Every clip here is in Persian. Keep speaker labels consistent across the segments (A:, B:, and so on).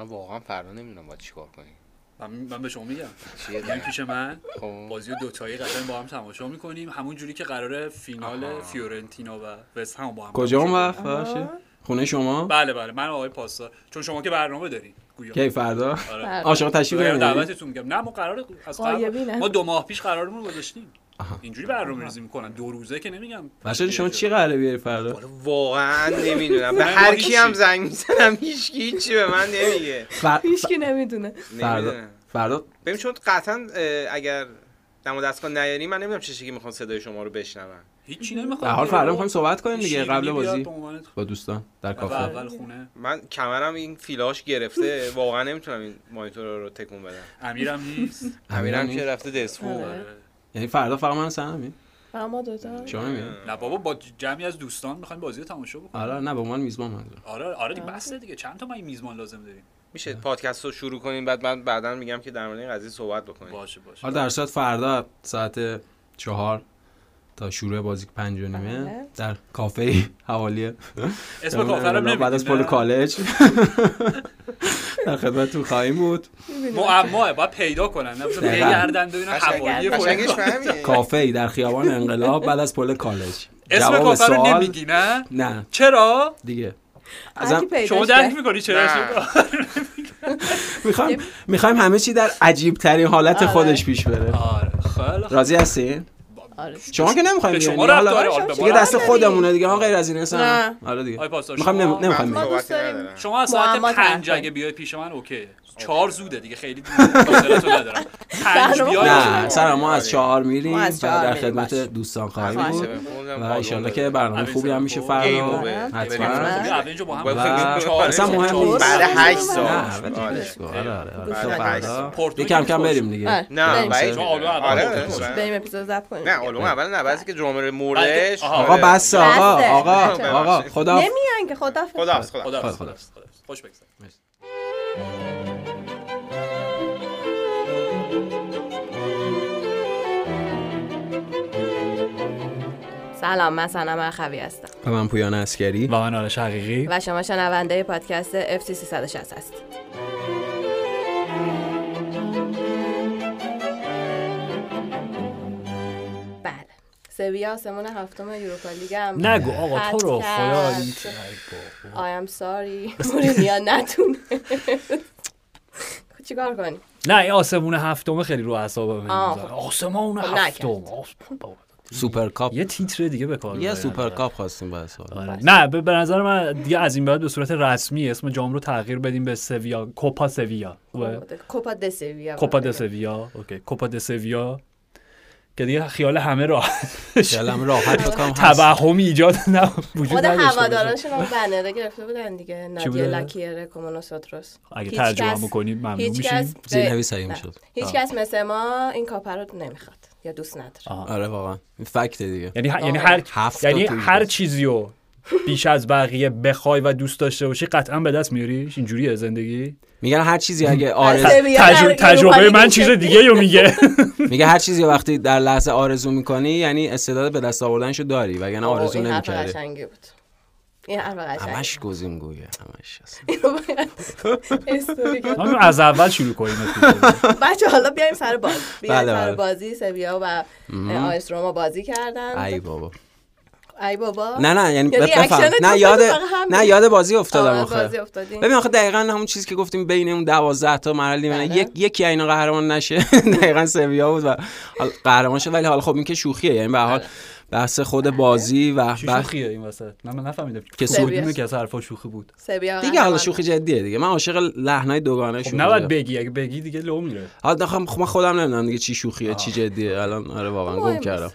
A: من واقعا فردا نمی‌دونم باید چیکار کنیم.
B: من, من به شما میگم.
A: چیه؟
B: پیش من.
A: خب.
B: بازی دوتایی قشنگ با هم تماشا می‌کنیم. همون جوری که قراره فینال
A: آها.
B: فیورنتینا و وست هم با هم
C: کجا اون وقت خونه شما؟
B: بله بله. من آقای پاسدار چون شما که برنامه دارین گویا.
C: کی فردا؟
B: آره.
C: عاشق تشریف
B: دعوتتون میگم. نه ما قرار از. ما دو ماه پیش قرارمون گذاشتیم. اینجوری برنامه ریزی می‌کنن. دو روزه که نمیگم.
C: بچه‌ها شما چی قراره بیاری فردا؟
A: واقعا نمی‌دونم. به هر کی. هم زنگ می‌زنم هیچ کی به من نمیگه.
C: فر-
D: هیچکی نمی‌دونه.
C: فردا فردا
A: ببین چون قطعا اگر دم و دستگاه نیاری من نمی‌دونم چه شکلی می‌خوان صدای شما رو بشنون.
B: هیچی نمی‌خوام
C: حال فردا می‌خوایم صحبت کنیم دیگه قبل بازی. با دوستان در کافه.
B: اول خونه.
A: من کمرم این فیلاش گرفته. واقعا نمی‌تونم این مانیتور رو تکون بدم.
B: امیرم نیست.
A: امیرم. که رفته
D: آره.
B: آره.
C: یعنی فردا فقط من سنمی
D: ما دوتا.
C: شما نمیاد
B: نه بابا با جمعی از دوستان می‌خوایم بازی رو تماشا بکنیم.
C: آره نه به عنوان میزبان منظور.
B: آره آره دیگه بسه دیگه. چند تا ما این میزبان لازم داریم؟
A: میشه پادکست رو شروع کنیم بعد من بعدا میگم که در مورد این قضیه صحبت بکنیم.
B: باشه باشه.
C: حالا در صورت فردا ساعت چهار تا شروع بازی پنج و نیمه
D: بله.
C: در کافه حوالی
B: اسم کافه رو
C: بعد از پل کالج. در خدمتتون خواهیم بود.
B: معماه باید پیدا کنن. بگردن ببینن حوالی
C: کافه ای در خیابان انقلاب بعد از پل کالج.
B: اسم
C: جواب
B: کافه رو نمیگی نه؟
C: نه.
B: چرا؟
C: دیگه. ازم
B: شما. درک می‌کنی چرا.
C: می‌خوایم می‌خوایم همه چی در عجیب ترین حالت
D: آره.
C: خودش پیش بره.
B: آره خیلی.
C: راضی هستین؟
D: آره
C: شما که نمی‌خوایم
B: شما. رفت
C: حالا
B: داره ما
C: دیگه دست. خودمونه دیگه ها غیر از این
D: نه.
C: اصلا آره دیگه
B: پاسدار
C: می‌خوایم
B: شما.
D: دوست
B: ساعت
D: معما
B: پنج
D: طرح
B: اگه بیای پیش من اوکی چهار زوده دیگه خیلی فاصله ندارم پنج بیای
C: نه
D: آره.
C: سر ما از چهار میریم
D: ما
C: و در خدمت. دوستان خواهیم. بود و انشالله که برنامه خوبی هم میشه فردا. حتما اصلا
B: چهار-
C: مهم نیست.
A: بعد
D: آره.
A: هشت سال
C: نه
A: آره.
C: آره آره آره فردا یه کم کم بریم. دیگه
D: آره.
A: نه
D: بریم.
A: آره، آره.
D: بریم اپیزود ضبط کنیم
A: نه علوم اول نه بعضی که درامر موردش.
C: آقا. بس آقا. آقا خدا
D: نمیان که خدا
A: خدا خدا
B: خدا خوش بگذار
D: سلام من سنم اخوی هستم.
C: و من پویان اسکری
B: و من آرش حقیقی.
D: و شما شنونده پادکست FC 360 هستید. سویا آسمون هفتم یوروپا لیگ هم
B: نگو آقا تو رو خدا
D: I am sorry. مورینیا نتونه. چیکار کنی
B: نه این آسمون هفتم خیلی رو اعصابم. می‌ذاره آسمون
D: خب
B: هفتم.
C: سوپر کاپ.
B: یه تیتر دیگه به کار
C: یه. سوپر کاپ خواستیم سال
B: آره. نه به نظر من دیگه از این بعد به صورت رسمی اسم جام رو تغییر بدیم به سویا. کوپا سویا؟
D: کوپا د سویا
B: کوپا د سویا. اوکی کوپا د سویا. که دیگه خیال همه را
C: دلم راحت بکنم
B: توهمی ایجاد نه وجود
D: خود. هوادارانشون هم بنره گرفته بودن دیگه نادیا؟ لکیر کومونوسوتروس
B: اگه
D: هیچ
B: ترجمه بکنید ممنون میشیم
C: زیرنویس اگه
D: نه.
C: می‌شد
D: هیچ. کس مثل ما این کاپر رو نمی‌خواد یا دوست نداره.
C: آره واقعا این فکت دیگه
B: یعنی یعنی. هر یعنی هر
C: بس.
B: بیش از بقیه بخوای و دوست داشته باشی قطعا به دست میاریش؟ اینجوریه زندگی؟
C: میگن هر چیزی اگه آرزو
B: تجربه
D: لیگ
B: من چیز. دیگه رو میگه.
C: میگه هر چیزی وقتی در لحظه آرزو می‌کنی یعنی استعداد به دست آوردنشو داری وگرنه آرزو نمی‌کردی
D: این قشنگی
C: همش گزین گویه همش.
D: اینو
B: از اول شروع کنیم.
D: بچه حالا بیایم سر بازی. بیایم
C: بله،
D: سر
C: بله.
D: بازی سویا و آیس روما بازی کردن.
C: ای بابا.
D: ای بابا.
C: نه نه یعنی
D: یعنی
C: بفهم. نه یاد. نه یاد بازی افتادم
D: آه،
C: آخه.
D: بازی افتادیم.
C: ببین آخه دقیقا همون چیزی که گفتیم بین اون 12 تا مرحله نیمه
D: بله.
C: یک یکی اینا قهرمان نشه. دقیقا سویا بود و قهرمان شد ولی حالا خب این که شوخیه. یعنی به هر حال
D: بله.
C: بحث خود بازی و
B: شوخیه این وسط؟ نه من نفهمیدم.
C: که.
B: سودیمه که از حرفا شوخی بود.
C: دیگه حالا. شوخی جدیه دیگه. من عاشق لحنای دوگانه
B: خب
C: شوخی
B: نباید بگی. اگه بگی دیگه لو میره.
C: حالا خب من خودم نمی‌دونم دیگه چی شوخیه چی جدیه. الان آره واقعا گم کردم.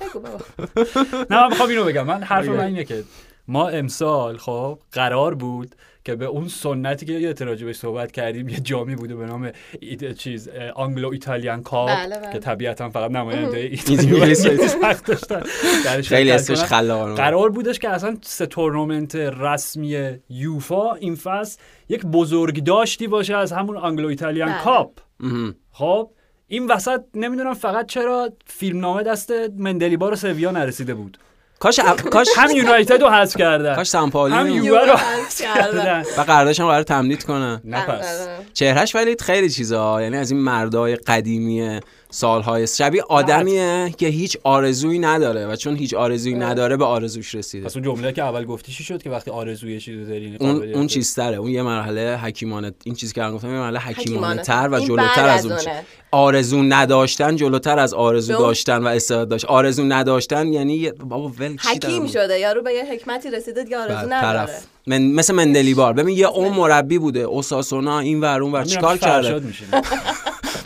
D: بگو بابا.
B: نه من می‌خوام اینو بگم من حرف. من اینه که ما امسال خب قرار بود که به اون سنتی که یه راجع بهش صحبت کردیم یه جامی بوده به نام ایت چیز Anglo-Italian Cup
D: بله، بله.
B: که طبیعتا فقط نماینده ایتالیا داشتن
C: خیلی اسمش. خلاقانه.
B: قرار بودش که اصلا سه تورنمنت رسمی یوفا این فصل یک بزرگ داشتی باشه از همون آنگلو ایتالیان
D: بله.
B: کاپ. خب این وسط نمی‌دونم فقط چرا فیلمنامه دست مندلیبار و سویا نرسیده بود
C: کاش کاش
B: هم یونایتد رو حذف کردن
C: کاش سمپالی
B: هم. یووه رو
D: حذف کردن.
B: کردن
C: و قراردادش هم قرار تمدید کنن
B: نه پس.
C: چهرهش ولی خیلی چیزا یعنی از این مردای قدیمی سالهای شبیه آدمیه که هیچ آرزویی نداره و چون هیچ آرزویی نداره به آرزوش رسیده.
B: پس اون جمله که اول گفتی چی شد که وقتی آرزوی چیزی داری
C: اون اون چیزتره. اون یه مرحله حکیمانه این چیزی که گفتم یه مرحله حکیمانه
D: حکیمانه.
C: تر و جلوتر از اون. آرزو نداشتن جلوتر از آرزو داشتن و استعداد داشت. آرزو نداشتن یعنی بابا ول
D: حکیم شده. یارو به یه حکمتی رسیده دیگه آرزو نداره.
C: طرف. من مثل مندلیبار. ببین یه اون مربی بوده. اوساسونا این ور اون ور. چیکار کرده؟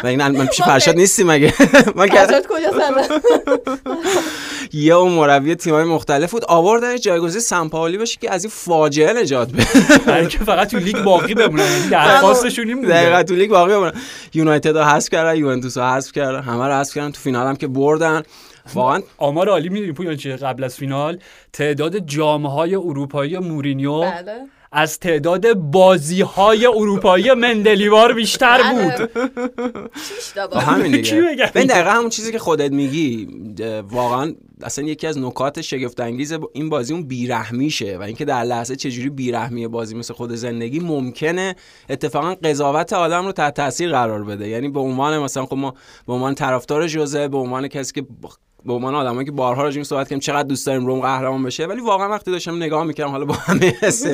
C: من من من پیش فرشاد نیستی مگه؟ من که
D: فرشاد کجا
C: یه اون مربی تیمای مختلف بود. آوردن جایگزین سمپاولی باشه که از این فاجعه نجات بده.
B: برای که فقط تو لیگ باقی بمونن یعنی درخواستشون این بوده
C: دقیقاً تو لیگ باقی بمونن یونایتد رو حذف کردن یوونتوس رو حذف کردن همه رو حذف کردن تو فینال هم که بردن. واقعا
B: آمار عالی می‌دونی پویان چیه؟ قبل از فینال تعداد جام های اروپایی مورینیو
D: بله.
B: از تعداد بازی های اروپایی مندلیبار بیشتر بود
D: بله. بازی.
C: همین
B: چی
C: دیگه؟ ببین دقیقا همون چیزی که خودت میگی واقعا اصلا یکی از نکات شگفت انگیز این بازی اون بیرحمیشه و اینکه در لحظه چجوری بیرحمی بازی مثل خود زندگی ممکنه اتفاقا قضاوت آدم رو تحت تاثیر قرار بده یعنی به عنوان مثلا خب ما به عنوان طرفدار جوزه به عنوان کسی که به عنوان آدمایی که بارها راجع صحبت کردیم چقدر دوست داریم روم قهرمان بشه ولی واقعا وقتی داشتم نگاه می‌کردم حالا با همه حس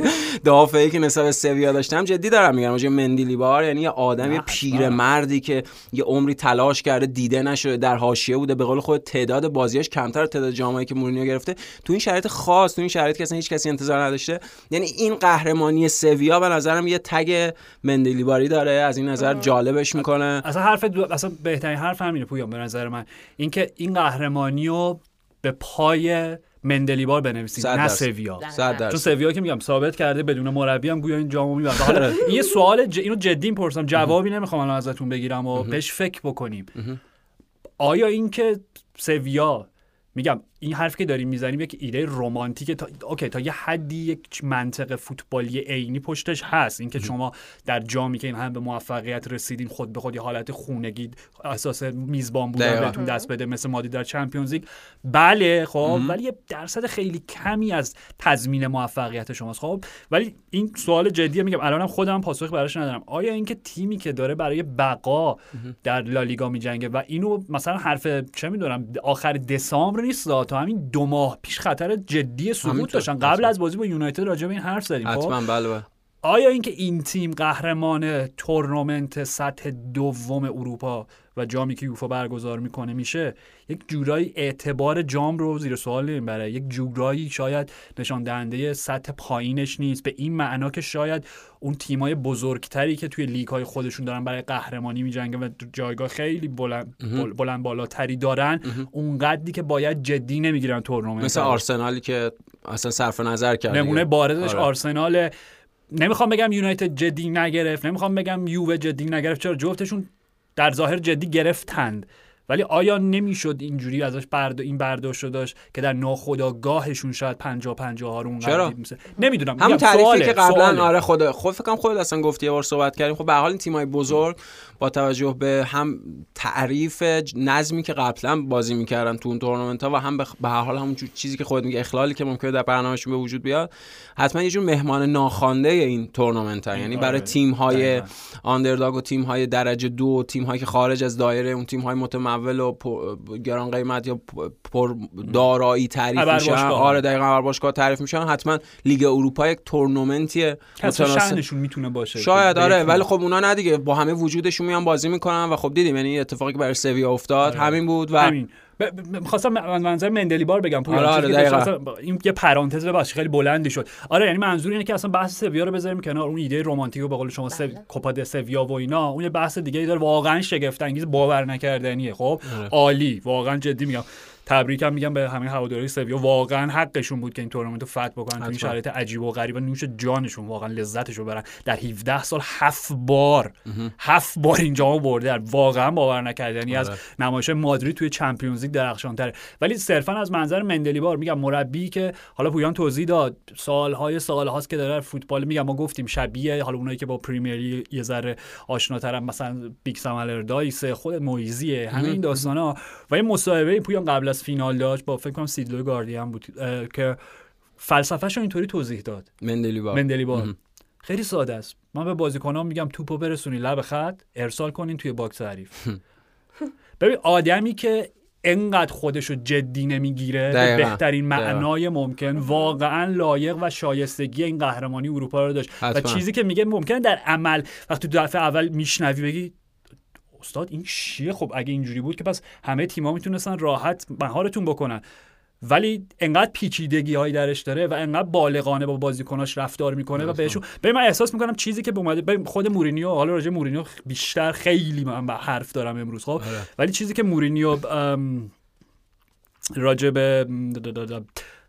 C: دافعی که نسبت به سویا داشتم جدی دارم میگم راجع به مندیلیبار یعنی یه آدم یه پیر مردی که یه عمری تلاش کرده دیده نشده در حاشیه بوده به قول خود تعداد بازیاش کمتر از تعداد جامایی که مورینیو گرفته. تو این شرایط خاص تو این شرایط که اصلا هیچ کسی انتظار نداشته. یعنی این قهرمانی سویا به نظرم یه تگ مندیلیباری داره از این نظر جالبش می‌کنه.
B: اصلا حرف دو... اصلا بهترین حرف همینه پویان به نظر من. اینکه این قهرمانی رو به پای مندلیبار بنویسید نه. سویا. چون سویا که میگم ثابت کرده بدون مربی هم گویا این جامو می‌بره. حالا این یه سوال ج... اینو جدی می‌پرسم جوابی نمی‌خوام الان ازتون بگیرم و بهش فکر بکنیم. آیا اینکه سویا میگم این حرف که داریم می‌زنیم یک ایده رمانتیک تا... اوکی تا یه حدی یک منطق فوتبالی عینی پشتش هست. اینکه شما در جامی که این هم به موفقیت رسیدین خود به خود یه حالت خونگی اساس میزبان بودن. بهتون دست بده مثل مادی در چمپیونز لیگ. بله خب ولی یه درصد خیلی کمی از تضمین موفقیت شماست. خب ولی این سوال جدیه میگم الانم خودم پاسخ براش ندارم. آیا اینکه تیمی که داره برای بقا در لالیگا میجنگه و اینو مثلا حرف چه می‌دونم آخر دسامبر نیست تا همین دو ماه پیش خطر جدی سقوط. داشتن. قبل از بازی با یونایتد راجع به این حرف زدیم خب؟
C: حتما بله بله.
B: آیا اینکه این تیم قهرمان تورنمنت سطح دوم اروپا و جامی که یوفا برگزار می‌کنه میشه یک جورایی اعتبار جام رو زیر سوال نمی‌بره یک جورایی شاید نشان دهنده سطح پایینش نیست به این معنا که شاید اون تیمای بزرگتری که توی لیگ های خودشون دارن برای قهرمانی میجنگن و جایگاه خیلی بلند بل- بلند بالاتری دارن اون قدری که باید جدی نمی‌گیرن تورنمنت
C: مثل. آرسنالی که اصلا صرف نظر کرد
B: نمونه. بارزش
C: آره.
B: آرسنال نمی‌خوام بگم یونایتد جدی نگرفت نمی‌خوام بگم یووه جدی نگرفت چرا؟ جفتشون در ظاهر جدی گرفتند. ولی آیا نمی‌شد اینجوری ازش برد این برداشت رو داشت که در ناخودآگاهشون شاید 50 50 ها رو
C: چرا؟
B: نمی‌دونم
C: همون تعریفی که قبلا. آره خود خود فکر کنم خودت اصلا گفتی یه بار صحبت کردیم خب به هر حال این تیمای بزرگ با توجه به هم تعریف نظمی که قبلا بازی می‌کردن تو اون تورنمنت ها و هم به هر حال همون چیزی که خودت میگه اخلالی که ممکنه در برنامهشون به وجود بیاد حتما یه جور مهمان ناخوانده این تورنمنت ها یعنی برای تیم های. آندرداگ و تیم های درجه دو تیم هایی که خارج از دایره اون تیم های متمول و گران قیمت یا پر دارایی تعریف میشن. آره دقیقاً ابر باشگاه تعریف میشن حتما لیگ اروپا یک تورنمنتیه.
B: شأنشون می‌تونه باشه.
C: شاید آره ولی. خب اونا نه دیگه. با همه وجودشون میان بازی می‌کنن و خب دیدیم یعنی اتفاقی که برای سویا افتاد.
B: آره.
C: همین بود و
B: همین. می‌خواستم من- منظر مندلی بار بگم پویان
C: آره، آره،
B: این یه پرانتز ببخشید خیلی بلندی شد آره یعنی منظور اینه که اصلا بحث سویا رو بذاریم کنار اون ایده رمانتیک رو به قول شما سو...
D: بله.
B: کوپا د سویا و اینا اون یه بحث دیگه ای داره واقعا شگفت انگیز باور نکردنیه خب
C: آره.
B: عالی واقعا جدی میگم تبریکم میگم به همه هواداری سویا. واقعا حقشون بود که این تورنمنت رو فتح بکنن تو این. شرایط عجیب و غریب. و نوش جانشون واقعا لذتش رو برن. در 17 سال هفت بار هفت بار این جامو برده. واقعا باور نکردنی از
C: آره.
B: نمایش مادرید توی چمپیونز لیگ درخشانتره. ولی صرفا از منظر مندلیبار میگم مربی که حالا پویان توضیح داد. سالهای سالهاست که داره در فوتبال میگم. ما گفتیم شبیه حالا اونایی که با پریمیر لیگ یه ذره آشناترن. مثلا Big سم آلاردایس خود مویزیه همه این داستانا. و یه مصاحبه پویان قبل از از فینال داشت با فکر کنم سید لو گاردیان بود که فلسفهش رو اینطوری توضیح داد
C: مندلی با
B: مندلی بار. خیلی ساده است من به بازیکنان میگم توپو برسونی لب خط ارسال کنین توی box حریف ببین آدمی که انقدر خودشو جدی نمی‌گیره به. بهترین
C: دقیقاً.
B: معنای ممکن واقعا لایق و شایستگی این قهرمانی اروپا رو داشت و
C: حتما.
B: چیزی که میگه ممکنه در عمل وقتی تو دفعه اول میشنوی بگی استاد این چیه خب اگه اینجوری بود که پس همه تیم‌ها می‌تونستن راحت مهارتون بکنن. ولی انقدر پیچیدگی هایی درش داره و انقدر بالغانه با بازیکناش رفتار می‌کنه و بهشون به من احساس می‌کنم چیزی که به اومده خود مورینیو حالا راجع مورینیو بیشتر خیلی من به حرف دارم امروز خب؟ ولی چیزی که مورینیو راجع به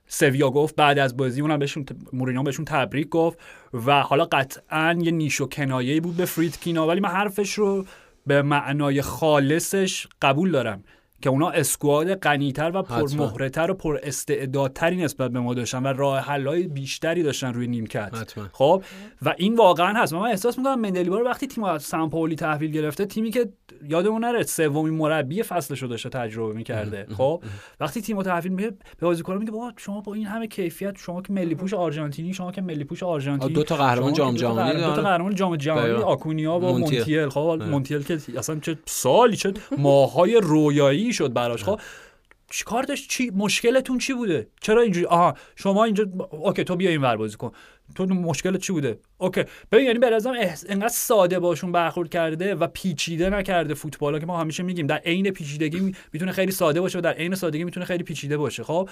B: سویا گفت بعد از بازی اونم بهشون مورینیو بهشون تبریک گفت و حالا قطعا یه نیش و کنایه بود به فریدکینا ولی من حرفش رو به معنای خالصش قبول دارم. که اونا اسکواد غنیتر و پرمهره‌تر و پر استعدادتری نسبت به ما داشتن و راه حل‌های بیشتری داشتن روی نیمکت. خب و این واقعا هست من احساس می‌کنم مندلیبا رو وقتی تیم از سمپولی تحویل گرفته تیمی که یادمون نره سومین مربی فصلش رو داشته تجربه می‌کرده خب وقتی تیمو تحویل میده به بازیکن میگه بابا شما با این همه کیفیت شما که ملی پوش آرژانتینی شما که ملی پوش آرژانتینی
C: دو تا قهرمان جام جهانی
B: دو تا. قهرمان جام جهانی
C: دقیقاً.
B: آکونیا و
C: مونتیل.
B: خب
C: آره.
B: مونتیل که اصلا چه سالی چه ماهای رویایی شد براش. خب چیکار داشت چی؟ مشکلتون چی بوده؟ چرا اینجوری؟ آها شما اینجا اوکی تو بیا این ور بازی کن. تو مشکلت چی بوده؟ اوکی ببین یعنی به نظرم احس... انقدر ساده باشون برخورد کرده و پیچیده نکرده فوتبالا که ما همیشه میگیم در عین پیچیدگی می- می‌تونه خیلی ساده باشه و در عین سادگی می‌تونه خیلی پیچیده باشه. خب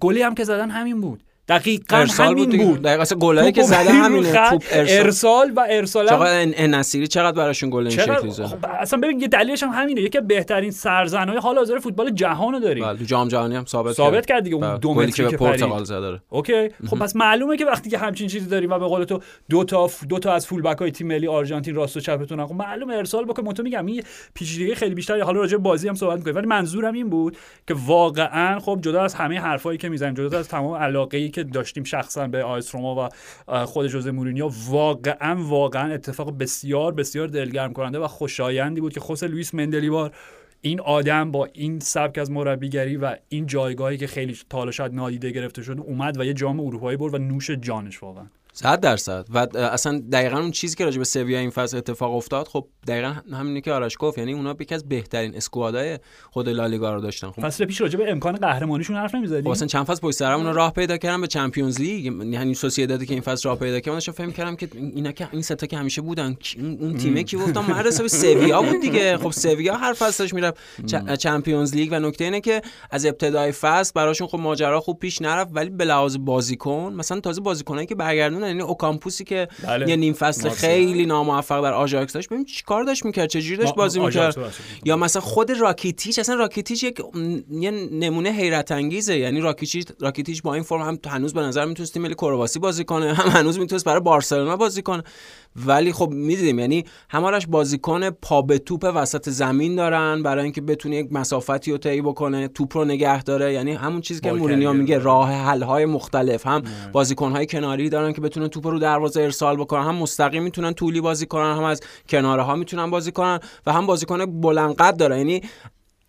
B: گلی هم که زدن همین بود. دقیقا
C: ارسال
B: همین
C: بود.
B: بود.
C: دقیقاً اصلا گلایی که زده همینه توپ ارسال.
B: ارسال و ارسال هم-
C: چقدر ان- نصیری چقدر براشون گل این شکلی زد؟
B: خب اصلا ببین یه دلیلش هم همینه. یکی بهترین سرزنهای حال حاضر فوتبال جهان رو داریم.
C: بله تو جام جهانی هم ثابت
B: ثابت کرد. دیگه. اون
C: بله.
B: دو متری
C: که به پرتغال
B: پرید.
C: زد داره.
B: اوکی. خب پس معلومه که وقتی که همچین چیزی داریم و به قول تو دو تا دو تا از full back های تیم ملی آرژانتین راست و چپتون خب معلومه ارسال بکنه من تو میگم این پیچیدگی خیلی بیشتری. حالا راجع بازی هم صحبت می‌کنیم. ولی منظورم این بود که واقعا خب جدا از همه حرفایی که می‌زنیم جدا از تمام علاقه ای که داشتیم شخصا به آ اس روما و خود جوزه مورینیو واقعا واقعا اتفاق بسیار بسیار دلگرم کننده و خوشایندی بود که خوسه لوئیس مندلیبار این آدم با این سبک از مربیگری و این جایگاهی که خیلی تا حالا شاید نادیده گرفته شد اومد و یه جام اروپایی برد و نوش جانش واقعا.
C: صد درصد. و اصلا دقیقا اون چیزی که راجع به سویا این فصل اتفاق افتاد خب دقیقا همینه که آرش گفت یعنی اونا یکی از بهترین اسکوادای خود لالیگا رو داشتن. خب
B: فصل پیش راجع به امکان قهرمانیشون حرف
C: خب
B: نمی‌زدیم
C: اصلا چند فصل پشت سر هم اونا راه پیدا کردن به چمپیونز لیگ. یعنی سوسییدادی که این فصل راه پیدا کرد من داشتم فهم کردم که اینا که این ستا که همیشه بودن اون تیمه کی گفتم؟ مدرسه به سویا بود دیگه. خب سویا هر فصلش می‌رفت. چ- چمپیونز لیگ. و نکته اینه که از ابتدای فصل براشون خب ماجرا خوب پیش نرفت ولی به لحاظ بازیکن مثلا تازه بازیکنایی که برگردونن یعنی اوکامپوسی که
B: بله.
C: یه نیم فصل. خیلی ناموفق در آژاکس داشت ببین چیکار داشت می‌کرد چجوری داشت بازی می‌کرد. یا مثلا خود راکیتیچ اصلا راکیتیچ یک یه نمونه حیرت انگیزه یعنی راکیتیچ راکیتیچ با این فرم هم هنوز به نظر می‌تونست تیم ملی کرواسی بازی کنه هم هنوز می‌تونست برای بارسلونا بازی کنه ولی خب می‌دیدیم یعنی همارش بازیکن پا به توپ وسط زمین دارن برای اینکه بتونه یک مسافتی رو طی بکنه توپ رو نگه داره یعنی همون چیزی که مورینیو میگه. راه حل های مختلف. هم بازیکن های کناری دارن که بتونن توپ رو دروازه ارسال بکنن هم مستقیم می‌تونن طولی بازی کنن هم از کناره ها می‌تونن بازی کنن و هم بازیکن بلند قد داره. یعنی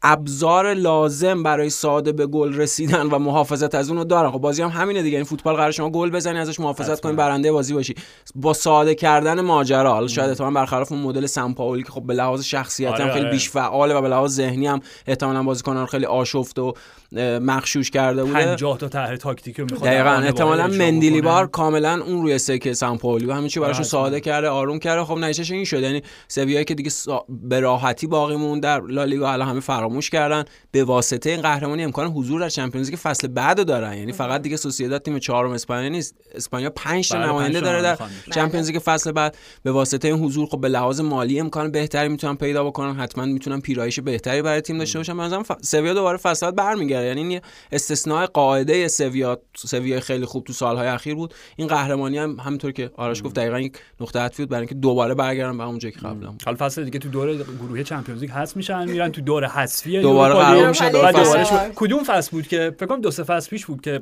C: ابزار لازم برای ساده به گل رسیدن و محافظت از اونو دارن. خب بازی هم همینه دیگه. این فوتبال قرار شما گل بزنی ازش محافظت کنی برنده بازی باشی. با ساده کردن ماجرا حالا شاید احتمالاً برخلاف اون مدل سمپاولی که خب به لحاظ شخصیت
B: آره،
C: هم خیلی
B: آره.
C: بیش فعاله و به لحاظ ذهنی هم احتمالاً بازیکنان رو خیلی آشفت و مغشوش کرده بوده.
B: 50 تا طرح تاکتیکی رو می‌خواد
C: دقیقا احتمالا
B: واحد اجرا
C: مندیلی
B: بکنه.
C: بار کاملا اون روی سکه سامپائولی و همه چی براشون
B: حتما.
C: ساده کرده آروم کرده. خب نتیجهش این شد یعنی سویایی که دیگه سا- به راحتی باقی مون در لالیگا الان همه فراموش کردن. به واسطه این قهرمانی امکان حضور در چمپیونز لیگ فصل بعد رو دارن. یعنی فقط دیگه سوسییداد تیم چهارم اسپانیا نیست. اسپانیا 5 تا
B: بله،
C: نماینده داره در چمپیونز لیگ فصل بعد. به واسطه این حضور خب به لحاظ مالی امکان بهتری می‌تونن پیدا بکنن. حتما می‌تونن پیرایش بهتری برای تیم داشته باشن. مثلا ف... سویا دوباره فصل بعد برمیگرده. یعنی این یه استثناء قاعده سویا سویا خیلی خوب تو سالهای اخیر بود. این قهرمانی هم همونطور که آرش گفت دقیقا یک نقطه عطفی بود برای اینکه دوباره برگردن به اونجایی که قبلا.
B: حالا فصل دیگه تو دور گروهی چمپیونز لیگ حذف میشن میرن تو دور حذفی
C: دوباره قرار فصل
B: دوباره
D: فصل.
B: کدوم فصل بود که؟ فکر کنم دو سه فصل پیش بود که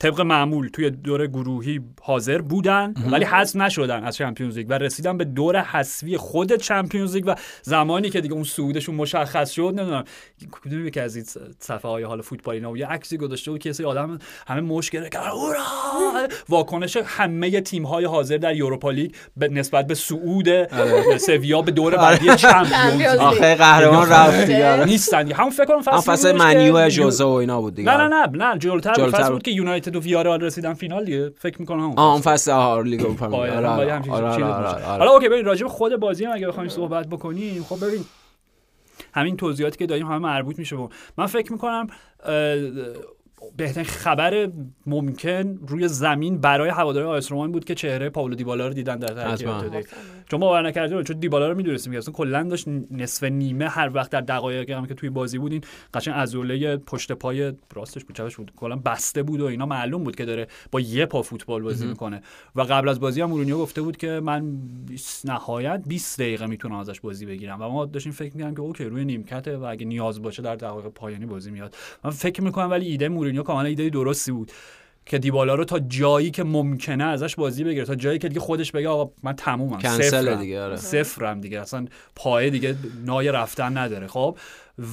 B: طبق معمول توی دور گروهی حاضر بودن ولی حذف نشدن از چمپیونز لیگ و رسیدن به دور حذفی خود چمپیونز لیگ و زمانی که دیگه اون صعودشون مشخص شد نمی‌دونم. کدومی که از این صفحه های حال فوتبالی اینا یه عکسی گذاشته بود که سری آدم همه مشکل کرد واکنش همه تیم های حاضر در یوروپا لیگ به نسبت به صعود سویا به دور بعدی چمپیونز.
C: آخه قهرمان رفت آره.
B: نیستن همون فکر کنم فصل
C: منیو
B: یو-
C: جوزه و اینا بود دیگه.
B: نه نه نه نه. جلوتر. بود که یونایتد و ویارال رسیدن فینال دیگه فکر می‌کنم
C: آه اون
B: فصل.
C: آهار لیگ اروپا.
B: حالا اوکی ببین راجع به خود بازی هم اگه بخوایم صحبت بکنیم خب ببین همین توضیحاتی که داریم همه مربوط میشه به من فکر می‌کنم بهترین خبر ممکن روی زمین برای هواداران آیس رومان بود که چهره پاولو دیبالا رو دیدن در ترکیب. ابتدایی چون باور نکردیم چون دیبالا رو می‌دونستیم که اصلا کلا داشت نصف نیمه هر وقت در دقایقی هم که توی بازی بودین قشنگ عضله پشت پای راستش بود چپش بود. کلا بسته بود و اینا معلوم بود که داره با یه پا فوتبال بازی می‌کنه. و قبل از بازی هم مورینیو گفته بود که من نهایت 20 دقیقه می‌تونم ازش بازی بگیرم. و ما داشتیم فکر می‌کردیم که okay روی نیمکته و اگه نیاز باشه در دقایق پایانی بازی میاد. من فکر می‌کنم ولی ایده مورینیو کاملا ایده درستی بود که دیبالا رو تا جایی که ممکنه ازش بازی بگیره تا جایی که دیگه خودش بگه آقا من تمومم صفرم.
C: دیگه، آره.
B: صفرم دیگه اصلا پایه دیگه نای رفتن نداره خب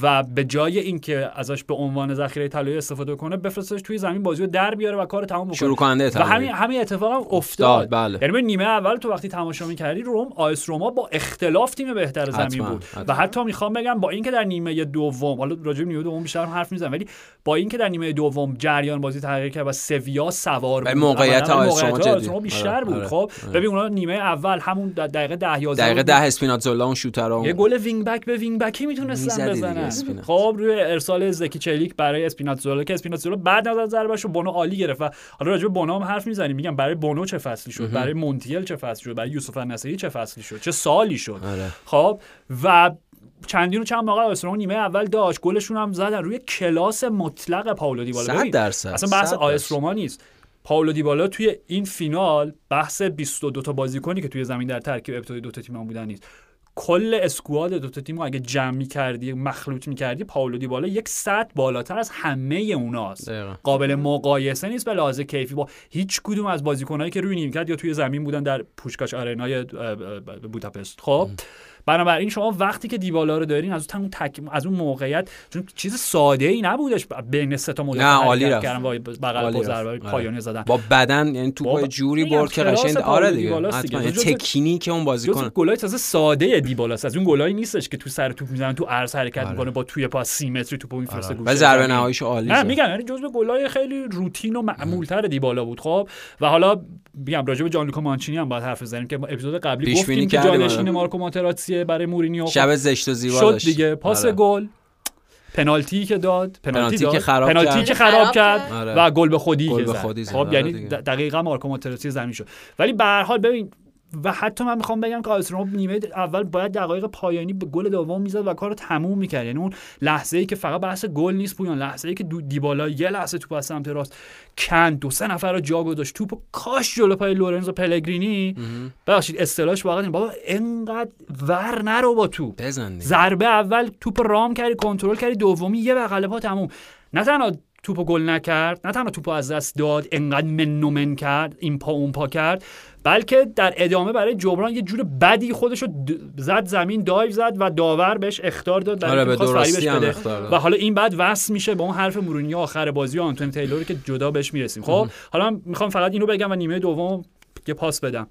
B: و به جای اینکه ازش به عنوان ذخیره طلایی استفاده کنه بفرستش توی زمین بازی رو در بیاره و کار تموم بکنه
C: شروع کننده
B: و. همین همین اتفاق هم
C: افتاد،
B: افتاد
C: بله.
B: یعنی نیمه اول تو وقتی تماشا می‌کردی روم آیس روما با اختلاف تیم بهتر زمین
C: حتما،
B: بود
C: حتما.
B: و حتی می‌خوام بگم با اینکه در نیمه دوم حالا راجع به نیمه دوم بیشتر حرف می‌زنم ولی با اینکه در نیمه دوم جریان بازی تغییر کرد و سویا سوار بود
C: موقعیت آیس روما.
B: روما بیشتر
C: آره،
B: بود
C: آره،
B: خب
C: آره.
B: ببین اونا نیمه اول همون دقیقه 10 11
C: دقیقه
B: بود.
C: ده اسپیناتزولا اون شوتر
B: یه گل wing back به wing back ی می‌تونستن
C: می‌زدی اسپینات.
B: خب روی ارسال زکی چلیک برای اسپیناتزولا که اسپیناتزولا بعد از ضربهشو بونو عالی گرفت و حالا راجع به بونو هم حرف می‌زنیم. میگم برای بونو چه فصلی شد؟ برای مونتیل چه فصلی شد؟ برای یوسف النصیری چه فصلی شد؟ چه سالی شد؟
C: آره.
B: خب و چندین و چند موقع آیسرون نیمه اول داشت. گلشون هم زدن. روی کلاس مطلق پاولو دیبالا.
C: صد
B: ببین،
C: درصد،
B: اصلا بحث آیس. روما نیست. پاولو دیبالا توی این فینال بحث 22 تا بازیکنی که توی زمین در ترکیب ابتدایی دو تا تیم بودن نیست. کل اسکواد دو تا تیم رو اگه جمع می‌کردی مخلوط می‌کردی پاولو دیبالا یک سطح بالاتر از همه اوناست.
C: دقیقاً.
B: قابل مقایسه نیست به لحاظ کیفی با هیچ کدوم از بازیکنایی که روی نیمکت یا توی زمین بودن در پوشکاش آرنای بوداپست. خب؟ بنابراین شما وقتی که دیبالا رو دارین از اون تک... از اون موقعیت چون چیز ساده ای نبودش بین سه تا مدافع
C: عالی رفت.
B: بغل با. ضربه
C: آره.
B: پایانی زدن
C: با بدن یعنی توپ جوری
B: میگم
C: برد که قشنگ آره دیگه. حتما تکنیک اون بازیکن
B: گلای تازه ساده دیبالاست از اون گلایی نیستش که تو سر توپ می‌زنن تو عرض حرکت
C: آره.
B: می‌کنه با توی پاس سی متری توپو میفرسته
C: و ضربه نهاییش عالی
B: نه. میگم یعنی جزو گلای خیلی روتین و معمولتر دیبالا بود خب و حالا میگم راجع به جان لوکا مانچینی هم باید حرف بزنیم که اپیزود قبلی گفتیم که جانشین
C: آره.
B: مارکو ماتراتسیه برای مورینیو
C: شب زشت و زیبا
B: شد دیگه پاس
C: آره.
B: گل پنالتی که داد پنالتی,
C: پنالتی
B: داد
C: که خراب
B: پنالتی
C: کرد.
B: که خراب
D: خراب
B: کرد.
C: آره.
B: و گل به خودی
C: گل
B: که
C: به
B: زد.
C: خودی زد.
B: خب
C: آره
B: یعنی. د- دقیقا مارکو ماتراتسی زمین شد ولی به هر حال ببین و حتی من می‌خوام بگم که آیس روما نیمه اول باید دقایق پایانی به گل دوم می‌زد و کارو تموم می‌کرد. یعنی اون لحظه ای که فقط بحث گل نیست پویان لحظه ای که دو دیبالا یه لحظه توپ از سمت راست کند دو سه نفر رو جا گذاشت توپ کاش جلو پای لورنزو پلگرینی. ببخشید اصطلاحش واقعا. بابا انقدر ور نرو با
C: دیگه.
B: ضربه اول توپ رام کردی کنترل کردی دومی یه بغل پا تموم. نه تنها توپو گل نکرد. نه تنها توپو از دست داد انقدر من و من کرد این پا اون پا کرد بلکه در ادامه برای جبران یه جور بدی خودشو زد زمین دایو زد و داور بهش اختار داد برای
C: آره، به درستی هم داد.
B: و حالا این بعد وصل میشه به اون حرف مورینیو آخر بازی و آنتونی تیلور که جدا بهش می‌رسیم. خب حالا من می‌خوام فقط اینو بگم و نیمه دوم یه پاس بدم.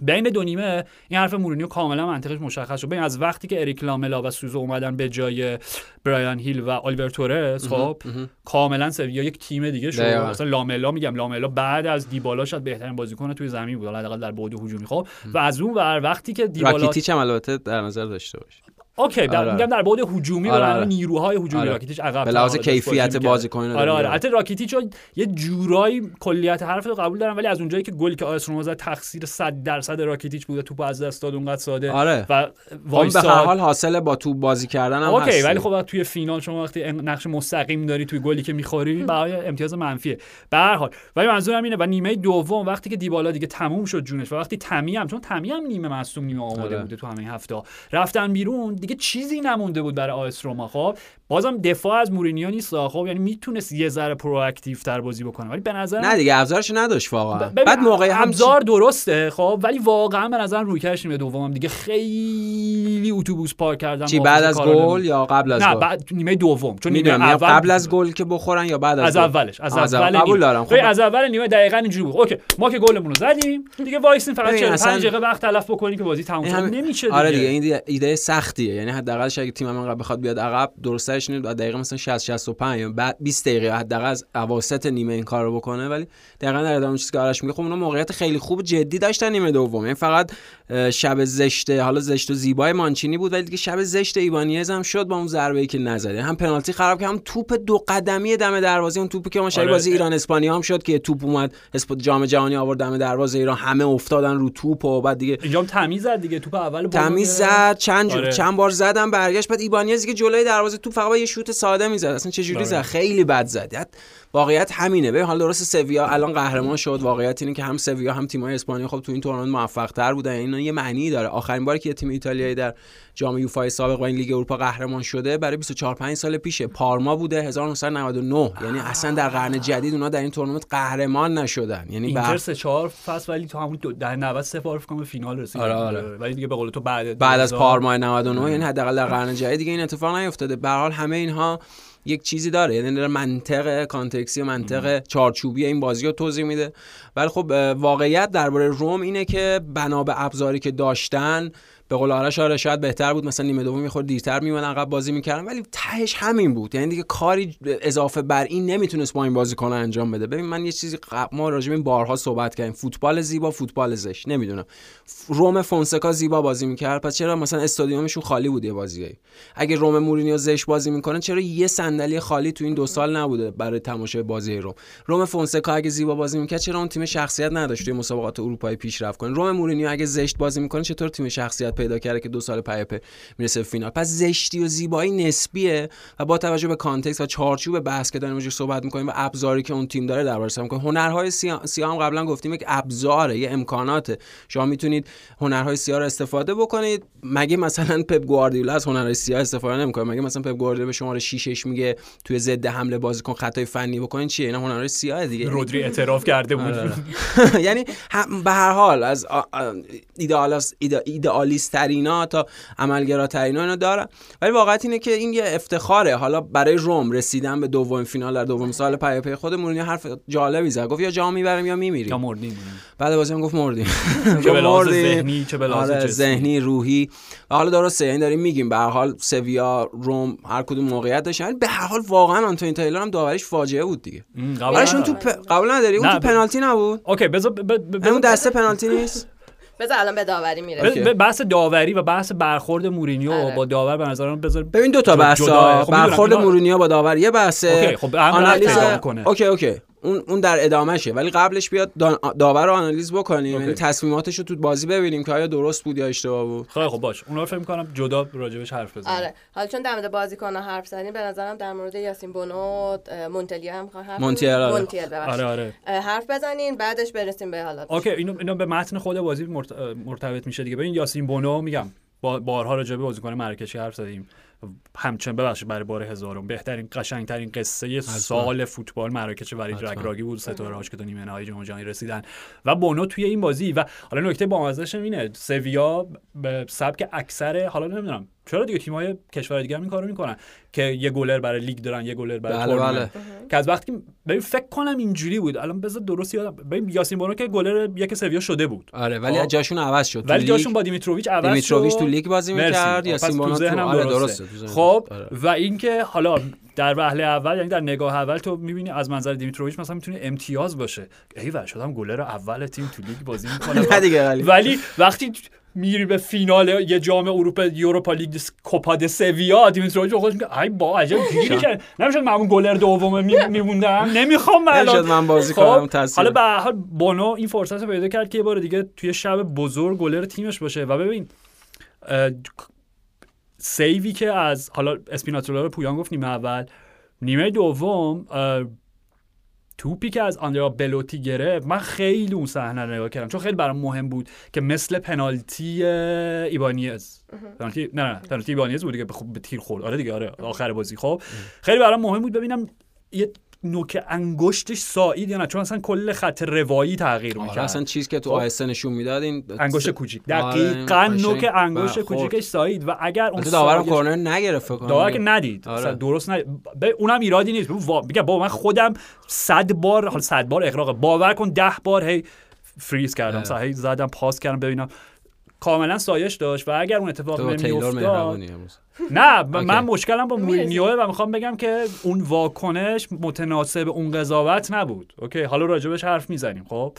B: بین دو نیمه این حرف مورینیو کاملا منطقش مشخص شد. ببین از وقتی که اریک لاملا و سوزو اومدن به جای برایان هیل و آلیور تورس خب کاملا سویا یک تیم دیگه شد. مثلا لاملا میگم لاملا بعد از دیبالا شاید بهترین بازیکن توی زمین بود. حداقل در بعد هجومی خب. و از اون ور وقتی که دیبالا
C: راکیتیچ هم البته در نظر داشته باشه
B: okay در
C: آره.
B: میگم در بعد هجومی
C: آره، آره.
B: نیروهای هجومی
C: آره.
B: راکیتیچ عقب
C: به لحاظ کیفیت. بازیکن
B: آره آره. البته راکیتیچ رو یه جورایی کلیت حرف رو قبول دارم ولی از اونجایی که گلی که آیس زد تقصیر 100 درصد راکیتیچ بوده توپ از دست داد اونقدر ساده
C: آره.
B: و
C: اون به
B: وایساد
C: هر حال حاصل با تو بازی کردن هم okay
B: ولی خب توی فینال شما وقتی نقش مستقیم داری توی گلی که می‌خوری برای امتیاز منفیه به هر حال ولی منظورم اینه و نیمه دوم وقتی که دیبالا دیگه تموم شد جونش و وقتی تمی هم چون تمی هم نیمه مصدوم نیمه آماده
C: آره.
B: بوده تو همه هفته رفتن بیرون دیگه چیزی نمونده بود برای آیس روما. خب بازم دفاع از مورینیو نیست خب یعنی می‌تونست یه ذره proactive تر بازی بکنه. ولی به نظر
C: نه دیگه ابزارش نداشت واقعا. بعد موقع
B: ابزار درسته. خب ولی واقعا به نظر رویکردش نیمه دومم دیگه خیلی اتوبوس پارک کردن
C: چی بعد از گل یا قبل از
B: نه
C: گل؟
B: بعد نیمه دوم. چون نیمه اول
C: قبل از گل که بخورن یا بعد از
B: از؟ اولش از اول.
C: قبول. دارم. خب
B: از اول نیمه دقیقاً اینجوری بود. okay ما که گلمون رو زدیم دیگه وایسین فقط
C: ببین،
B: 45
C: اصلا-
B: دقیقه وقت تلف بکنیم که بازی تموم شه.
C: هم-
B: نمیشه دیگه
C: آره دیگه. این ایده سختیه. یعنی حداقل اگه تیم من بخواد بیاد عقب درستش اینه دقیقه مثلا 60 65 یا بعد 20 دقیقه حداقل از اواسط نیمه این کارو بکنه ولی دقیقا در ادامه چیزی که آرش میگه خب اونا موقعیت خیلی خوب جدی داشتن نیمه دوم یعنی فقط شب زشت حالا زشت و زیبای مانچینی بود ولی دیگه شب زشت ایبانیز هم شد با اون ضربه ای که نزد هم پنالتی خراب که هم توپ دو قدمی دم دروازه اون توپی که ما
B: آره.
C: بازی ایران اسپانیا هم شد که توپ اومد اسپورت جام جهانی آورد دم دروازه ایران همه افتادن رو توپ و بعد دیگه
B: اینجا هم تمیز زد دیگه توپ اول
C: تمیز. زد چند جو-
B: آره.
C: چند بار زدم برگشت. بعد ایبانیز که جلوی دروازه تو فقط با یه شوت ساده می‌زد. اصلا چه جوری
B: آره.
C: زد خیلی بد زد. یعنی واقعیت همینه. ببین حالا درست سویا الان قهرمان شد. واقعیت اینه که هم سویا هم تیم‌های اسپانیا خب تو این تورنمنت موفق تر بودن اینا یه معنی داره. آخرین باری که یه تیم ایتالیایی در جام یوفا سابق و این لیگ اروپا قهرمان شده برای 24 5 سال پیشه. پارما بوده 1999 یعنی اصلا در قرن جدید اونا در این تورنمنت قهرمان نشدن. یعنی
B: اینتر سه چهار فصل ولی تو همون در 90 سه بار فکر فینال رسید
C: آره، آره.
B: ولی دیگه به قول تو بعد
C: بعد از
B: 2000
C: پارما 99 یعنی حداقل در قرن جدید دیگه این اتفاق نیفتاده. به هر حال همه اینها یک چیزی داره. یعنی داره منطق کانتکسی و منطق چارچوبی این بازی رو توضیح میده. ولی خب واقعیت درباره روم اینه که بنا به ابزاری که داشتن به قول آرش آره شاید بهتر بود مثلا نیمه دوم می‌خورد دیرتر میمونن عقب بازی می‌کردن ولی تهش همین بود. یعنی دیگه کاری اضافه بر این نمی‌تونست با این بازیکن انجام بده. ببین من یه چیزی ما راجع به این بارها صحبت کردیم. فوتبال زیبا فوتبال زشت. نمی‌دونم. روم فونسکا زیبا بازی می‌کرد. پس چرا مثلا استادیومشون خالی بود یه بازیایی اگه روم مورینیو زشت بازی می‌کنه چرا یه صندلی خالی تو این دو سال نبوده برای تماشای بازی روم؟ روم فونسکا اگه زیبا بازی می‌کرد چرا اون تیم شخصیت نداشت توی مسابقات اروپایی پیشرفت کنه؟ روم مورینیو اگه زشت بازی می‌کنه چطور تیم شخصیت پیدا کرده که دو سال پیاپی می‌رسه به فینال. پس زشتی و زیبایی نسبیه و با توجه به context و چارچوب بحث که داریم صحبت می‌کنیم و ابزاری که اون تیم داره دربارش می‌کنیم. هنرهای سیاه هم قبلا گفتیم یک ابزاره یه امکاناته. شما می‌تونید هنرهای سیاه رو استفاده بکنید. مگه مثلا پپ گواردیولا از هنرهای سیاه استفاده نمی‌کنه؟ مگه مثلا پپ گواردیولا به شماره 6 6 میگه توی ضد حمله بازیکن خطای فنی بکنین؟ چیه؟ اینا هنرهای سیاه دیگه.
B: رودری اعتراف کرده بود.
C: آره. یعنی به هر حال از ایدئالیست ترینا تا عملگراترینا اینو دارن. ولی واقعیت اینه که این یه افتخاره. حالا برای روم رسیدن به دومین فینال در دومین سال پی پی خود مورینیو حرف جالبی زد. گفت یا جام می‌بریم یا
B: یا
C: میمیریم
B: مردیم
C: بعد بازی هم گفت مردیم.
B: چه. ذهنی چه
C: آره،. ذهنی روحی. و حالا درسته این داریم میگیم به هر حال سویا روم هر کدوم موقعیت داشتن. به هر حال واقعا آنتونی تایلور هم داوریش فاجعه بود دیگه.
B: قبول.
C: تو پ... قبول نداری؟ اون تو پنالتی نبود؟
B: OK بذار
C: اون دسته پنالتی نیست؟
D: بذار الان به داوری میره
B: بحث داوری و بحث برخورد مورینیو
D: آره.
B: با داور به نظرم بذار
C: ببین دو تا بحث.
B: خب
C: برخورد مورینیو با داور یه بحثه
B: OK، خب
C: آنالیز. OK OK اون اون در ادامهشه. ولی قبلش بیاد دا- داور رو آنالیز بکنیم. یعنی تصمیماتش رو تو بازی ببینیم که آیا درست بود یا اشتباه بود.
B: خیلی خب باش. اونا رو فکر می‌کنم جدا راجبش حرف بزنیم.
D: آره. حالا چون در مورد بازیکن حرف زدیم به نظرم در مورد یاسین بونو اه، مونتیل هم حرف
C: مونتیل، آره.
D: مونتیل.
B: آره آره.
D: حرف بزنین بعدش برسیم به حالا.
B: اوکی اینو اینو به متن خود بازی مرت- مرتبط میشه دیگه. ببین یاسین بونو میگم با بارها راجع به بازیکن مراکشی حرف زدیم. همچنین ببخشید برای بار هزارم. بهترین قشنگترین قصه سال فوتبال مراکش
C: حتما.
B: رگراگی بود. ستاره هاش که تا نیمه نهایی جام جهانی رسیدن. و بونو توی این بازی. و حالا نکته بامزه‌ش اینه. سویا به سبک اکثر حالا نمی‌دونم چرا دیگه تیم‌های کشور دیگه هم این کارو می‌کنن که یه گلر برای لیگ دارن یه گلر برای
C: بله،
B: تورنمنت که از وقتی ببین فکر کنم اینجوری بود الان بذار درست یادم ببین یاسین بونو که گلر یک سویا شده بود
C: آره ولی
B: آه.
C: جاشون عوض شد
B: ولی. جاشون با دیمیتروویچ عوض
C: دیمیتروویچ. تو لیگ بازی. می‌کرد یاسین بونو تو آره
B: درسته.
C: درسته
B: خب.
C: آره.
B: و اینکه حالا در وهله اول یعنی در نگاه اول تو می‌بینی از منظر دیمیتروویچ مثلا می‌تونه امتیاز باشه ای و شدم گلر اول تیم تو لیگ بازی
C: نه
B: می‌کنه
C: ولی
B: وقتی میری به فینال یه جام اروپا یوروپا لیگ کوپا دِ سویا دیمیتروویچ خودش میگه ای با عجب گیری کرد. نمی‌شد من اون گلر دوم میموندم؟ نمی‌خوام من الان.
C: نمی‌شد من بازی
B: خب،
C: کنم تاثیر.
B: حالا به هر حال بونو این فرصت رو پیدا کرد که یه بار دیگه توی شب بزرگ گلر تیمش باشه. و ببین سیوی که از حالا اسپیناتولا رو پویان گفت نیمه اول. نیمه دوم توپی که از آندریا بلوتی گرفت من خیلی اون صحنه رو نگاه کردم. چون خیلی برام مهم بود که مثل پنالتی ایبانیز پنالتی نه نه پنالتی ایبانیز بود که خب به تیر خورد. آره دیگه آره آخر بازی خب. خیلی برام مهم بود. ببینم یه نوک انگشتش سایید یا نه چون اصلا کل خط روایی تغییر
C: آره
B: می‌کرد
C: اصلا چیز که تو
B: خب.
C: آهسته نشون می‌داد این
B: انگشت کوچیک
C: آره،
B: دقیقا
C: قشنگ.
B: نوک انگشت
C: خورد.
B: کوچیکش سایید و اگر اون
C: داورم
B: سایش-
C: کورنر نگرفت
B: داور که ندید
C: آره.
B: اصلا درست ندید اونم ایرادی نیست. میگم بابا من خودم صد بار حالا صد بار اغراق باور کن ده بار هی فریز کردم
C: آره.
B: صح هی زدم پاس کردم ببینم کاملا سایش داشت و اگر اون اتفاق
C: تو
B: نمیافتاد نه. من مشکلم با مورینیو و می‌خوام بگم که اون واکنش متناسب اون قضاوت نبود OK حالا راجبش حرف می‌زنیم خب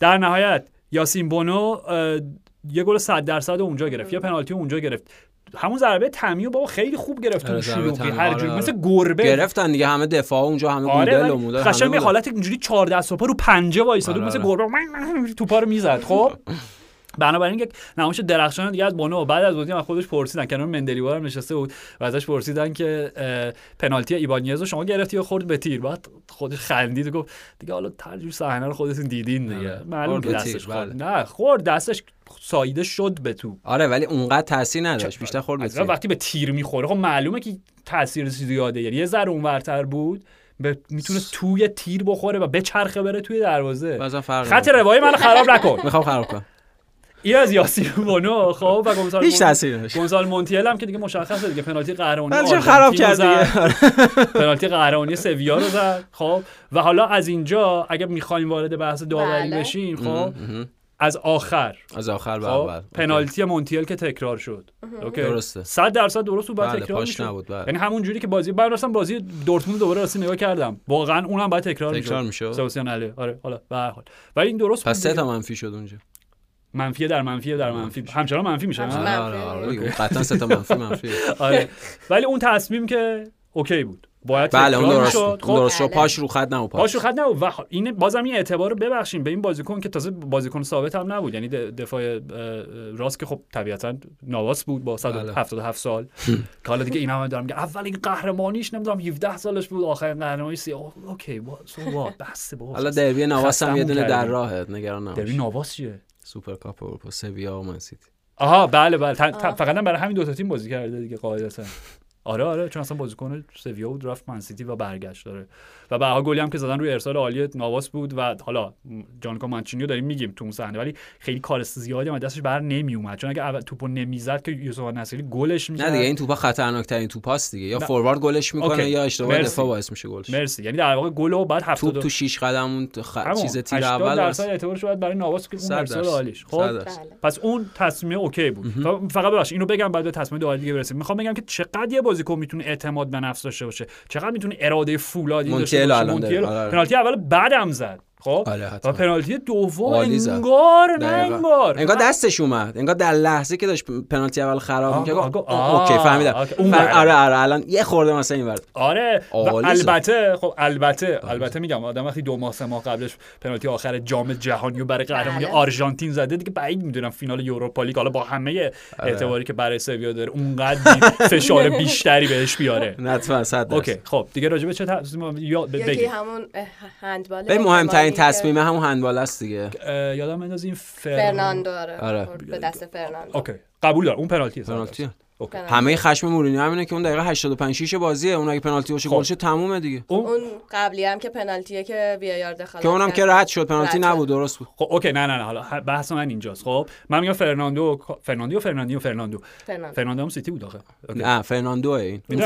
B: در نهایت یاسین بونو یه گل 100 درصد اونجا گرفت یه پنالتی اونجا گرفت همون ضربه تمیو بابا خیلی خوب گرفت اون شلوغی
C: تمیو،
B: هر
C: آره،
B: جوری. مثل گربه
C: گرفتن دیگه همه دفاع اونجا همه
B: آره
C: گودل و مودل
B: قشنگ. حالت اینجوری چهار دست پا رو پنجه وایساده بود
C: آره،
B: مثل
C: آره.
B: گربه توپا رو می‌زد خب بنابراین یک نمایش درخشان دیگه از بونو بعد از بازی من خودش پرسیدن. کنار مندلیوار هم نشسته بود و ازش پرسیدن که پنالتی ایبانیز رو شما گرفتی یا خورد به تیر؟ بعد خودش خندید و گفت دیگه حالا ترجور صحنه رو خودتون دیدین دیگه.
C: آره.
B: معلوم دستش خورد.
C: بله.
B: نه خورد دستش سایده شد به تو.
C: آره ولی اونقدر تاثیر نداشت. بیشتر خورد به تیر.
B: وقتی به تیر می‌خوره خب معلومه که تاثیر زیاده یعنی یه ذره اونورتر بود به می‌تونه توی تیر بخوره و بچرخه بره توی دروازه. خط. روایی منو خراب نکن.
C: می‌خوام خراب کنم.
B: این از یاسین بونو خب و گونزال
C: هیچ تاثیری نداشت
B: گونزال مونتیل هم که دیگه مشخصه دیگه پنالتی قهرمانی
C: بعدش هم
B: آرژانتین
C: خراب کرد. دیگه
B: پنالتی قهرمانی سویا رو زد خب و حالا از اینجا اگه می‌خوایم وارد بحث داوری
D: بله.
B: بشیم خب. از آخر
C: از آخر به
B: خب
C: اول
B: پنالتی مونتیل که تکرار شد اوکی
C: درسته.
B: 100 درصد درست بود باید
C: بله،
B: تکرار
C: پاش
B: می‌شد.
C: نبود، بله.
B: یعنی همون جوری که بازی بعد راستم بازی دورتموند دوباره راستی نگاه کردم واقعا اونم باید تکرار می‌شد
C: تکرار می‌شد.
B: سباستیان علی آره حالا به هر حال ولی این درست
C: پس سه. تا منفی شد اونجا
B: منفی در منفی در منفی. همچنان منفی میشه؟
C: آره
D: منفی.
C: آره آره. قطعا سه تا منفی منفی.
B: آره. ولی اون تصمیم که اوکی بود. باید
C: بله اون درست
B: می‌شد.
C: بود. اون درست شد.
D: بله.
C: پاش رو خط نبود
B: پاش. رو خط نبود و خ- این بازم این اعتبار رو ببخشیم. به این بازیکن که تازه بازیکن ثابت هم نبود. یعنی دفاع راست که خب طبیعتا نواس بود با 177 سال. که حالا دیگه این هم دارم میگه اول این قهرمانیش نمی‌دونم 17 سالش بود. آخرین قهرمانی سی اوه، اوکی با سو وات بسته با
C: حالا دربی نواس هم یه دونه در. راهه. نگران
B: دربی
C: نباش
B: نواس چیه؟
C: سوپر کاپ اروپا سویا و من سیتی.
B: آها بله بله. فقط برای همین دو تا تیم بازی کرده دیگه قاعدتا. آره آره چون اصلا بازیکن سویا بود رفت من سیتی و برگشت داره و به هر گلی هم که زدن روی ارسال عالی نواس بود و حالا جانکو مانچینیو داریم میگیم تو اون صحنه ولی خیلی کار زیادی هم دستش بر نمی اومد چون اگه اول توپو نمی‌زد که یوسف نصیری گلش می‌زد
C: نه دیگه این توپا خطرناکترین توپاست دیگه یا
B: نه.
C: فوروارد گلش می‌کنه
B: اوکی.
C: یا اشتباه. دفاع باعث میشه گلش
B: مرسی یعنی در واقع گل و بعد 70
C: توپ تو شیش قدم اون خ... چیز تیر
B: 80
C: اول
B: درصد. اعتبارش باید برای نواس که اون ارسال. عالیش خب.
D: بله.
B: پس اون تصمیم OK بود ف- فقط ببخش اینو بگم بعد به تصمیم داوری دیگه برسیم می‌خوام بگم که چقدر یه بازیکن می‌تونه اعتماد به نفس داشته باشه چقدر می‌تونه اراده فولادی داشته
C: مونتیل الان داره. آره.
B: پنالتی اول بعدم زد خب
C: آره،
B: و. پنالتی دوم. انگار نه. انگار
C: انگار دستش اومد انگار در لحظه که داشت پنالتی اول خراب می‌کرد OK فهمیدم.
B: اون.
C: آره آره الان یه خورده مثلا این ور
B: آره و. البته خب البته البته میگم آدم وقتی دو ماه سه ماه قبلش پنالتی آخر جام جهانی رو برای قهرمانی
D: بله.
B: آرژانتین زده دیگه بعید می‌دونم فینال یوروپا لیگ حالا با همه
C: آره.
B: اعتباری که برای سویا داره اونقدر فشار بیشتری بهش بیاره
C: نه حتما صد.
B: OK خب دیگه راجع به چه تصمیم یا
D: همون هندبال
C: به مهمترین
D: که
C: تصمیم همون هندبال است دیگه
B: یادم بنداز این فر...
D: فرناندو آره
C: آره.
D: به دست فرناندو
B: OK قبول دارم اون پنالتی
C: پنالتی
B: اوکی.
D: پنالتی.
C: همه خشم مورینیو همینه که اون دقیقه 85 6 بازیه اون اگه پنالتی باشه
B: خب.
C: گلش تمومه دیگه
B: اون
D: اون قبلی هم که پنالتیه که VAR دخالت
C: که اونم. که رد شد پنالتی. نبود درست بود
B: خب OK نه نه نه حالا بحث من اینجاست خب من میگم فرناندو فرناندو فرناندو فرناندو
D: فرناندو
B: فرناندو هم سیتی بود آخه OK.
C: نه فرناندو این اون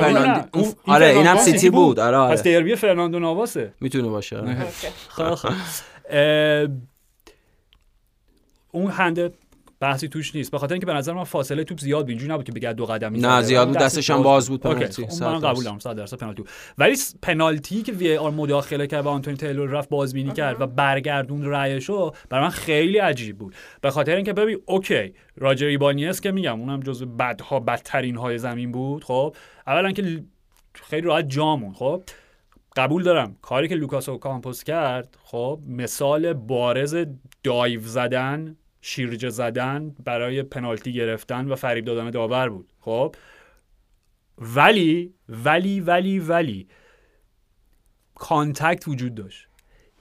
B: این
C: آره اینم
B: فرناندو
C: سیتی بود آره
B: پس
C: آره
B: دربی فرناندو ناواسه
C: می‌تونه باشه.
D: OK.
B: خب خب. اون hand ه بحثی توش نیست. به خاطر اینکه به نظر من فاصله توپ زیاد بود. اینجوری نبود که بگه دو قدمی
C: نه،. زیاد بود،
B: دستش
C: هم باز بود. پنالتی.
B: خب، من. قبول دارم. 100 درصد پنالتی. ولی پنالتی که VAR مداخله کرد و آنتونی تایلور رفت بازبینی کرد و برگردون رأیشو برای من خیلی عجیب بود. به خاطر اینکه ببین OK راجر ایبانیز که میگم اونم جزو بدها بدترین های زمین بود. خب اولا که خیلی راحت جامون خب قبول دارم. کاری که لوکاس اوکامپوس کرد خب مثال بارز dive زدن شیرجه زدن برای پنالتی گرفتن و فریب دادن داور بود. خب؟ ولی ولی ولی ولی contact وجود داشت.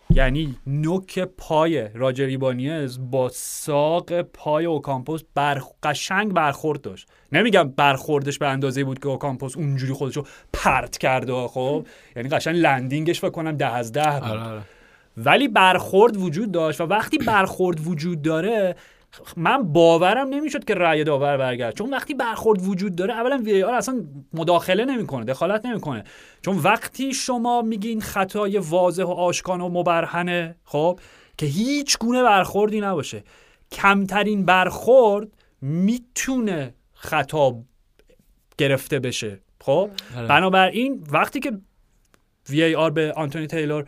B: یعنی نوک پای راجر ایبانیز با ساق پای اوکامپوس بر قشنگ برخورد داشت. نمیگم برخوردش به اندازه بود که اوکامپوس اونجوری خودشو پرت کرده خب؟ یعنی قشنگ landing ش فکر کنم ده از ده بود.
C: آره آره.
B: ولی برخورد وجود داشت و وقتی برخورد وجود داره من باورم نمی‌شد که رأی داور برگرد. چون وقتی برخورد وجود داره اولا VAR اصلا مداخله نمی‌کنه دخالت نمی‌کنه. چون وقتی شما میگین خطای واضح و آشکار و مبرهنه خب که هیچ گونه برخوردی نباشه. کمترین برخورد می‌تونه خطا گرفته بشه خب؟
C: آره.
B: بنابراین وقتی که وی آر به آنتونی تیلور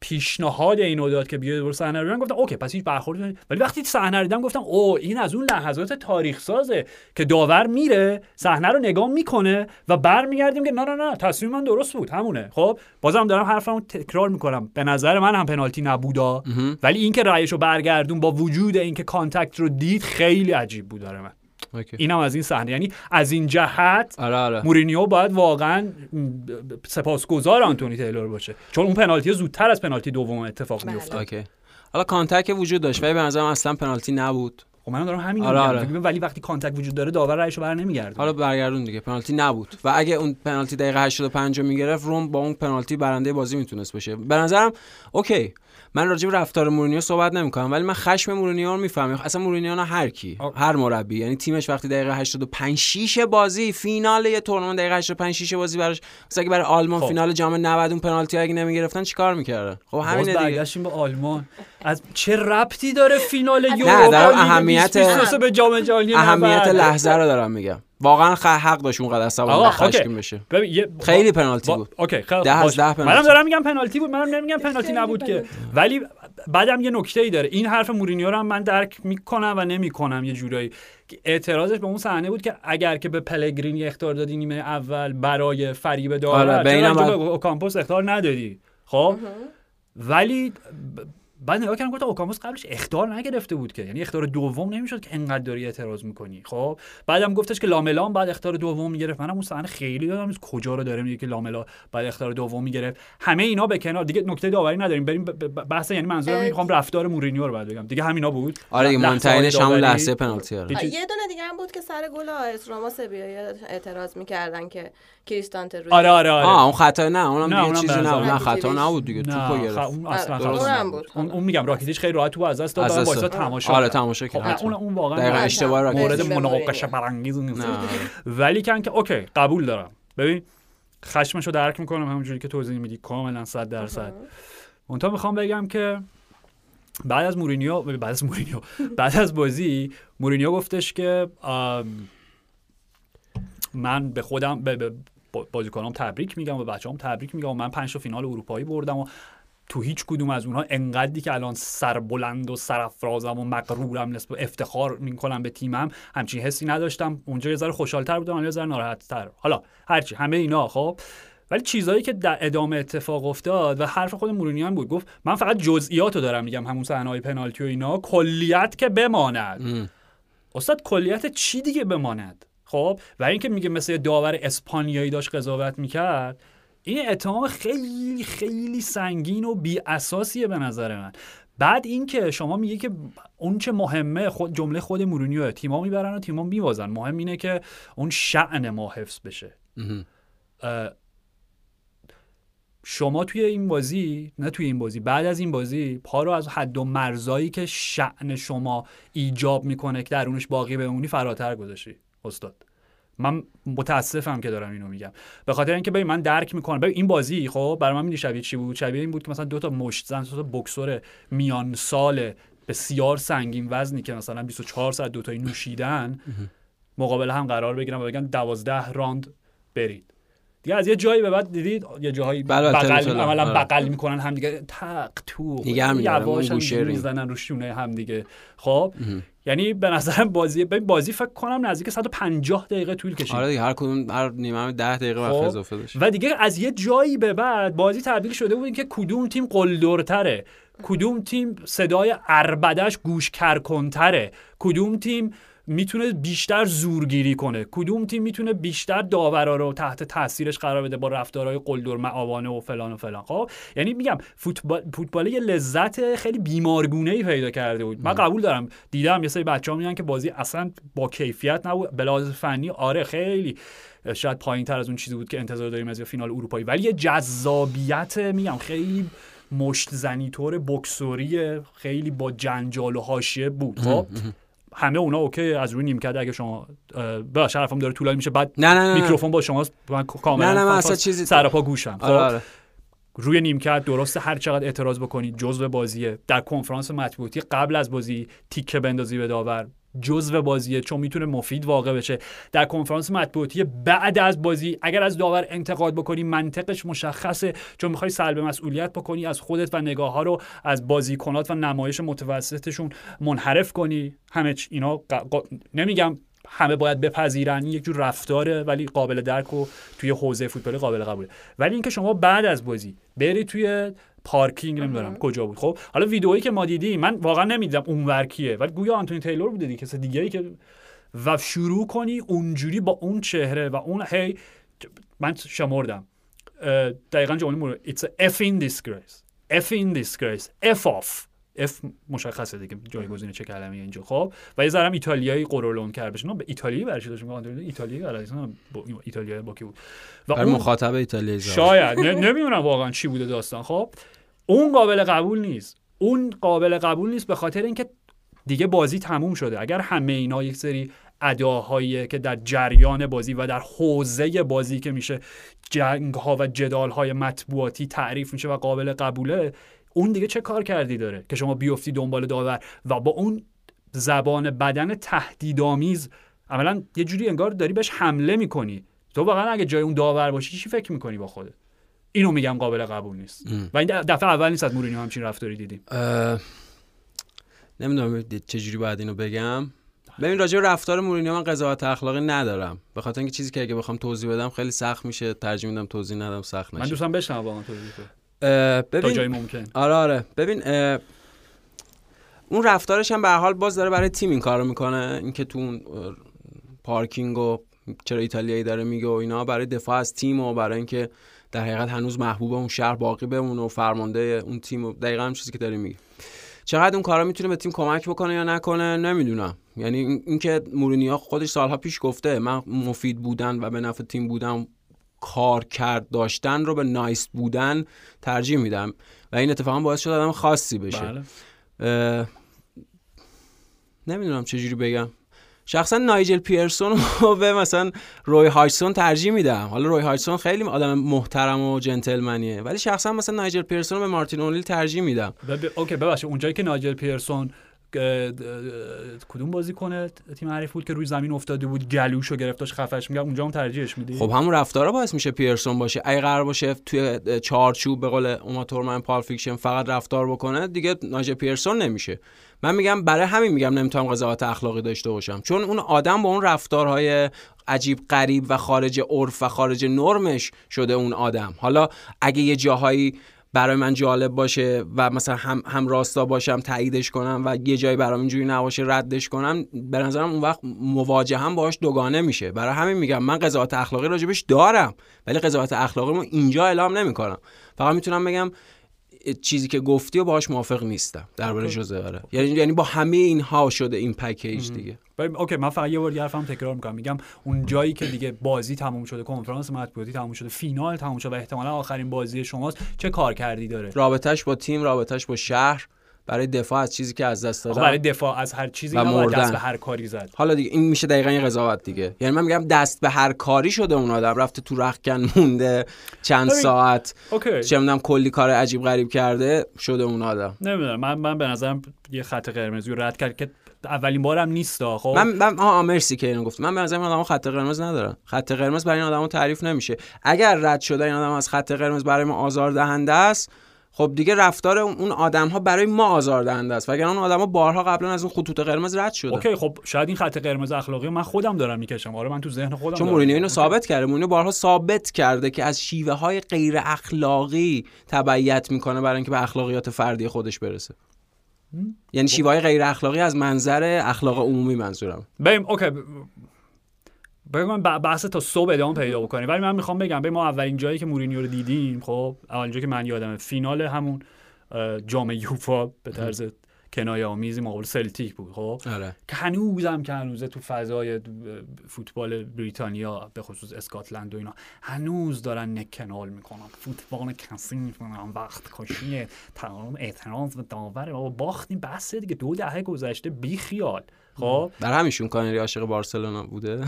B: پیشنهاد اینو داد که بیاد برو صحنه رو گفتم اوکی پس هیچ برخوردی. ولی وقتی صحنه رو دیدم گفتم او این از اون لحظات تاریخ سازه که داور میره صحنه رو نگاه می‌کنه و برمیگردیم که نه نه نه تصمیم من درست بود همونه خب بازم دارم حرفمو تکرار می‌کنم به نظر من هم پنالتی نبودا ولی اینکه رأیشو برگردون با وجود اینکه contact رو دید خیلی عجیب بود داره من. اینم از این صحنه. یعنی از این جهت
C: آره آره.
B: مورینیو باید واقعا سپاسگزار آنتونی تیلور باشه. چون اون پنالتی زودتر از پنالتی دوم اتفاق. میفته
C: حالا کانتک وجود داشت ولی به نظرم اصلا پنالتی نبود.
B: خب من دارم همین
C: آره،
B: آره. ولی وقتی contact وجود داره داور رایشو بر نمیگرده
C: حالا برگردون دیگه پنالتی نبود. و اگه اون پنالتی دقیقه 85 رو می‌گرفت روم با اون پنالتی برنده بازی می‌تونست بشه. به نظرم okay. من راجع به رفتار مورینیو صحبت نمی‌کنم ولی من خشم مورینیو رو می‌فهمم. اصلا مورینیو نه هر کی
B: آه.
C: هر مربی. یعنی تیمش وقتی دقیقه 85 6 بازی فینال یه تورنمنت دقیقه 85 6 بازی براش. مثلا اگه برای آلمان
B: خب.
C: فینال جام 90 اون پنالتی اگه نمی‌گرفتن چیکار می‌کردن؟ خب
B: باز
C: همینه دیگه.
B: برگشتیم به آلمان. از چه ربطی داره فینال یورو
C: دارم اهمیت-
B: 2023 به جام جهانی
C: اهمیت
B: 90.
C: لحظه رو دارم میگم واقعا حق داشت اونقدر عصبانی
B: okay.
C: بشه خیلی پنالتی بود.
B: okay خیلی
C: ده از. ده پنالتی.
B: منم دارم میگم پنالتی بود منم نمیگم پنالتی نبود که. ولی بعدم یه نکته ای داره این حرف مورینیو رو هم من درک می‌کنم و نمی‌کنم یه جورایی اعتراضش به اون صحنه بود که اگر که به پلگرینی اخطار دادی نیمه اول برای فریب داور
C: آره، به
B: اوکامپوس اخطار ندادی خب ولی بعد نگاه کردم گفتم اوکامپوس قبلش اختار نگرفته بود که. یعنی اختار دوم نمی‌شد که انقدر داری اعتراض می‌کنی. خب بعدم گفتش که لاملان بعد اختار دوم می‌گرفت. منم اون صحنه خیلی یادم نیست کجا رو داره میگه که لاملا بعد اختار دوم می‌گرفت. همه اینا به کنار. دیگه نکته داوری نداریم. بریم بحث یعنی منظورم می‌خوام رفتار مورینیو رو بعد بگم. دیگه همینا بود.
C: آره منتهیش همون. لحظه پنالتی آره.
D: یه دونه دیگه هم بود که سر گل آیس روما سبیایی اعتراض می‌کردن که کریستانته
B: آره آره آره
C: آه اون خطا نه اونم
B: نه،
C: دیگه
B: اونم
C: چیزی
B: به
C: نبود
B: نظرم
C: نه خطا
D: راکیتیچ.
C: نبود دیگه توپو گرفت
B: خ- اون اصلا
D: آره،
B: خطا
D: اونم
B: نبود.
D: بود.
B: اون, اون میگم راکیتیچ خیلی راحت تو از دست داد
C: از
B: دادن
C: دست
B: وایسا
C: داد.
B: تماشا
C: آره
B: کرد.
C: تماشا
B: خب
C: کرد
B: نه. اون اون واقعا
C: دقیقاً
D: نه،
C: اشتباه. راکیتیچ.
B: مورد مناقشه. برانگیز نیست
C: نه
B: ولی کن که اوکی قبول دارم ببین خشمشو درک می‌کنم همونجوری که توضیح میدی کاملا 100 درصد منتها می‌خوام بگم که بعد از مورینیو بعد از مورینیو بعد از بازی مورینیو گفتش که آم، من به خودم به, به بازیکنام تبریک میگم و بچه‌هام تبریک میگم و من پنج تا فینال اروپایی بردم و تو هیچ کدوم از اونها انقدری که الان سربلند و سرافرازم و مغرورم نسبت افتخار می‌کنم به تیمم همچین حسی نداشتم. اونجا یه ذره خوشحالتر بودم یه ذره ناراحتتر. حالا هرچی همه اینا خب. ولی چیزایی که در ادامه اتفاق افتاد و حرف خود مورینیو هم بود گفت من فقط جزئیات رو دارم میگم همون صحنه‌های پنالتی و اینا. کلیت که بماند.
C: ام.
B: استاد کلیت چی دیگه بماند؟ خب و اینکه میگه مثل داور اسپانیایی داشت قضاوت می‌کرد این اتهام خیلی خیلی سنگین و بی اساسیه به نظر من. بعد اینکه شما میگه که اون چه مهمه خود جمله خود مورینیو تیما می‌برن و تیما میبازن. مهم اینه که اون شعن ما حفظ بشه. شما توی این بازی نه توی این بازی بعد از این بازی پا رو از حد و مرزایی که شعن شما ایجاب می‌کنه که درونش باقی بمونی فراتر گذاشتی. استاد. من متاسفم که دارم اینو میگم. به خاطر اینکه ببین من درک می‌کنم. ببین این بازی خب برای من می‌دونی شبیه چی بود؟ شبیه این بود که مثلا دو تا مشت زن دو تا بکسور میان سال بسیار سنگین وزنی که مثلا 24 ساعت دو تایی نوشیدن مقابل هم قرار بگیرن و بگن دوازده راند برید. دیگه از یه جایی به بعد دیدید یه جاهایی
C: بله،
B: بغل. عملا
C: آره.
B: بغل می‌کنن هم دیگه تق تو یواش
C: اون
B: هم
C: گوشه رو.
B: می‌زنن رو شونه هم دیگه خب یعنی به نظرم بازی ببین بازی فکر کنم نزدیک 150 دقیقه طول کشید
C: آره دیگه هر کدوم هر نیمه 10 دقیقه وقت
B: خب.
C: اضافه داشت
B: و دیگه از یه جایی به بعد بازی تبدیل شده بود که کدوم تیم قلدرتره کدوم تیم صدای اربدش گوش کرکنتره کدوم تیم می‌تونه بیشتر زورگیری کنه. کدوم تیم می‌تونه بیشتر داورا رو تحت تاثیرش قرار بده با رفتارهای قلدر معاوانه و فلان و فلان. خب یعنی میگم فوتبال فوتبال یه لذت خیلی بیمارگونه ای پیدا کرده بود. من قبول دارم. دیدم یه سری بچه‌ها میگن که بازی اصلا با کیفیت نبود. به لحاظ فنی آره خیلی. شاید پایین تر از اون چیزی بود که انتظار داریم از فینال اروپایی. ولی یه جذابیت میگم خیلی مشت زنی طور بکسوری خیلی با جنجال و حاشیه بود. خب؟ همه اونا okay از روی نیمکت اگه شما به شرفم داره طولانی میشه بعد
C: نه نه نه
B: میکروفون با شما من کاملا
C: نه نه اصلا چیزی
B: سر پا گوشم. خب؟
C: آره. آره.
B: روی نیمکت درسته هر چقدر اعتراض بکنید جزء بازیه. در کنفرانس مطبوعاتی قبل از بازی تیکه بندازی به داور. جزء بازیه چون می‌تونه مفید واقع بشه. در کنفرانس مطبوعاتی بعد از بازی اگر از داور انتقاد بکنی منطقش مشخصه. چون می‌خوای سلب مسئولیت بکنی از خودت و نگاه ها رو از بازیکنات و نمایش متوسطشون منحرف کنی. همه اینا ق- ق- نمیگم همه باید بپذیرن این یک جور رفتاره ولی قابل درک و توی حوزه فوتبال قابل قبوله. ولی اینکه شما بعد از بازی بری توی پارکینگ نمی‌دونم کجا بود. خب حالا ویدئویی که ما دیدیم من واقعا نمی‌دیدم اونور کیه ولی گویا آنتونی تیلور بوده دیگه کس دیگه ای که و شروع کنی اونجوری با اون چهره و اون هی من شمردم. دقیقا جمله مورد. It's a effing disgrace. Effing disgrace. F off. F مشخصه دیگه جایگزین چه کلمه اینجا. خب و یه ذرم ایتالیایی قرولون کرد بشه. به ایتالیایی برش داشت میگم ایتالیایی با ایتالیایی با کی بود؟ و اون-
C: مخاطب ایتالیایی.
B: شاید. نمی‌دونم واقعا چی بوده داستان. خب اون قابل قبول نیست. اون قابل قبول نیست به خاطر اینکه دیگه بازی تموم شده. اگر همه اینا یک سری اداهایی که در جریان بازی و در حوزه بازی که میشه جنگ ها و جدال های مطبوعاتی تعریف میشه و قابل قبوله اون دیگه چه کار کردی داره که شما بیفتی دنبال داور؟ و با اون زبان بدن تهدیدآمیز عملا یه جوری انگار داری بهش حمله می‌کنی. تو واقعا اگه جای اون داور باشی چی فکر می‌کنی با خودت؟ اینو میگم قابل قبول نیست. و این دفعه اول نیست از مورینیو همچین رفتاری دیدیم.
C: اه، نمی‌دونم چجوری باید اینو بگم. ببین راجع به رفتار مورینیو من قضاوت اخلاقی ندارم. به خاطر اینکه چیزی که اگه بخوام توضیح بدم خیلی سخت میشه. ترجیح میدم توضیح ندم سخت
B: من
C: نشه.
B: دوستم بشنوم واقعا توضیح تا
C: ببین
B: ممکن.
C: آره آره. ببین اون رفتارش هم به حال باز داره برای تیم این کارو می‌کنه. اینکه تو اون پارکینگ و چرا ایتالیایی داره میگه و اینا برای دفاع از تیم و برای اینکه در حقیقت هنوز محبوب اون شهر باقی بمونه و فرمانده اون تیم و دقیقا هم چیزی که داره میگه چقدر اون کارا می‌تونه به تیم کمک بکنه یا نکنه نمی‌دونم. یعنی این- اینکه مورینیو خودش سالها پیش گفته من مفید بودن و به نفع تیم بودن کار کرد داشتن رو به nice بودن ترجیح میدم. و این اتفاقا باعث شد آدم خاصی بشه.
B: بله.
C: نمی‌دونم چجوری بگم. شخصا نایجل پیرسون رو به مثلا روی هاجسون ترجیح میدم. حالا روی هاجسون خیلی آدم محترم و جنتلمنیه. ولی شخصا مثلا نایجل پیرسون رو به مارتین اونیل ترجیح میدم.
B: ب- ب- okay ببخشید. اونجایی که نایجل پیرسون کدوم بازی کنه تیم حریف بود که روی زمین افتاده بود گلوشو گرفتاش خفش میگم اونجا هم ترجیحش میدی؟
C: خب همون رفتارا باعث میشه پیرسون باشه. اگه قرار باشه توی چارچوب به قول اوما تورمن پال فقط رفتار بکنه دیگه ناجل پیرسون نمیشه. من میگم برای همین میگم نمی‌تونم قضاوت اخلاقی داشته باشم. چون اون آدم با اون رفتارهای عجیب غریب و خارج عرف و خارج نرمش شده اون آدم. حالا اگه یه جاهایی برای من جالب باشه و مثلا هم, هم راستا باشم تاییدش کنم و یه جایی برام اینجوری نباشه ردش کنم به نظرم اون وقت مواجه هم باهاش دوگانه میشه. برای همین میگم من قضاوت اخلاقی راجبش دارم ولی قضاوت اخلاقی رو اینجا اعلام نمی‌کنم. فقط می‌تونم بگم چیزی که گفتی و باهاش موافق نیستم. درباره جزء آره یعنی یعنی با همه اینها شده این پکیج دیگه.
B: اوکی من فقط یه بار دیگه حرفم تکرار می‌کنم. میگم اون جایی که دیگه بازی تموم شده کنفرانس مطبوعاتی تموم شده فینال تموم شده و احتمالا آخرین بازی شماست چه کار کردی داره؟
C: رابطش با تیم رابطش با شهر برای دفاع از چیزی که از دست دادم
B: برای دفاع از هر چیزی
C: و
B: نباید دست. به هر کاری زد.
C: حالا دیگه این میشه دقیقا یه قضاوت دیگه. یعنی من میگم دست به هر کاری شده اون آدم. رفته تو رخکن مونده چند ساعت.
B: okay.
C: چه می‌دونم کلی کار عجیب غریب کرده شده اون آدم.
B: نمی‌دونم. من من به نظرم یه خط قرمزی رو رد کرد که اولین بارم نیست خب؟
C: من من آه مرسی که اینو گفت من به نظر آدم خط قرمز ندارن. خط قرمز برای این آدم تعریف نمیشه. اگر رد شده این آدم از خط قرمز برای ما آزار دهنده است خب دیگه رفتار اون آدم ها برای ما آزار دهنده است. وگرنه اون آدم ها بارها قبلا از اون خطوط قرمز رد شده.
B: okay خب شاید این خط قرمز اخلاقی من خودم دارم می‌کشم. آره من تو ذهن خودم
C: چون مورینیو اینو. ثابت کرده. مورینیو بارها ثابت کرده که از شیوه های غیر اخلاقی تبعیت می‌کنه برای اینکه به اخلاقیات فردی خودش برسه. یعنی شیوه غیر اخلاقی از منظر اخلاق عمومی منظورم.
B: بریم okay. بگم من بحث تا صبح ادامه پیدا بکنیم. ولی من می‌خوام بگم به ما اولین جایی که مورینیو رو دیدیم خب اولین جایی که من یادمه. فینال همون جام یوفا به طرز کنایه آمیزی مقابل سلتیک بود خب؟
C: آره.
B: که هنوزم که هنوزه تو فضای فوتبال بریتانیا به خصوص اسکاتلند و اینا هنوز دارن نکنال می‌کنن. فوتبال کسی می‌کنن وقت کشیه تمام اعتراض به داور. بابا باختیم بس دیگه. دو دهه گذشته بی خیال. خب؟
C: بر همیشون کانری عاشق بارسلونا بوده.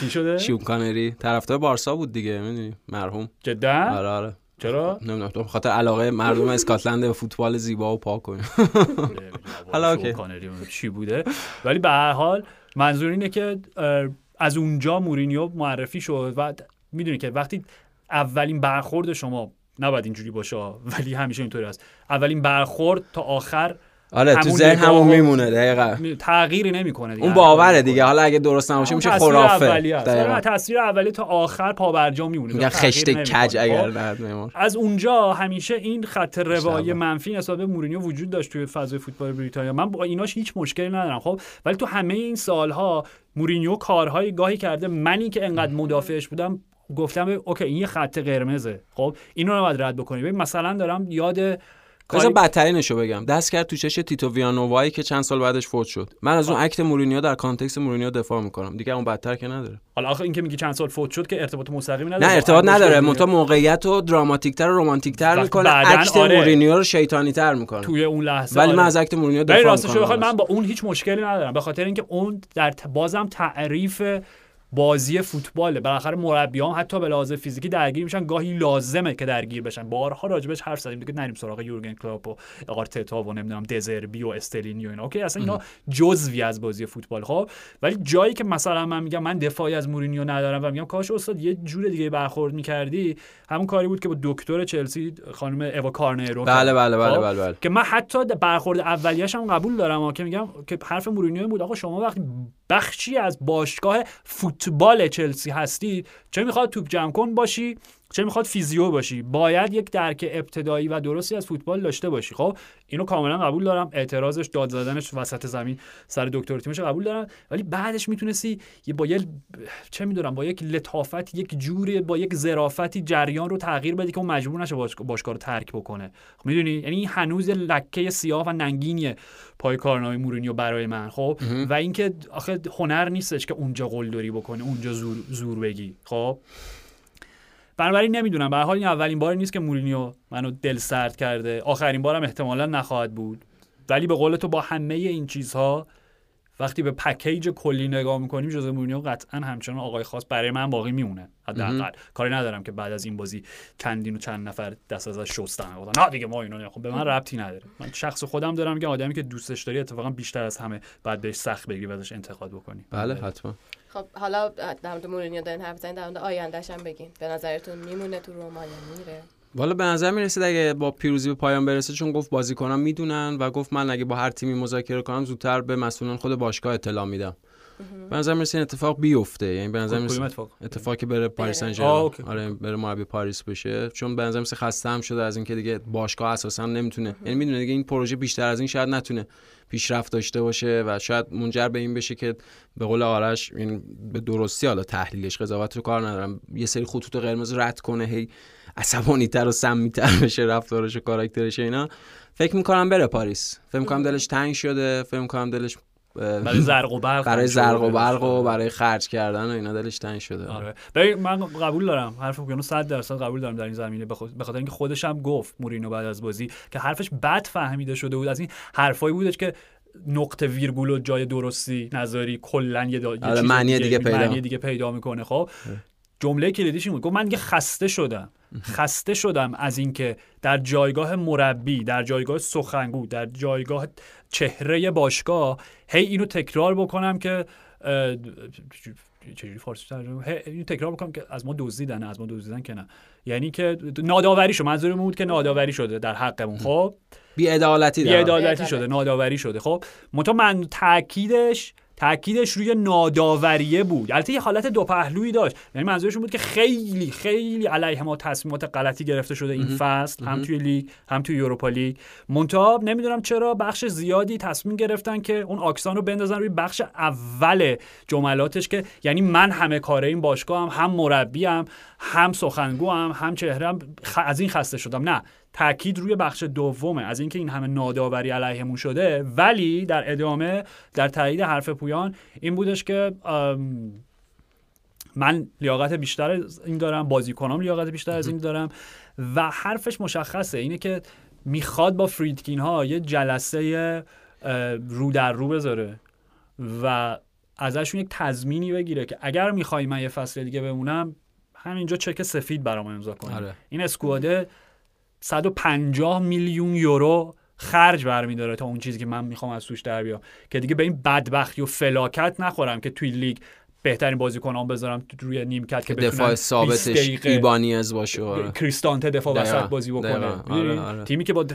B: چی شده؟
C: شیون کانری. طرفدار بارسا بود دیگه می‌دونی؟ مرحوم.
B: جدا؟
C: آره آره.
B: چرا؟
C: نمی‌دونم. تو خاطر علاقه مردم اسکاتلند به فوتبال زیبا و پاک و حالا اوکی.
B: چی بوده؟ ولی به هر حال منظور اینه که از اونجا مورینیو معرفی شد و می‌دونی که وقتی اولین برخورد شما نباید اینجوری باشه ولی همیشه اینطوری است. اولین برخورد تا آخر
C: آره تو ذهن همون میمونه دقیقا.
B: تغییری نمی‌کنه
C: اون باوره دیگه حالا اگه درست نباشه میشه خرافه
B: دقیقا.
C: دقیقا
B: تصویر اولیه تا آخر پابرجا میمونه.
C: میگن
B: تغییر
C: خشت
B: نمی‌کنه.
C: کج
B: خب؟
C: اگر نهد معمار
B: از اونجا همیشه این خط روایی
C: شبه.
B: منفی نسبت به مورینیو وجود داشت توی فضای فوتبال بریتانیا. من با ایناش هیچ مشکلی ندارم خب؟ ولی تو همه این سالها مورینیو کارهای گاهی کرده. منی که انقدر مدافعش بودم گفتم okay این یه خط قرمزه خب؟ اینو نباید رد بکنی. ببین مثلا دارم یاد
C: بذار
B: کاری
C: بدترینشو بگم. دست کرد تو چش تیتو ویانووایی که چند سال بعدش فوت شد. من از اون act مورینیو در context مورینیو دفاع می‌کنم. دیگه اون بدتر که نداره.
B: حالا آخه این که میگی چند سال فوت شد که ارتباط مستقیمی نداره.
C: نه
B: با
C: ارتباط نداره. منتها موقعیت رو دراماتیکتر و رومانتیکتر
B: وقتی
C: می‌کنه. act
B: آره.
C: مورینیو رو شیطانی تر می‌کنه.
B: توی اون لحظه
C: ولی من
B: آره.
C: از act مورینیو دفاع
B: راستش رو بخوای
C: می‌کنم
B: من با اون هیچ مشکلی ندارم. به خاطر اینکه اون در بازم تعریف بازی فوتباله. بالاخره مربیان حتی به لحاظ فیزیکی درگیر میشن. گاهی لازمه که درگیر بشن. بارها راجبش حرف زدیم. دیگه نریم سراغ یورگن کلوپ و آرتتا و نمی‌دونم دزربی و استلینی و اینا. okay اصلا اینا جزوی از بازی فوتبال. خب ولی جایی که مثلا من میگم من دفاعی از مورینیو ندارم و میگم کاش استاد یه جور دیگه برخورد می‌کردی. همون کاری بود که با دکتر چلسی خانم اوا کارنرو
C: بله. بله بله
B: خب؟
C: بله بله.
B: که من حتی برخورد اولیش هم قبول دارم. که میگم که حرف مورینیو بود. آقا شما وقتی بخشی از باشگاه فوتبال چلسی هستید چه می‌خواد توپ جمع کن باشی. چه می‌خواد فیزیو باشی. باید یک درک ابتدایی و درستی از فوتبال داشته باشی. خب اینو کاملا قبول دارم. اعتراضش داد زدنش وسط زمین سر دکتر تیمش قبول دارم. ولی بعدش می‌تونستی یه با یه چه می‌دونم با یک لطافت یک جوری با یک ظرافتی جریان رو تغییر بدی که اون مجبور نشه باش- باشگاه رو ترک بکنه. خب می‌دونی؟ یعنی این هنوز یه لکه سیاه و ننگینیه پای کارنامه مورینیو برای من. خب و اینکه آخه هنر نیستش که اونجا قلدری بکنی اونجا زور, زور بگی. خب؟ بنابراین نمی‌دونم. به هر حال این اولین بار نیست که مورینیو منو دل سرد کرده. آخرین بارم احتمالا نخواهد بود. ولی به قول تو با همه این چیزها وقتی به پکیج کلی نگاه می‌کنیم جوزه مورینیو قطعا همچنان آقای خاص برای من باقی میمونه. حداقل. کاری ندارم که بعد از این بازی چندین و چند نفر دست ازش شستن. گفتن نه دیگه ما اینو نه. خب به من ربطی نداره. من شخص خودم دارم که آدمی که دوستش داری اتفاقا بیشتر از همه بعد بهش سخت بگیری و ازش انتقاد بکنی.
C: بله. حتما.
D: خب حالا در مورد مورینیو دارین حرف بزنین در مورد آیندهش هم بگین. به نظرتون میمونه تو روما یا میره؟
C: والا به نظر می‌رسید اگه با پیروزی به پایان برسه چون گفت بازیکنان می‌دونن و گفت من اگه با هر تیمی مذاکره کنم زودتر به مسئولان خود باشگاه اطلاع میدم. به نظر می‌رسه این اتفاق بیفته. یعنی به نظر
B: کدوم
C: می‌رسه
B: اتفاق؟
C: اتفاقی که بره پاریس سن ژرمن. آره بره مربی پاریس بشه. چون به نظر می‌رسه خسته هم شده از اینکه دیگه باشگاه اساسا نمی‌تونه. یعنی می‌دونه دیگه این پروژه بیشتر از این شاید نتونه. پیشرفت داشته باشه و شاید منجر به این بشه که به قول آرش این به درستی حالا تحلیلش قضاوت رو کار ندارم. یه سری خطوط قرمز رد کنه هی عصبانی تر و سمیتر بشه رفتارش و کاراکترش اینا. فکر می‌کنم بره پاریس. فکر می‌کنم دلش تنگ شده فکر می‌کنم دلش
B: برای زرق و برق
C: برای زرق و. برق و برای خرج کردن و اینا دلش تنگ شده.
B: آره. ببین من قبول دارم. حرف اوکیانو 100 درصد قبول دارم در این زمینه. به خاطر- اینکه خودش هم گفت مورینو بعد از بازی که حرفش بد فهمیده شده بود. از این حرفایی بودش که نقطه ویرگول و جای درستی نظری کلا یه, دا... یه
C: آره، معنی دیگه پیدا.
B: معنی دیگه پیدا می‌کنه خب؟ جمله کلیدیش این بود. گفت من دیگه خسته شدم. خسته شدم از اینکه در جایگاه مربی در جایگاه سخنگو در جایگاه چهره باشگاه هی اینو تکرار بکنم که چجوری فارسی ترجمه هی اینو تکرار بکنم که از ما دزدیدن نه، از ما دزدیدن که نه. یعنی که ناداوری شد منظورم بود که ناداوری شده در حقمون خب؟
C: بی‌عدالتی
B: بی عدالتی
D: بی‌عدالتی.
B: شده ناداوری شده خب؟ منتها من تاکیدش تاکیدش روی ناداوریه بود. البته یه حالت دو پهلویی داشت. یعنی منظورشون بود که خیلی خیلی علیه ما تصمیمات غلطی گرفته شده این فصل هم توی لیگ هم توی یوروپا لیگ. منتها نمی‌دونم چرا بخش زیادی تصمیم گرفتن که اون آکسان رو بندازن روی بخش اول جملاتش که یعنی من همه کاره این باشگاه هم هم مربیم هم سخنگو هم هم چهرم خ... از این خسته شدم. نه. تاکید روی بخش دومه. از اینکه این همه ناداوری علیهمون شده ولی در ادامه در تایید حرف پویان این بودش که من لیاقت بیشتر از این دارم بازیکنام لیاقت بیشتر از این دارم و حرفش مشخصه. اینه که می‌خواد با فریدکین ها یه جلسه رو در رو بذاره و ازشون یک تضمینی بگیره که اگر می‌خوای من یه فصل دیگه بمونم همینجا چک سفید برام امضا کنی.
C: آره.
B: این اسکواده 150 میلیون یورو خرج برمیداره تا اون چیزی که من می‌خوام از توش در بیام که دیگه به این بدبختی و فلاکت نخورم که توی لیگ بهترین بازیکنام بذارم روی نیمکت که
C: دفاع
B: بتونن 20
C: ثابتش ایبانیز باشه آره.
B: کریستانته دفاع. وسط بازی بکنه؟
C: آره، آره.
B: تیمی که با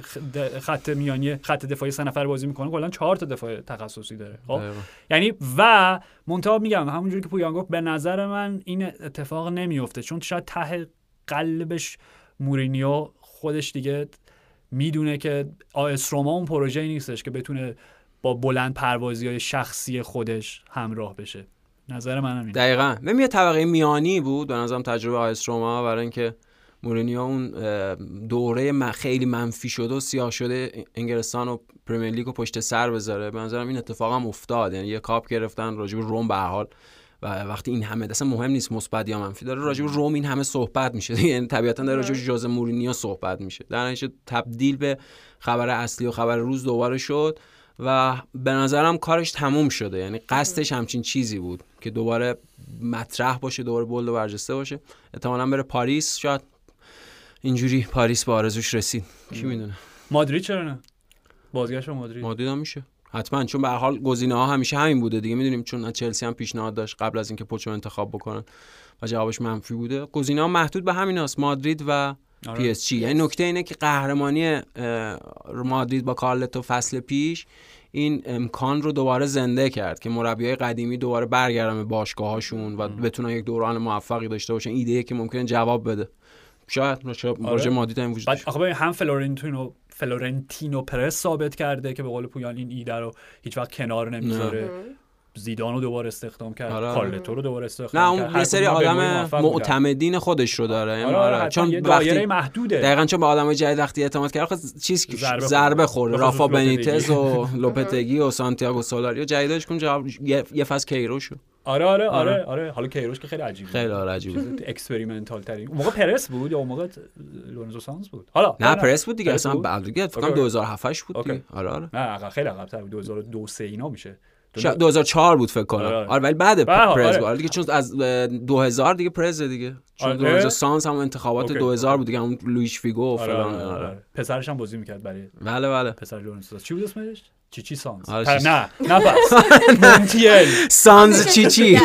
B: خط میانی خط دفاعی سه نفر بازی می‌کنه کلا چهار تا دفاع تخصصی داره خب. یعنی و منتها میگم همونجوری که پویان گفت به نظر من این اتفاق نمیفته چون شاید ته قلبش مورینیو خودش دیگه می‌دونه که آیس روما اون پروژه نیستش که بتونه با بلند پروازی های شخصی خودش همراه بشه. نظر من همینه.
C: دقیقا. ببین یه طبقه میانی بود به نظرم تجربه آیس روما برای اینکه مورینیو اون دوره خیلی منفی شده و سیاه شده انگلستان و پرمیر لیگ رو پشت سر بذاره. به نظرم این اتفاق هم افتاد. یعنی یه کاپ گرفتن راجب روم به حال و وقتی این همه اصلا مهم نیست مثبت یا منفی داره راجب روم این همه صحبت میشه. یعنی طبیعتا داره راجب ژوزه مورینیو صحبت میشه. در نتیجه تبدیل به خبر اصلی و خبر روز دوباره شد و به نظرم کارش تموم شده. یعنی قصدش همچین چیزی بود که دوباره مطرح باشه دوباره bold و برجسته باشه. احتمالا بره پاریس. شاید اینجوری پاریس به آرزوش رسید. کی می‌دونه؟
B: مادرید چرا نه؟ بازگشت به مادرید.
C: مادرید هم میشه. حتما چون به حال گزینه ها همیشه همین بوده دیگه. می‌دونیم چون از چلسی هم پیشنهاد داشت قبل از اینکه پوچو انتخاب بکنن و جوابش منفی بوده. گزینه ها محدود به همین هست مادرید و
B: آره.
C: پی اس جی. یعنی نکته اینه که قهرمانی مادرید با کارلتو فصل پیش این امکان رو دوباره زنده کرد که مربیای قدیمی دوباره برگردن به باشگاهاشون و بتونن یک دوران موفقی داشته باشن. ایده که ممکنه جواب بده. شاید
B: آره.
C: مادرید هم وجود.
B: آخه ببین هم فلورنتینو فلورنتینو پرز ثابت کرده که به قول پویان این ایده رو هیچ وقت کنار نمی‌ذاره زیدان رو دوباره استخدام کرد
C: آره.
B: کارلتو رو دوباره استخدام
C: نه اون یه سری آدم. معتمدین خودش رو داره یعنی
B: آره, آره,
C: آره،
B: چون
C: چون
B: یه دایره
C: وقتی
B: محدوده
C: دقیقا چون به آدمای جدید وقتی اعتماد کرد خب چیز
B: ضربه خصوص
C: رافا. بنیتز و لوپتگی و سانتیاگو سولاریو جدیدش کن جواب یه, یه فاز کیروشو
B: آره آره آره
C: آره.
B: آره حالا کیروش که خیلی عجیبه
C: خیلی آره عجیبه
B: experimental ترین اون موقع پرز بود یا اون موقع لورنزو سانز بود حالا
C: نه پرز بود دیگه
B: پرز
C: اصلا؟ بعد دیگه فکر. کنم 2007 بود. دیگه آره آره
B: نه خیلی عقب تر بود 2002 3 اینا میشه
C: شاید 2004 بود فکر کنم
B: آره، آره.
C: آره ولی بعد پرز
B: آره.
C: بود آره دیگه چون از اه، 2000 دیگه پرز دیگه چون
B: آره.
C: 2000 سانز هم انتخابات
B: اوکی.
C: 2000 بود دیگه اون لوئیش فیگو و
B: آره,
C: فلان
B: آره,
C: آره.
B: آره. پسرش هم بازی می‌کرد برای
C: بله بله
B: پسر لورنزو سانز چی بود اسمش چی چی سانز نه نه پس مونتیل
C: سانز چی چی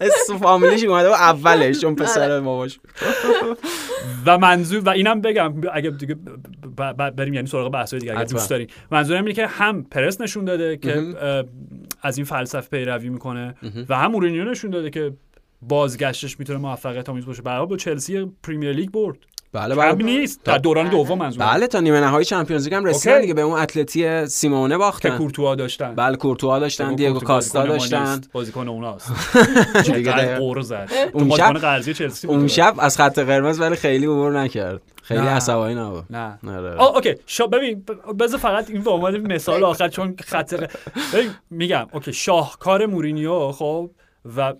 C: اسم فامیلیش اومده اولش چون پسر باباش
B: و منظور و اینم بگم اگه دیگه بریم یعنی سراغ بحث دیگه اگه. دوست دارین منظورم اینه که هم پرز نشون داده که از این فلسفه پیروی می‌کنه و هم مورینیو نشون داده که بازگشتش می‌تونه موفقیت آمیز باشه حال با چلسی پرمیر لیگ برد
C: بله
B: کم
C: بله.
B: نیست. در دوران دوم منظورم
C: بله تا نیمه نهایی چمپیونز لیگ هم رسیدن. دیگه به اون اتلتی سیمونه
B: که
C: باختن
B: کورتوا داشتن.
C: بله کورتوا داشتن دیگو کاستا داشتن.
B: بازیکن اوناست.
C: دیگه.
B: قور زد.
C: اون
B: بازیکن
C: شب-
B: قرضی چلسی
C: اون شب از خط قرمز ولی خیلی عبور نکرد. خیلی
B: نه.
C: عصبانی نبود.
B: نه.
C: آره.
B: آه اوکی. شا ببین ب- بذار فقط این به عنوان مثال آخر چون خط ببین میگم. اوکی شاهکار مورینیو خب و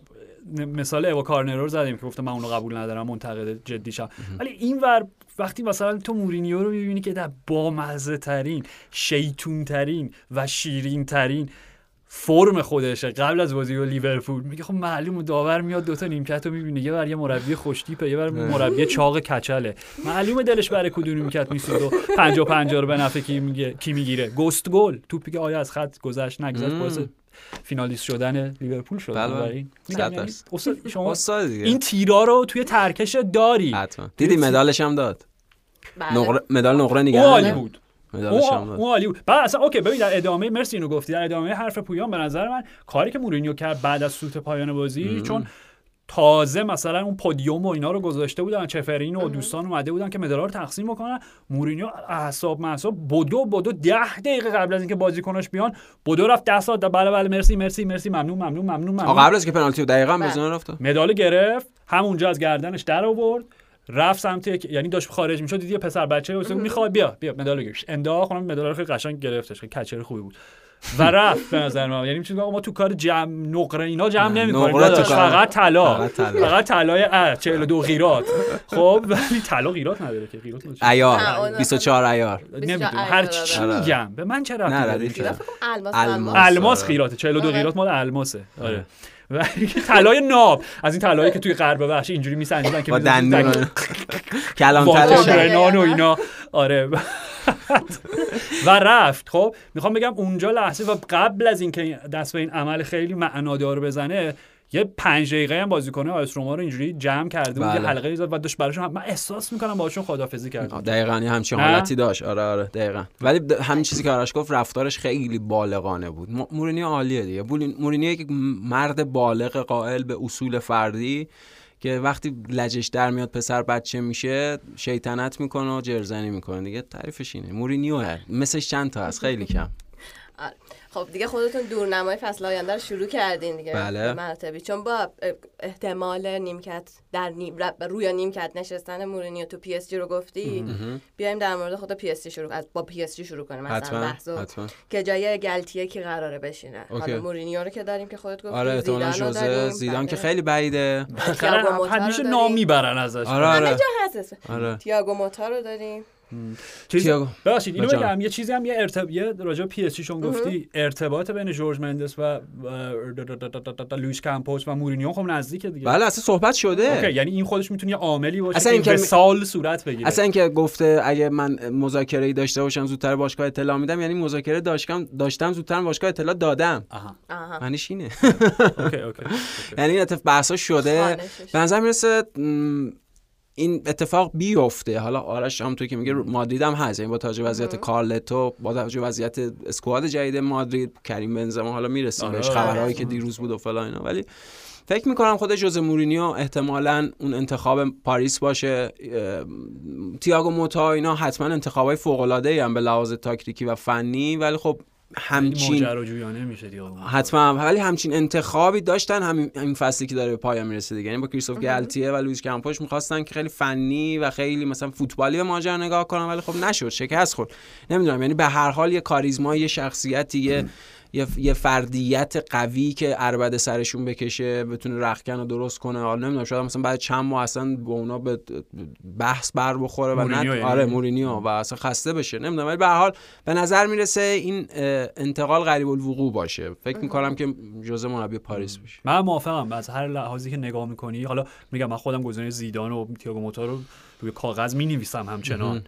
B: مثال ایوا کارنرو رو زدیم که گفتم من اونو قبول ندارم منتقد جدیشم ولی این ور وقتی مثلا تو مورینیو رو می‌بینی که در بامزه ترین شیطون ترین و شیرین ترین فرم خودشه قبل از بازی با لیورپول. میگه خب معلومه داور میاد دوتا نیمکت رو می‌بینه. یه بر یه مربی خوشتیپه یه بر مربی چاق کچله. معلومه دلش برای کدوم نیمکت میسود و 50 50 رو به نفع کی میگه کی می‌گیره. گست گل. توپی که آیا از خط گذشت نگذشت. باعث فینالیست شدن لیورپول شد.
C: بله، بله.
B: یعنی شما این تیرا رو توی ترکش داری.
C: حتما. دیدی مدالش هم داد.
D: بله.
C: نقره مدال نقره نگه.
B: بود. اون. اون عالی بود. بعد اصلا اوکی ببین در ادامه مرسی اینو گفتی. در ادامه حرف پویان به نظر من کاری که مورینیو کرد بعد از سوت پایان بازی چون تازه مثلا اون پودیوم و اینا رو گذاشته بودن چفرین و دوستان اومده بودن که مدالا رو تقسیم بکنن. مورینیو اعصاب معصاب بدو بدو ده دقیقه قبل از اینکه بازیکناش بیان بدو رفت 10 ساعت بله بله مرسی مرسی مرسی ممنون ممنون ممنون ممنون.
C: قبل از که پنالتی دقیقاً
D: بله.
C: بزنه رفت؟
B: مدال گرفت همونجا از گردنش در آورد. رفت سمت یک- یعنی داشت خارج می‌شد دید یه پسر بچه بود می‌خواد بیا بیا مدال گرفت انداخت اونم مدال رو خیلی قشنگ گرفتش خیلی کچر خوبی بود. و رفت به نظر من. یعنی میشه ما تو کار جمع نقره اینا جمع نمی‌کنیم. فقط طلا.
C: فقط طلا.
B: فقط طلای اه 42 قیرات خب ولی طلا قیرات نداره که.
D: نه،
C: عیار.
D: اون-
C: 24 عیار.
B: نمی‌دونم
D: بیشتر
B: هر چی
C: داره.
B: میگم. به من چه داره؟
D: کنم الماس
C: الماس. آره.
B: قیراته 42
D: آره.
B: قیرات مال الماسه. آره. ولی طلای ناب. از این طلایی که توی غرب بخش اینجوری میسنجیدن که
C: دندون.
B: واجرنان و اینا. آره. و رفت. خب می‌خوام بگم اونجا لحظه و قبل از اینکه دست به این عمل خیلی معنادار بزنه یه پنج دقیقه هم بازیکن آیس روما رو اینجوری جمع کرده بود یه
C: بله.
B: حلقه زد و داشت براشون هم- من احساس می‌کنم باشون خدافظی کرد
C: دقیقا یه همچین؟ حالتی داشت. آره آره دقیقا. ولی د- همین چیزی که آرش گفت رفتارش خیلی بالغانه بود. م- مورینیو عالیه دیگه. بولین- مورینیو یک مرد بالغ قائل به اصول فردی که وقتی لجش در میاد پسر بچه میشه شیطنت می‌کنه و جرزنی می‌کنه. دیگه تعریفش اینه. مورینیوه مثلش چند تا هست. خیلی کم.
D: آره. خب دیگه خودتون دورنمای فصل آینده رو شروع کردین دیگه
C: بله.
D: به مراتبی چون با احتمال نیمکت در نیم روی نیمکت نشستن مورینیو تو پی اس جی رو گفتی بیایم در مورد خود پی اس جی شروع از با پی اس جی شروع کنیم مثلا بحثو که جای گلتیه کی قراره بشینه
C: اوکی.
D: حالا مورینیو رو که داریم که خودت گفتی
C: آره
D: زیدان رو
C: ژوزه
D: داریم.
C: زیدان که
D: بله.
C: خیلی بعیده
D: تییاگو
B: همیشه
D: داریم.
B: نام می‌برن ازش
C: آره آره
D: جا هست اسم.
C: آره
D: تییاگو موتا رو داریم
B: چیز
C: تییاگو.
B: ببخشید اینو. بگم یه چیزی هم یه ارتب... یه راجع پی اس جی شون گفتی ارتباط بین جورج مندس و لوئیس کامپوس و مورینیو خب نزدیکه دیگه.
C: بله اصلا صحبت شده.
B: اوکی یعنی این خودش می‌تونه یه عاملی باشه
C: اصلا
B: که
C: این که-
B: وصال صورت بگیره.
C: اصلا اینکه گفته اگه من مذاکره ای داشته باشم زودتر باشگاه اطلاع میدم یعنی مذاکره داشتم داشتم زودتر باشگاه اطلاع دادم.
B: آها.
D: آها.
C: معنیش اینه.
B: اوکی اوکی.
C: یعنی این اتفاق بحثا شده. به نظر می‌رسه این اتفاق بیفته. حالا آرش هم تو که میگه مادرید هم هست. یعنی با توجه به وضعیت کارلتو با توجه به وضعیت squad جدید مادرید کریم بنزما حالا می‌رسیم
B: آره.
C: بهش خبرهایی که دیروز بود و فلان اینا. ولی فکر می‌کنم خود ژوزه مورینیو احتمالا اون انتخاب پاریس باشه. اه، تییاگو موتا اینا حتما انتخابای فوق العاده هم به لحاظ تاکتیکی و فنی. ولی خب همچین
B: ماجراجویانه میشه
C: حتما. ولی همچین انتخابی داشتن همین همین فصلی که داره به پایان می‌رسه دیگه. یعنی با کریستوف گالتیه و لوئیس کامپوش می‌خواستن که خیلی فنی و خیلی مثلا فوتبالی به ماجرا نگاه کنن ولی خب نشد شکست خورد. نمی‌دونم یعنی به هر حال یه کاریزما یه شخصیتی یه یه, یه فردیت قوی که عربده سرشون بکشه بتونه رخکن رو درست کنه. حالا نمی‌دونم شاید مثلا بعد چند ماه اصلا با اونا به بحث بر بخوره و نه
B: یعنی؟
C: آره مورینیو و اصلا خسته بشه. نمی‌دونم ولی به حال به نظر می‌رسه این انتقال غریب الوقوع باشه. فکر می‌کنم که جزء مربی پاریس بشه.
B: من موافقم. از هر لحاظی که نگاه می‌کنی حالا میگم من خودم گزینه زیدان و تییاگو موتا رو روی کاغذ می نویسم همچنان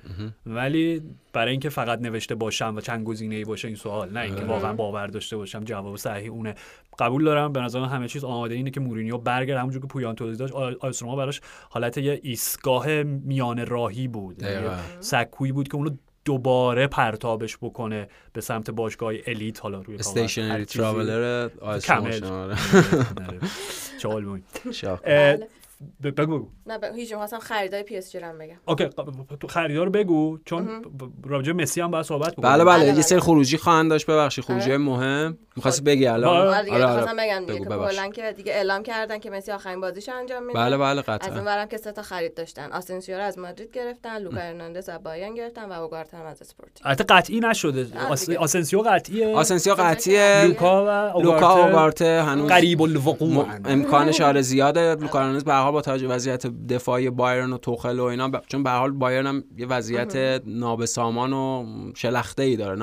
B: ولی برای اینکه فقط نوشته باشم و چند گزینه ای باشه این سوال نه اینکه واقعا باور داشته باشم جواب صحیح اونه. قبول دارم به نظر من همه چیز آماده اینه که مورینیو برگرده همونجور که پویان توضیح داشت آ- آیس روما براش حالت یه ایستگاه میان راهی بود. یعنی سکویی بود که اونو دوباره پرتابش بکنه به سمت باشگاه elite حالا روی
C: stationary.
B: traveler
D: بله.
B: بگو. بگو.
D: نه ب- هیچ خواستم خریدای پی اس جی رو هم بگم.
B: اوکی ق- تو خریدار بگو چون راجع به مسی هم باید صحبت بکنیم
C: بله
D: بله،
C: بله یه
D: بله.
C: سری خروجی خواهند داشت. ببخشید خروجی
D: آره.
C: مهم. می‌خواستی بگی الان؟
B: آره.
D: آره دیگه
C: آره، آره.
D: بگم دیگه. کلا که دیگه اعلام کردن که مسی آخرین بازیش انجام میده.
C: بله بله
D: از اون
C: قطعا
D: ورم که سه تا خرید داشتن. آسنسیو رو از مادرید گرفتن لوکا هرناندز از بایرن گرفتن و اوگارت هم از اسپورتی
B: البته قطعی نشده. آسنسیو قطعیه.
C: آسنسیو قطعیه.
B: لوکا و اوگارته
C: هنوز
B: قریب الوقوع.
C: امکانش آره زیاده. لوکا هرناندز به حال با توجه به وضعیت دفاعی بایرن و توخل و اینا ب- چون به هر حال بایرن هم یه وضعیت نابسامان و شلخته ای داره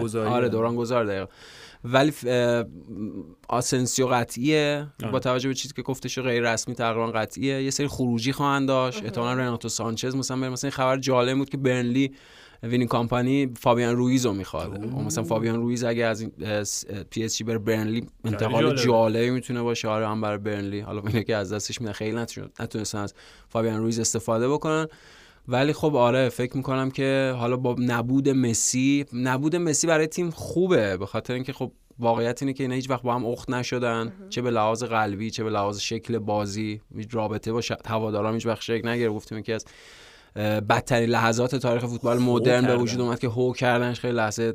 B: گذاری
C: آره. دوران گذار دقیقا. ولی آسنسیو قطعیه.
B: آره.
C: با توجه به چیزی که گفتش غیر رسمی تقریبا قطعیه. یه سری خروجی خواهند داشت. احتمالاً رناتو سانچز مثلا. مثلا این خبر جالب بود که برنلی وینسنت کمپانی فابیان رویز رو می‌خواد مثلا فابیان رویز اگه از پی اس جی بره برنلی انتقال. جالبی می‌تونه باشه. آره هم برای برنلی. حالا اینه که از دستش میده خیلی نتون- نتونستن از فابیان رویز استفاده بکنن. ولی خب آره فکر می‌کنم که حالا با نبود مسی نبود مسی برای تیم خوبه. به خاطر اینکه خب واقعیت اینه که اینا هیچ وقت با هم اخت نشدن. چه به لحاظ قلبی چه به لحاظ شکل بازی رابطه با هواداران هیچ وقت شکل نگرفت. گفتیم که از بدترین لحظات تاریخ فوتبال مدرن به وجود اومد که هو کردنش خیلی لحظه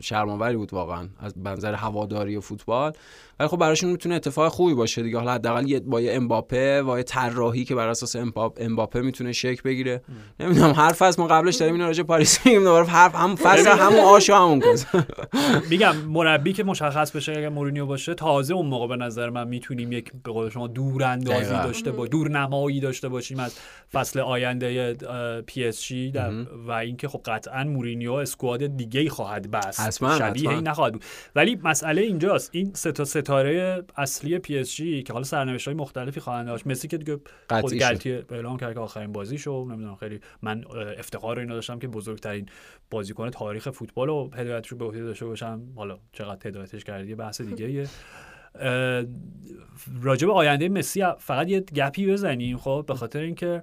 C: شرم‌آوری بود واقعا. از منظر هواداری و فوتبال. ولی خب براشون می‌تونه اتفاق خوبی باشه دیگه. حالا حداقل با یه امباپه و یه طراحی که بر اساس امباپه می‌تونه شک بگیره. نمی‌دونم حرف از ما قبلش داریم اینا راجع پاریس میگیم دوباره حرف هم فصل همون آشو همون کس
B: میگم مربی که مشخص بشه اگر مورینیو باشه تازه اون موقع به نظر من می‌تونیم یک به قول شما دوراندازی داشته با دورنمایی داشته باشیم از فصل آینده پی اس جی و اینکه خب قطعا مورینیو squad دیگه ای خواهد بس شبیه این نخواهد بود. ولی مسئله اینجاست. این سه تا ستاره اصلی پی اس جی که حالا سرنوشت های مختلفی خواهند داشت. مسی که دیگه خود گلتیه اعلام کرد که آخرین بازیشو نمی‌دونم خیلی من افتخار اینو داشتم که بزرگترین بازیکن تاریخ فوتبال و هدایتش رو به عهده داشته باشم. حالا چقدر هدایتش کردی بحث دیگه راجع به آینده مسی فقط یه گپی بزنیم خب؟ به خاطر اینکه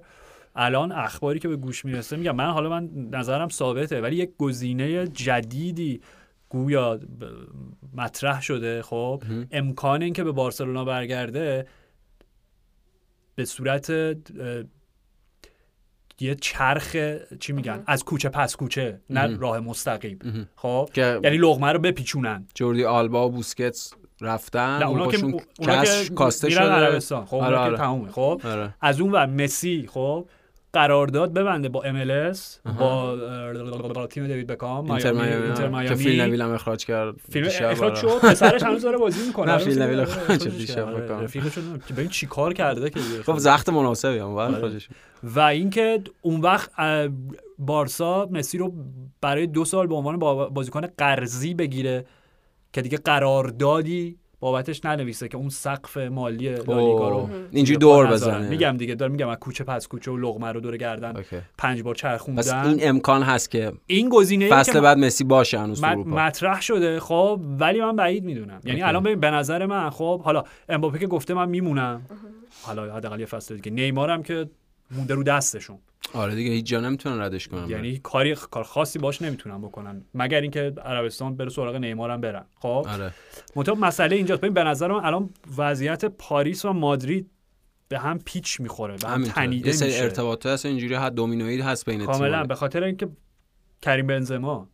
B: الان اخباری که به گوش می‌رسه میگم من حالا من نظرم ثابته ولی یک گزینه جدیدی گویا مطرح شده خب؟ امکان این که به بارسلونا برگرده به صورت یه چرخ چی میگن؟ از کوچه پس کوچه نه راه مستقیم. خب؟ یعنی لغمه رو بپیچونن.
C: جوردی آلبا و بوسکتس رفتن
B: نه اونا که اونا که
C: کاسته
B: شده. عربستان. خب آره آره. که تمومه. خب؟ آره. از اون ور مسی خب؟ قرارداد ببنده با MLS با تیم دیوید بکام
C: اینتر میامی که فیل نویل هم اخراج کرد
B: فیلم اخراج شد پسرش هنوز داره بازی می‌کنه.
C: نه فیل نویل اخراج شد دیشب بکام
B: رفیقش ببین چیکار کرده که
C: خب زخت مناسبی هم اخراجش
B: و اینکه اون وقت بارسا مسی رو برای دو سال به عنوان بازیکن قرضی بگیره که دیگه قراردادی بابتش ننویسه که اون سقف مالی لالیگا رو
C: اینجوری دور بزنه.
B: میگم دیگه دارم میگم از کوچه پس کوچه و لغمه رو دور گردن. پنج بار چرخوندن.
C: پس این امکان هست که
B: این گزینه
C: فصل بعد مسی باشه هنوز
B: مطرح شده. خب ولی من بعید می‌دونم. یعنی الان ببین به نظر من خب حالا امباپه که گفته من میمونم. حالا حداقل یه فصل دیگه. نیمارم که مونده رو دستشون.
C: آره دیگه هیچ جا نمی‌تونن ردش کنن.
B: یعنی کاری کار خاصی باش نمی‌تونن بکنن. مگر اینکه عربستان بره سراغ نیمار هم برن. خب؟
C: آره.
B: مطابق مسئله اینجاست. ببین به نظر من الان وضعیت پاریس و مادرید به هم پیچ می‌خوره به هم تنیده
C: میشه.
B: یه
C: ارتباطات اصلا اینجوری حد دومینویی هست بین
B: کاملا به خاطر اینکه کریم بنزما.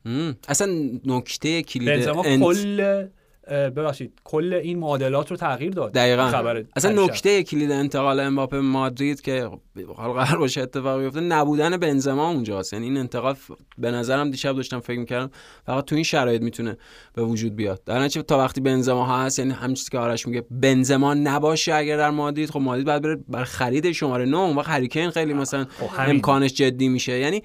C: اصلا نکته کلید
B: بنزما انت... کل ببخشید کل این معادلات رو تغییر داد.
C: دقیقا. خبر اصلا نکته کلید انتقال امباپه مادرید که حالا قرار باشه اتفاق بیفته نبودن بنزما اونجاست. یعنی این انتقال به نظرم دیشب داشتم فکر می‌کردم فقط تو این شرایط می‌تونه به وجود بیاد. در نتیجه تا وقتی بنزما هست یعنی همین چیزی که آرش میگه بنزما نباشه اگر در مادرید خب مادرید بعد بره بر خرید شماره 9 اون وقت هریکین خیلی مثلا خب امکانش جدی میشه. یعنی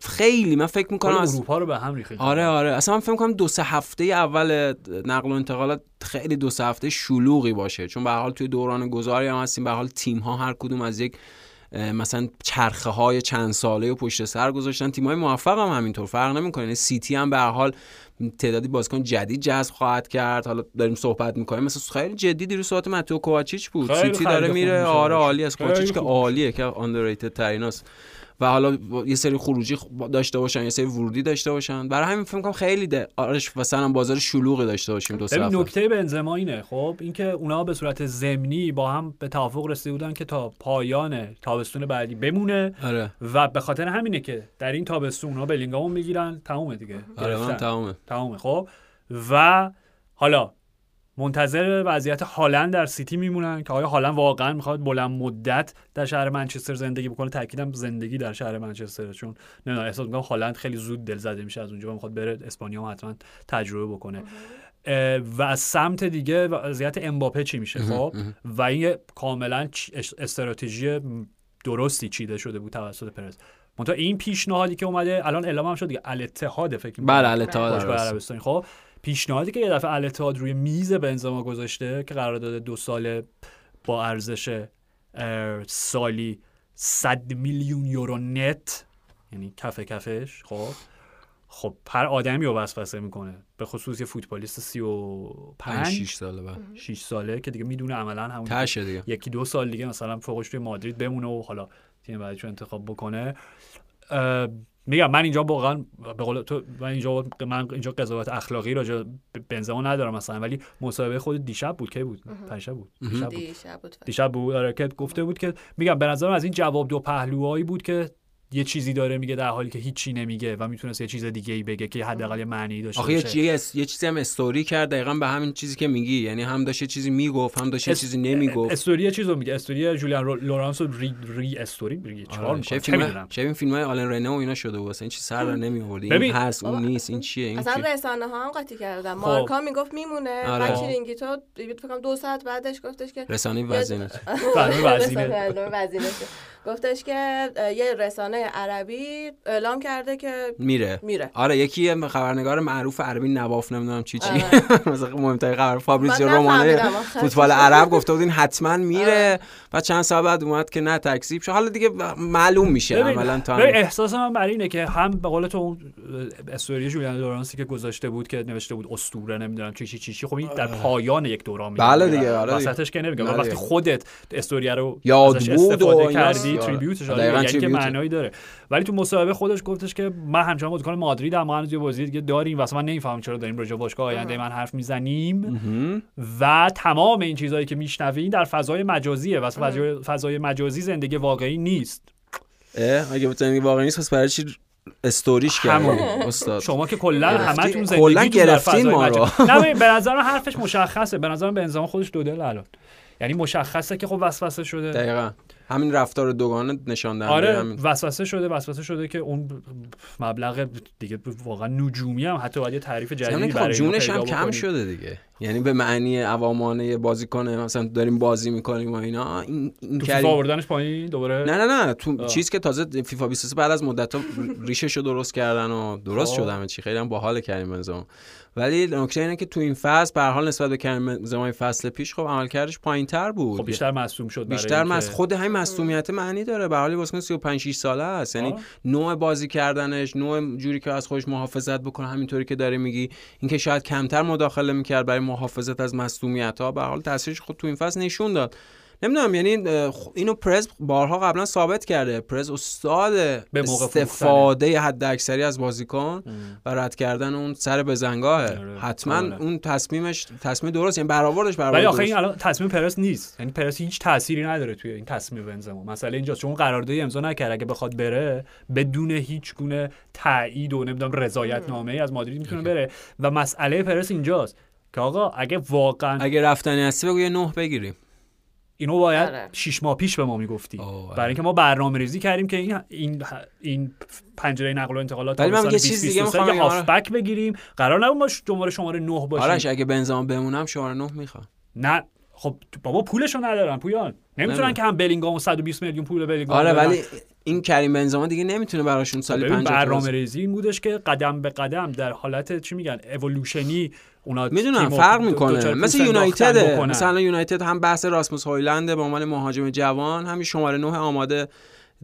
C: خیلی من فکر می‌کنم
B: از اروپا رو به هم ریخت
C: آره آره. اصلا من فکر می‌کنم دو سه هفته اول نقل و انتقالات خیلی دو سه هفته شلوغی باشه. چون به حال توی دوران گذاری هم هستیم به حال تیم ها هر کدوم از یک مثلا چرخه های چند ساله و پشت سر گذاشتن. تیم های موفق هم همینطور فرق نمی‌کنه. یعنی سیتی هم به حال تعدادی بازیکن جدید جذب خواهد کرد. حالا داریم صحبت می‌کنیم. مثلا خیلی جدی دیروز صحبت متو کوواچیچ بود. سیتی داره میره. آره عالی از کوواچیچ که عالیه که آندرریتد تریناست و حالا یه سری خروجی داشته باشن یه سری ورودی داشته باشن. برای همین فکر کنم خیلی ده آرش مثلا بازار شلوغی داشته باشیم دو
B: سه نکته بنزما اینه خب؟ اینکه اونا به صورت ضمنی با هم به توافق رسیده بودن که تا پایان تابستون بعدی بمونه.
C: آره.
B: و به خاطر همینه که در این تابستون اونا بلینگامو می‌گیرن. تمومه دیگه.
C: آره تمومه.
B: تمومه خب؟ و حالا منتظر وضعیت هالند در سیتی میمونن که آیا هالند واقعا می‌خواد بلند مدت در شهر منچستر زندگی بکنه؟ تاکیدم زندگی در شهر منچستر چون نه احساس می‌کنم هالند خیلی زود دل زده میشه از اونجا و می‌خواد بره اسپانیا هم حتما تجربه بکنه. و از سمت دیگه وضعیت امباپه چی میشه؟ خب؟ و این کاملا استراتژی درستی چیده شده بود توسط پرز منتها این پیشنهادی که اومده الان اعلام هم شد دیگه الاتحاد فکر
C: بله الاتحاد
B: عربستانی خب؟ پیشنهادی که یه دفعه الاتحاد روی میز بنزما گذاشته که قرار داده دو سال با ارزش سالی 100 میلیون یورو نت یعنی کف کفش خب. خب هر آدمی رو وسوسه می‌کنه. به خصوص یه فوتبالیست 35
C: 6 ساله بعد.
B: 6 ساله که دیگه می‌دونه عملا همون
C: تشه دیگه.
B: یکی دو سال دیگه مثلا فوقش توی مادرید بمونه و حالا تیم بعدیشو انتخاب بکنه. میگم من اینجا واقعا به قول تو من اینجا من اینجا قضاوت اخلاقی راجع بنزما ندارم مثلا ولی مصاحبه خود دیشب بود کی بود؟ پریشب بود. دیشب بود.
D: دیشب بود.
B: بود. آره که گفته بود که میگم به نظرم از این جواب دو پهلوهایی بود که یه چیزی داره میگه در حالی که هیچی نمیگه و می‌تونست یه چیز دیگه ای بگه که حداقل یه معنی داشته
C: آخه یه,
B: باشه.
C: یه, یه چیزی هم استوری کرد دقیقا به همین چیزی که میگی. یعنی هم داشت یه چیزی می‌گفت هم داشت یه
B: اس-
C: چیزی نمی‌گفت.
B: استوری چیزو میگه. استوری جولیان رو- لورانس رو ری, ری استوری میگه.
C: آره،
B: می‌کنه؟
C: شاید
B: چه
C: فیلم این فیلم های آلن رنه و اینا شده بود اصلا این چی سر در نمی آوردی این
B: ببین.
C: هست اون نیست این چیه این
D: اصلا
C: چیه
D: رسانه ها هم قاطی کردن.
B: خب.
D: مارکا می‌گفت میمونه
C: آره.
D: چیرینگیتو فکر کنم ساعت بعدش گفتش که
C: رسانه وزینه.
B: وزینه.
D: گفتش که یه رسانه عربی اعلام کرده که
C: میره
D: میره
C: آره یکی خبرنگار معروف عربی نواف نمی‌دونم چی چی
D: آره.
C: مثلا مهمترین خبر فابریزیو رومانه. فوتبال عرب گفته بود این حتما میره و چند سال بعد اومد که نه تکذیب شد حالا دیگه معلوم میشه عملا تا.
B: احساس من بر اینه که هم به قول تو اون استوری جولیان لورانسی که گذاشته بود که نوشته بود اسطوره نمی‌دونم چی چی چی چی خب این در پایان یک دوران
C: بله دیگه، آره.
B: وسطش که نمیگم
C: بله
B: وقتی. خودت استوریا رو
C: یاد بود و
B: استفاده. کردی
C: آره.
B: تریبیوتش آره،
C: دقیقاً
B: یعنی که. معنایی داره. ولی تو مصاحبه خودش گفتش که من همچنان بازیکن مادرید هم هنوز یه بازی دیگه داریم. واسه من نمی‌فهمم چرا داریم راجع باشگاه آینده من حرف می‌زنیم. و تمام این چیزهایی که میشنوین در فضای مجازیه. و فضای, فضای مجازی زندگی واقعی نیست.
C: اگه بتونی واقعا نیست پس برای چی استوریش. کردی؟ استاد.
B: شما که کلا همتون
C: کلاً
B: زندگی در
C: گرفتین ما رو.
B: نه به نظر حرفش مشخصه. به نظر بنزما خودش دو دل الان. یعنی مشخصه که خب وسوسه شده.
C: دقیقا. همین رفتار دوگانه نشان دهنده
B: آره
C: همین
B: وسوسه شده وسوسه شده که اون مبلغ دیگه واقعا نجومی هم حتی باید یه تعریف
C: ضمن
B: جدیدی
C: خب
B: برای
C: جونش هم کم. شده دیگه یعنی به معنی عوامانه بازی کنه مثلا داریم بازی می‌کنیم و اینا این, این
B: تو فیفا آوردنش پایین دوباره
C: نه نه نه تو
B: آه.
C: چیز که تازه فیفا 23 بعد از مدت ها ریشش رو درست کردن و درست
B: خب.
C: شد همه چی خیلی هم باحال کریم بنزما ولی نکته اینه که تو این فصل به هر حال نسبت به کریم بنزما فصل پیش خب عملکردش پایینتر بود.
B: خب بیشتر مصدوم شد
C: بیشتر مس خود همین مصونیت معنی داره. به حالی بازیکن 35 6 ساله است. یعنی. نوع بازی کردنش نوع جوری که از خودش محافظت بکنه همینطوری که داره میگی. اینکه شاید کمتر مداخله می‌کرد برای محافظت از مصونیت ها به هر حال تاثیرش خود تو این فصل نشون داد. نمی‌دونم یعنی اینو پرز بارها قبلا ثابت کرده. پرز استاد
B: به موقع
C: استفاده حد اکثری از بازیکن و رد کردن اون سر بزنگاهه
B: آره.
C: حتما
B: آره.
C: اون تصمیمش تصمیم درست یعنی برآوردش برآورد
B: ولی آخه. این الان تصمیم پرس نیست. یعنی پرس هیچ تأثیری نداره توی این تصمیم بنزما. مسئله اینجاست چون قراردادی امضا نکرد. اگه بخواد بره بدون هیچ گونه تایید و نمی‌دونم رضایت نامه ای از مادرید می‌تونه بره. و مسئله پرس اینجاست که آقا اگه واقعا
C: اگه رفتنی هستی بگو یه نه بگیریم.
B: اینو باید
D: آره.
B: شیش ماه پیش به ما می‌گفتی
C: آره.
B: برای اینکه ما برنامه ریزی کردیم که این این این پنجره نقل و انتقالات
C: ولی من یه چیز دیگه
B: 2023
C: می‌خوام آره.
B: هافبک بگیریم قرار نبود ما شماره شماره 9 باشیم
C: آرش اگه بنزما بمونم شماره نه می‌خوام
B: نه خب بابا پولشو ندارن پویان نمی‌تونن
C: نمی‌دونم.
B: که هم بلینگام و 120 میلیون پول بلینگام
C: آره. ولی این کریم بنزما دیگه نمی‌تونه براشون سالی
B: ببین
C: 50 تا
B: برنامه ریزی این بودش که قدم به قدم در حالت چی میگن اولوشنی اونا
C: می‌دونم فرق می‌کنه مثل یونایتد. مثلا یونایتد هم بحث راسموس هویلند به عنوان مهاجم جوان همین شماره نه آماده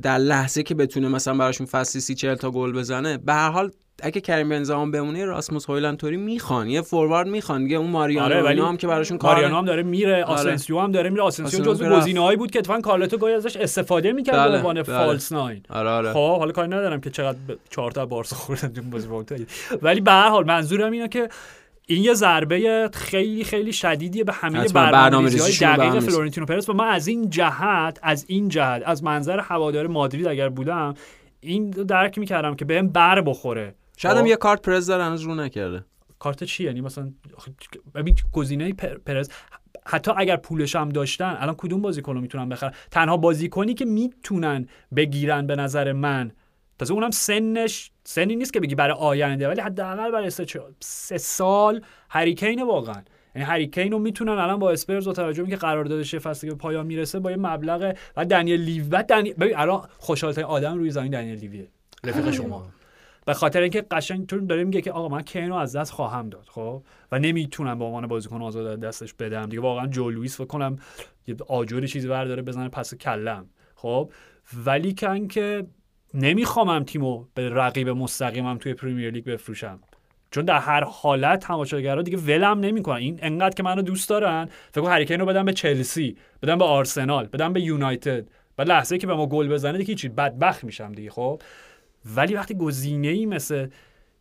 C: در لحظه که بتونه مثلا براشون فصلی سی چهل تا گل بزنه به هر حال اگه کریم بنزما بمونه راسموس هویلند توری می‌خوان یه فوروارد می‌خوان دیگه اون ماریانو
B: آره ولی
C: هم که براشون کار
B: ماریانو هم داره میره
C: آره.
B: آسنسیو هم داره میره آسنسیو جزو. گزینه‌هایی بود که اتفاقا کارلتو گاهی ازش استفاده می‌کرد
C: بله،
B: به عنوان
C: بله.
B: false nine
C: آره آره
B: خب حالا کاری ندارم که چقدر به چهار تا بارسا خوردن بازی با ولی به هر حال منظورم اینه که این یه ضربه خیلی خیلی شدیدیه به همه برنامه‌ریزی‌های
C: هم
B: دقیق. فلورنتینو پرس. و من از این جهت از این جهت از منظر هوادار مادرید اگر بودم این درک می‌کردم که بهم بر بخوره.
C: شاید هم
B: خب؟
C: یه کارت پرز داره هنوز رو نکرده.
B: کارت چی؟ یعنی مثلا ببین گزینه پر- پرز حتی اگر پولش هم داشتن الان کدوم بازیکن رو می‌تونن بخرن؟ تنها بازیکنی که می‌تونن بگیرن به نظر من تازه اونم سنش سنی نیست که بگی برای آینده ولی حداقل برای سه, سه سال هریکین واقعا. یعنی هریکین رو می‌تونن الان با اسپرز با توجه اینکه قراردادش فصلی که به پایان می‌رسه با یه مبلغ و دنیل لیو بعد دنیل ببین الان خوشحالترین آدم روی زمین دنیل لیویه. رفیق شما. به خاطر اینکه قشنگ چون داره میگه که آقا من کین رو از دست خواهم داد خب؟ و نمی‌تونم به عنوان بازیکن آزاد از دستش بدم. دیگه واقعا جو لوئیس فکر کنم یه آجوری چیزی برداره بزنه پس کلم خب؟ ولی کن که نمیخوامم تیمو به رقیب مستقیمم توی پریمیر لیگ بفروشم. چون در هر حالت تماشاگرها دیگه ولم نمی‌کنن. این انقدر که منو دوست دارن. فکر کن هریکین رو بدم به چلسی بدم به آرسنال بدم به یونایتد بعد لحظه که به ما گل بزنه دیگه چی بدبخت میشم دیگه خب؟ ولی وقتی گزینه ای مثل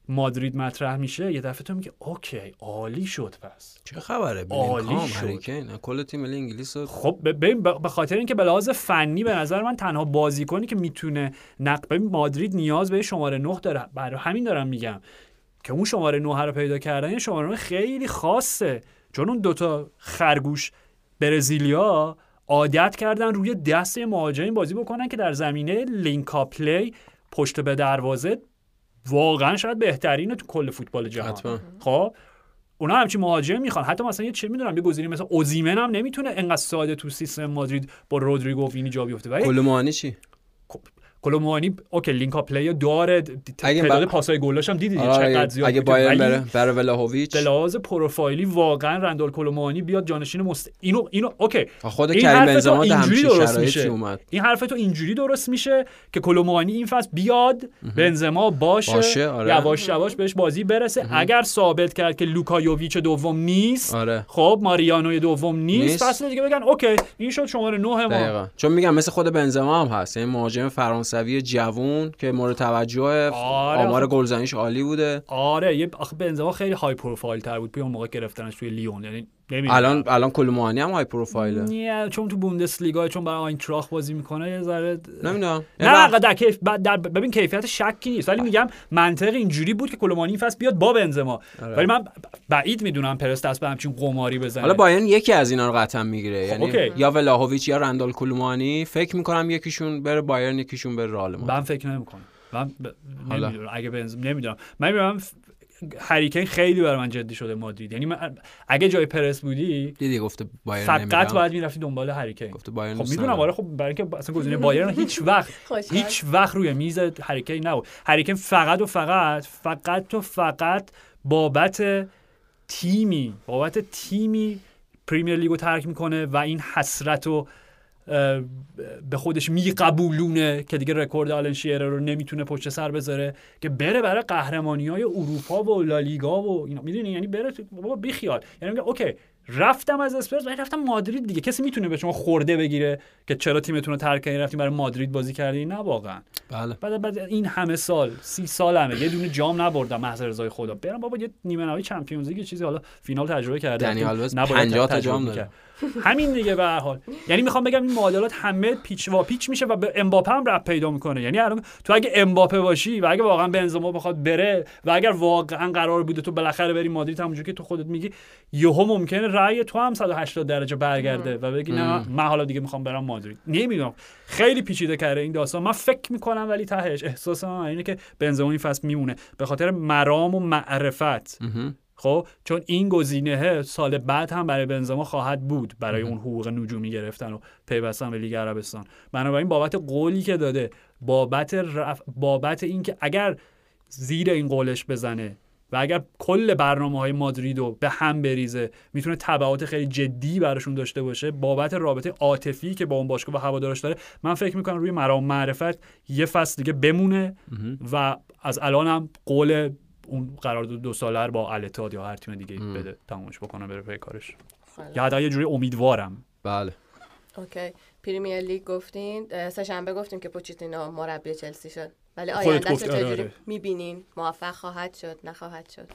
B: مادرید مطرح میشه یه دفعه تو میگه اوکی عالی شد پس.
C: چه خبره؟
B: عالی شد.
C: کل تیم ملی انگلیس
B: خب ببین به خاطر اینکه به لحاظ فنی به نظر من تنها بازیکنی که می‌تونه نقد ببین مادرید نیاز به شماره 9 داره. برای همین دارم میگم که اون شماره 9 رو پیدا کردن یه شماره 9 خیلی خاصه. چون اون دوتا خرگوش برزیلیا عادت کردن روی دست مهاجمین بازی بکنن که در زمینه لینکا پلی پشت به دروازه واقعا شاید بهترینه تو کل فوتبال جهان.
C: حتما.
B: خب اونا همچین مهاجم می‌خوان. حتی مثلا یه چه می‌دونم یه گزینه مثلا اوزیمن هم نمی‌تونه انقدر ساده تو سیستم مادرید با رودریگو و وینی جا بیفته. ولی
C: کلومانی چی؟
B: کلومانی OK link-up play داره تعداد
C: با-
B: پاسای گلش هم دیدی
C: آره،
B: چقدر زیاد
C: اگه
B: ولی
C: بره بره ولاهویچ
B: به لحاظ پروفایلی واقعا رندال کلومانی بیاد جانشین مست اینو اینو OK.
C: خود
B: این
C: کریم بنزما
B: اینجوری درست میشه.
C: اومد.
B: این حرف تو اینجوری درست میشه که کلومانی این فصل بیاد بنزما باشه,
C: باشه، آره.
B: یواش یواش بهش بازی برسه. اگر ثابت کرد که لوکا یوویچ دوم نیست
C: آره.
B: خب ماریانوی دوم نیست,
C: نیست.
B: فصل دیگه بگن OK این شد شماره 9 ما
C: چون میگم مثل خود بنزما هم هست. یعنی مهاجم فرانسوی جوون که مورد توجه
B: آره،
C: آمار
B: خب.
C: گلزنیش عالی بوده
B: آره یه آخه بنزما خیلی high-profile تر بود اون موقع گرفتنش توی لیون یعنی نمی‌دونم.
C: الان الان کلومانی هم high-profile ه
B: نه چون تو بوندسلیگا چون برای آینتراخ بازی می‌کنه یه ذره
C: نمی‌دونم.
B: نه در کیف در ببین کیفیت شکی نیست ولی میگم منطق اینجوری بود که کلومانی فصل بیاد با بنزما.
C: آره.
B: ولی من بعید می‌دونم پرس دست به همچین قماری بزنه.
C: حالا بایرن یکی از اینا رو قطعا می‌گیره. یعنی
B: اوکی.
C: یا ولاهویچ یا رندال کلومانی فکر می‌کنم یکیشون بره بایرن یکیشون بره رئال
B: من فکر نمی‌کنم. من ب... نمی‌دونم. اگه بنزما نمی‌دونم. من می‌دونم هریکین خیلی برای من جدی شده مادرید یعنی من اگه جای پرس بودی
C: دیدی گفته بایرن
B: فقط. باید می‌رفتی دنبال هری کین
C: گفته بایرن
B: خب می‌دونم. آره خب برای اینکه اصلا گزینه بایرن هیچ وقت. هیچ وقت روی میز هری کین نبود هری کین فقط و فقط فقط و فقط بابت تیمی بابت تیمی پریمیر لیگو ترک می‌کنه و این حسرت و به خودش میقبولونه که دیگه رکورد آلن شیرر رو نمی‌تونه پشت سر بذاره که بره برای قهرمانی های اروپا و لالیگا و اینا. می‌دونی؟ یعنی بره بابا بیخیال یعنی میگه OK رفتم از اسپرز ولی رفتم مادرید دیگه. کسی می‌تونه به شما خرده بگیره که چرا تیمتون رو ترک کردین رفتیم برای مادرید بازی کردین؟ نه واقعا.
C: بله.
B: بعد بعد این همه سال سی سال همه یه دونه جام نبردم محض رضای خدا. برم بابا یه نیمه نهایی چمپیونز لیگ چیزی حالا فینال تجربه کرده.
C: دنی آلوز
B: نباید
C: 50 تا جام. داره.
B: همین دیگه به هر حال. یعنی می‌خوام بگم این معادلات همه پیچ و پیچ میشه و به امباپه هم ربط پیدا می‌کنه. یعنی الان تو اگه امباپه باشی و اگه واقعا بنزما بخواد بره و اگر واقعا قرار بوده تو بالاخره بری مادرید همونجوری که تو خودت میگی یهو ممکنه رأی تو هم 180 درجه برگرده و بگی نه من حالا دیگه می‌خوام برم مادرید. نمی‌دونم. خیلی پیچیده کرده این داستان. من فکر می‌کنم ولی تهش احساس من اینه که بنزما این فصل میمونه. به خاطر مرام و معرفت. خب چون این گزینه سال بعد هم برای بنزما خواهد بود برای اون حقوق نجومی گرفتن و پیوستن به لیگ عربستان. بنابراین بابت قولی که داده بابت رف... بابت اینکه اگر زیر این قولش بزنه و اگر کل برنامه های مادرید رو به هم بریزه می‌تونه تبعات خیلی جدی براشون داشته باشه. بابت رابطه عاطفی که با اون باشگاه و هوادارش داره من فکر می‌کنم روی مرام معرفت یه فصل دیگه بمونه و از الان هم قول اون قرارداد دو ساله رو با الاتحاد یا هر تیم دیگه بده تمامش بکنه بره پی کارش. یا حتی یه جوری امیدوارم.
C: بله.
D: OK. پریمیر لیگ گفتین اه، سه‌شنبه گفتیم که پوچیتینو مربی چلسی شد. ولی آیندهش رو
B: گفتی، آره،
D: چجوری
B: آره.
D: می‌بینین؟ موفق خواهد شد نخواهد شد؟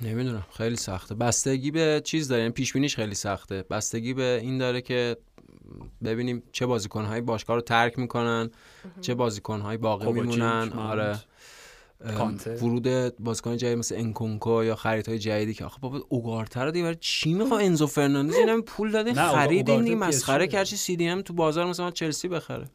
C: نمی‌دونم. خیلی سخته. بستگی به چیز داره یعنی پیش بینیش خیلی سخته. بستگی به این داره که ببینیم چه بازیکن‌های باشگاه رو ترک می‌کنن چه بازیکن‌های باقی میمونن. آره. ورود بازیکن جدید مثل انکونکو یا خریدهای جدیدی که آخه بابا اوگارتر رو دیگه برای چی می‌خواد انزو فرناندز؟ این همه پول داده خرید این. مسخره کرد چی CDM تو بازار مثلا چلسی بخره.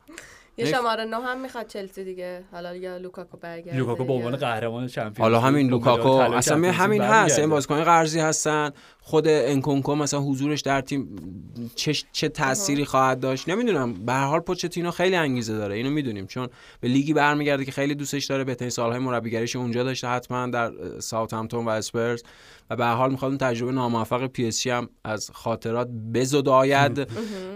D: یه شماره نه هم می‌خواد چلسی دیگه. حالا یا لوکاکو برگرده
B: لوکاکو به عنوان قهرمان چمپیونز
C: حالا همین لوکاکو اصلا همین هست. این بازیکن قرضی هستن. خود انکونکو مثلا حضورش در تیم چه چه تأثیری خواهد داشت؟ نمی‌دونم. به هر حال پوچتینو خیلی انگیزه داره. اینو می‌دونیم. چون به لیگی برمیگرده که خیلی دوستش داره. بهترین سالهای مربیگریش اونجا داشته حتما در ساوثهمپتون و اسپرز و به حال می‌خواد اون تجربه ناموفق پی اس هم از خاطرات بزداید.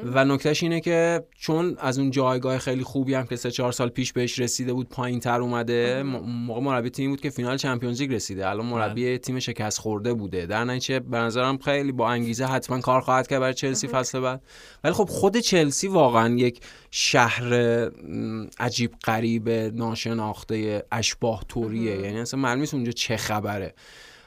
C: و نکتهش اینه که چون از اون جایگاه خیلی خوبی هم که سه چهار سال پیش بهش رسیده بود پایین تر اومده موقع مربی تیم بود که فینال چمپیونز لیگ رسیده. الان مربی تیم شکست خورده بوده. در نتیجه به نظرم خیلی با انگیزه حتما کار خواهد کرد برای چلسی فصل بعد. ولی خب خود چلسی واقعا یک شهر عجیب غریب ناشناخته اشباه توریه یعنی اصلا معلوم نیست اونجا چه خبره.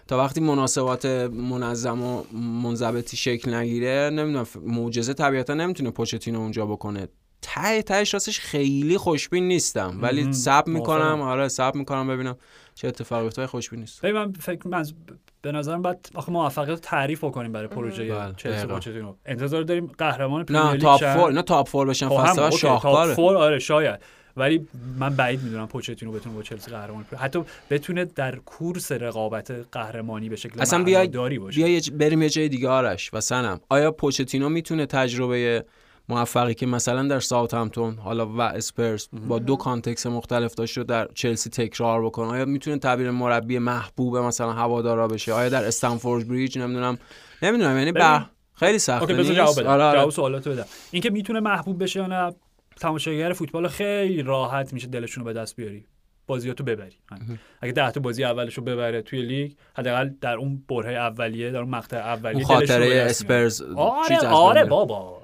C: تا وقتی مناسبات منظم و منضبطی شکل نگیره نمی‌دونم معجزه طبیعتا نمی‌تونه پوچتینو اونجا بکنه ته تهش راستش خیلی خوشبین نیستم ولی. صبر می‌کنم. آره صبر می‌کنم ببینم چه اتفاقی افتاد خوشبین نیست
B: ببین من فکر من از به نظرم باید آخه موفقیت تعریف بکنیم برای پروژه
C: بله،
B: چلسی
C: دقیقاً.
B: پوچتینو انتظار داریم قهرمان پرمیر
C: نه
B: لیگ
C: top
B: شن.
C: four نه top four بشن
B: خب
C: فصل بعد
B: OK، top
C: شاهکاره
B: four آره شاید ولی من بعید می‌دونم پوچتینو بتونه با چلسی قهرمان حتی بتونه در کورس رقابت قهرمانی به شکل
C: اصلا بیای
B: داری باشه.
C: بیا بریم یه جای دیگه آرش و سنم. آیا پوچتینو می‌تونه تجربه موفقی که مثلا در ساوثهمپتون حالا و اسپرز با دو context مختلف داشت رو در چلسی تکرار بکنه آیا می‌تونه تعبیر مربی محبوب مثلا هوادارا بشه؟ آیا در استمفورد بریج نمی‌دونم نمی‌دونم یعنی خیلی سخته نیست
B: جواب بدم.
C: آره آره.
B: جواب سوالاتو بدم. اینکه می‌تونه محبوب بشه یا نه تماشاگر فوتبال خیلی راحت میشه دلشون رو به دست بیاری بازیاتو ببری همین. اگه ده تا بازی اولش رو ببره توی لیگ حداقل در اون برهه اولیه در اون مقطع اولیه
C: اون
B: به
C: خاطره. اسپرز
B: آره آره
C: بره.
B: بابا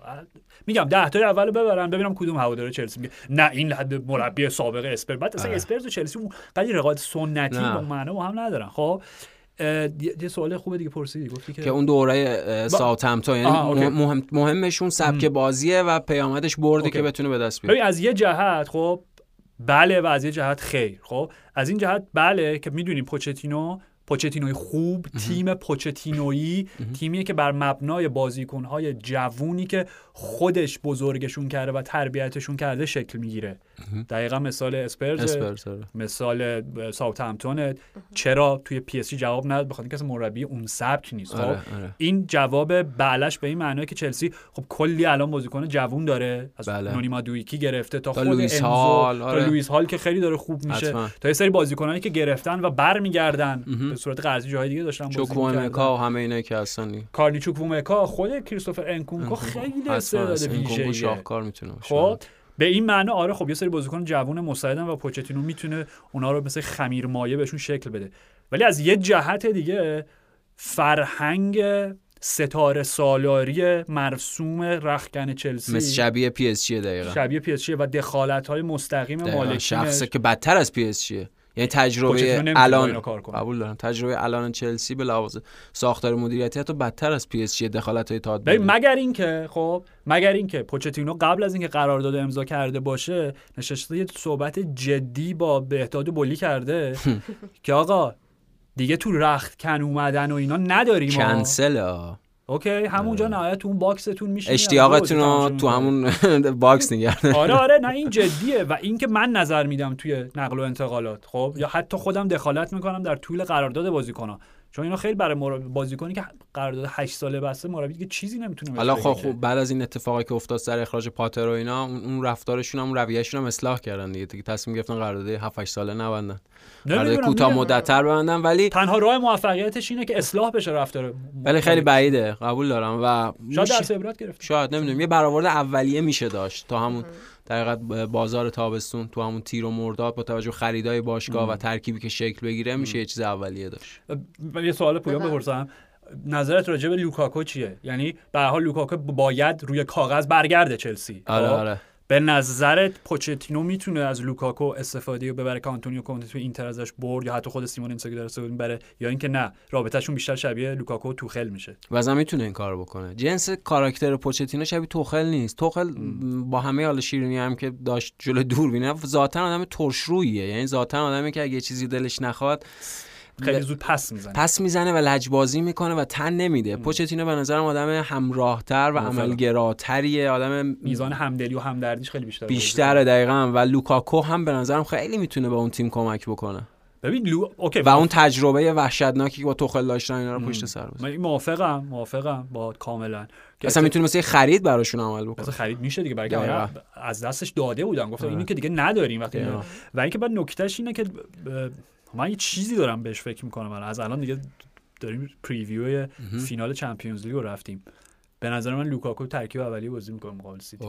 B: میگم ده تا اول رو ببرن ببینم کدوم هوادار چلسی میگه نه این حد مربی سابق اسپرز بعد اصلا
C: آره.
B: اسپرز و چلسی اون قضیه رقابت سنتی. با معنا هم ندارن خب یه سوال خوبه دیگه پرسیدی گفتی که
C: که اون دوره ساوثهمپتون یعنی. مهم مهمشون سبک بازیه و پیامدش برده
B: OK.
C: که بتونه به دست بیاره.
B: از یه جهت خب بله و از یه جهت خیر خب. از این جهت بله که می‌دونیم پوچتینو پوچتینوی خوب تیم پوچتینویی تیمیه که بر مبنای بازیکنهای جوونی که خودش بزرگشون کرده و تربیتشون کرده شکل می‌گیره. دقیقا مثال اسپرز
C: آره.
B: مثال ساوثهمپتون چرا توی پی اس جواب نداد بخاطر اینکه اصلا مربی اون سبک نیست خب
C: آره، آره.
B: این جواب بله‌ش به این معنیه که چلسی خب کلی الان بازیکن جوون داره از
C: بله.
B: نونی مادویکی گرفته تا,
C: تا
B: خود انزو
C: هال، آره.
B: تا لوئیس هال که خیلی داره خوب میشه. تا یه سری بازیکنایی که گرفتن و برمیگردن به صورت قرضی جاهای دیگه داشتن
C: چوکومکا. و همه اینا که هستن
B: کارنی چوکوومکا خود کریستوفر انکونکو خیلی استعداد ویژه‌ایه
C: شاهکار می‌تونه باشه
B: خب به این معنا آره خب یه سری بازیکن جوون مستعدن و پوچتینو می‌تونه اونا رو مثل خمیر مایه بهشون شکل بده. ولی از یه جهت دیگه فرهنگ ستاره سالاری مرسوم رختکن چلسی.
C: مثل شبیه پی اس جی دقیقا.
B: شبیه پی اس و دخالت های مستقیم. مالکینش.
C: شخصه که بدتر از پی اس جیه. یعنی تجربه الان. قبول دارم تجربه الان چلسی به لحاظ ساختار مدیریتی حتی بدتر از پی اس جی دخالت های تاد
B: ببین مگر اینکه خب مگر اینکه پوچتینو قبل از اینکه قرارداد امضا کرده باشه نشسته یه صحبت جدی با تاد بولی کرده که آقا دیگه تو رخت کن اومدن و اینا نداریم.
C: کنسل.
B: OK همونجا نهایت تو اون box تون میشه
C: اشتیاقتون رو تو همون box نگردن
B: آره آره نه این جدیه و اینکه من نظر میدم توی نقل و انتقالات خب؟ یا حتی خودم دخالت می‌کنم در طول قرارداد بازیکن‌ها. چون اینا خیلی برای مربی بازیکنی که قرارداد 8 ساله بسته مربی دیگه چیزی نمی‌تونه
C: حالا خب خب بعد از این اتفاقی که افتاد سر اخراج پاتر و اینا اون, رفتارشون هم اون رویهشون هم اصلاح کردن دیگه. دیگه تصمیم گرفتن قرارداد 7 8 ساله نبندن. قرارداد کوتاه مدت‌تر ببندن ولی
B: تنها راه موفقیتش اینه که اصلاح بشه رفتار
C: ولی خیلی بعیده. قبول دارم. و
B: شاید درس عبرت گرفت
C: شاید نمی‌دونم. یه برآورد اولیه میشه داشت تا همون دقیقت بازار تابستون تو همون تیر و مرداد با توجه خریدای باشگاه و ترکیبی که شکل بگیره میشه یه چیز اولیه داشت.
B: یه سوال پویان بپرسم. نظرت راجع به لوکاکو چیه؟ یعنی به هر حال لوکاکو باید روی کاغذ برگرده چلسی.
C: آره
B: خب؟
C: آره.
B: به نظرت پوچتینو می‌تونه از لوکاکو استفاده و ببره که آنتونیو کونته تو اینتر ازش برد یا حتی خود سیمونه اینزاگی داره استفاده بره یا اینکه نه رابطهشون بیشتر شبیه لوکاکو و توخل میشه.
C: وزن می‌تونه این کارو بکنه. جنس کاراکتر پوچتینو شبیه توخل نیست. توخل با همه حال شیرینی هم که داشت جلو دور بینه ذاتا آدم ترشرویه یعنی ذاتا آدمی که اگه چیزی دلش نخواد
B: خیلی زود پس می‌زنه
C: پس می‌زنه و لجبازی می‌کنه و تن نمیده. پوچتینو به نظرم آدم همراهتر و. عملگراتریه. آدم
B: میزان همدلی و همدردیش خیلی بیشتر
C: بیشتره دقیقا. و لوکاکو هم به نظرم خیلی می‌تونه به اون تیم کمک بکنه.
B: ببین لو... OK.
C: و اون تجربه وحشتناکی که با توخل داشتن اینا رو پشت سر بزنه
B: من موافقم موافقم با کاملا.
C: اصلا می‌تونه مثل خرید براشون عمل بکنه
B: مثلا خرید میشه دیگه برای. آره از دستش داده بودن. گفتم
C: آره.
B: اینو که دیگه نداریم وقتی. و اینکه بعد نکتهش اینه که من یه چیزی دارم بهش فکر می‌کنم. الان از الان دیگه داریم preview فینال Champions League رو رفتیم. به نظر من لوکاکو ترکیب اولی بازی می‌کنه مقابل سیتی.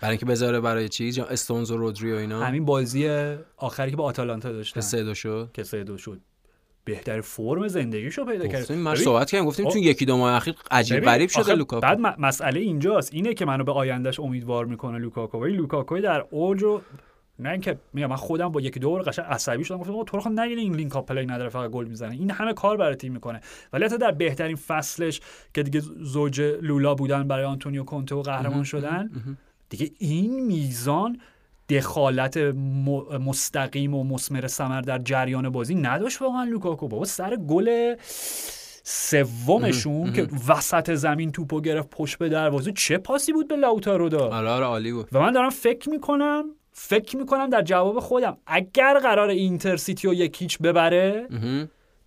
C: برای اینکه بذاره برای چیز یا استونز و رودری و اینا؟
B: همین بازی آخری که با آتالانتا
C: که
B: داشتن
C: سه دو شد.
B: که سه دو شد. بهتر فرم زندگیشو پیدا کرد. ببین،
C: صحبت کردیم گفتیم. تو یکی دو ماه اخیر عجیب غریب شده لوکاکو.
B: بعد م- مسئله اینجاست. اینه که منو به آیندهش امیدوار می‌کنه لوکاکو. ولی لوکاکو در اوج رو نه اینکه میگم من خودم با یکی دور قشنگ عصبی شدم گفتم تو رو خب نگیره این link-up play نداره فقط گل می‌زنه. این همه کار برای تیم می‌کنه. ولی حتی در بهترین فصلش که دیگه زوج لولا بودن برای آنتونیو کونته و قهرمان شدن دیگه این میزان دخالت مستقیم و مسمر ثمر در جریان بازی نداشت واقعا لوکاکو. بابا سر گل سومشون که وسط زمین توپو گرفت پشت به دروازه چه پاسی بود به لاوتارو داد؟
C: آره آره عالی بود.
B: و من دارم فکر می‌کنم فکر می‌کنم در جواب خودم اگر قرار اینتر سیتی رو یک هیچ ببره.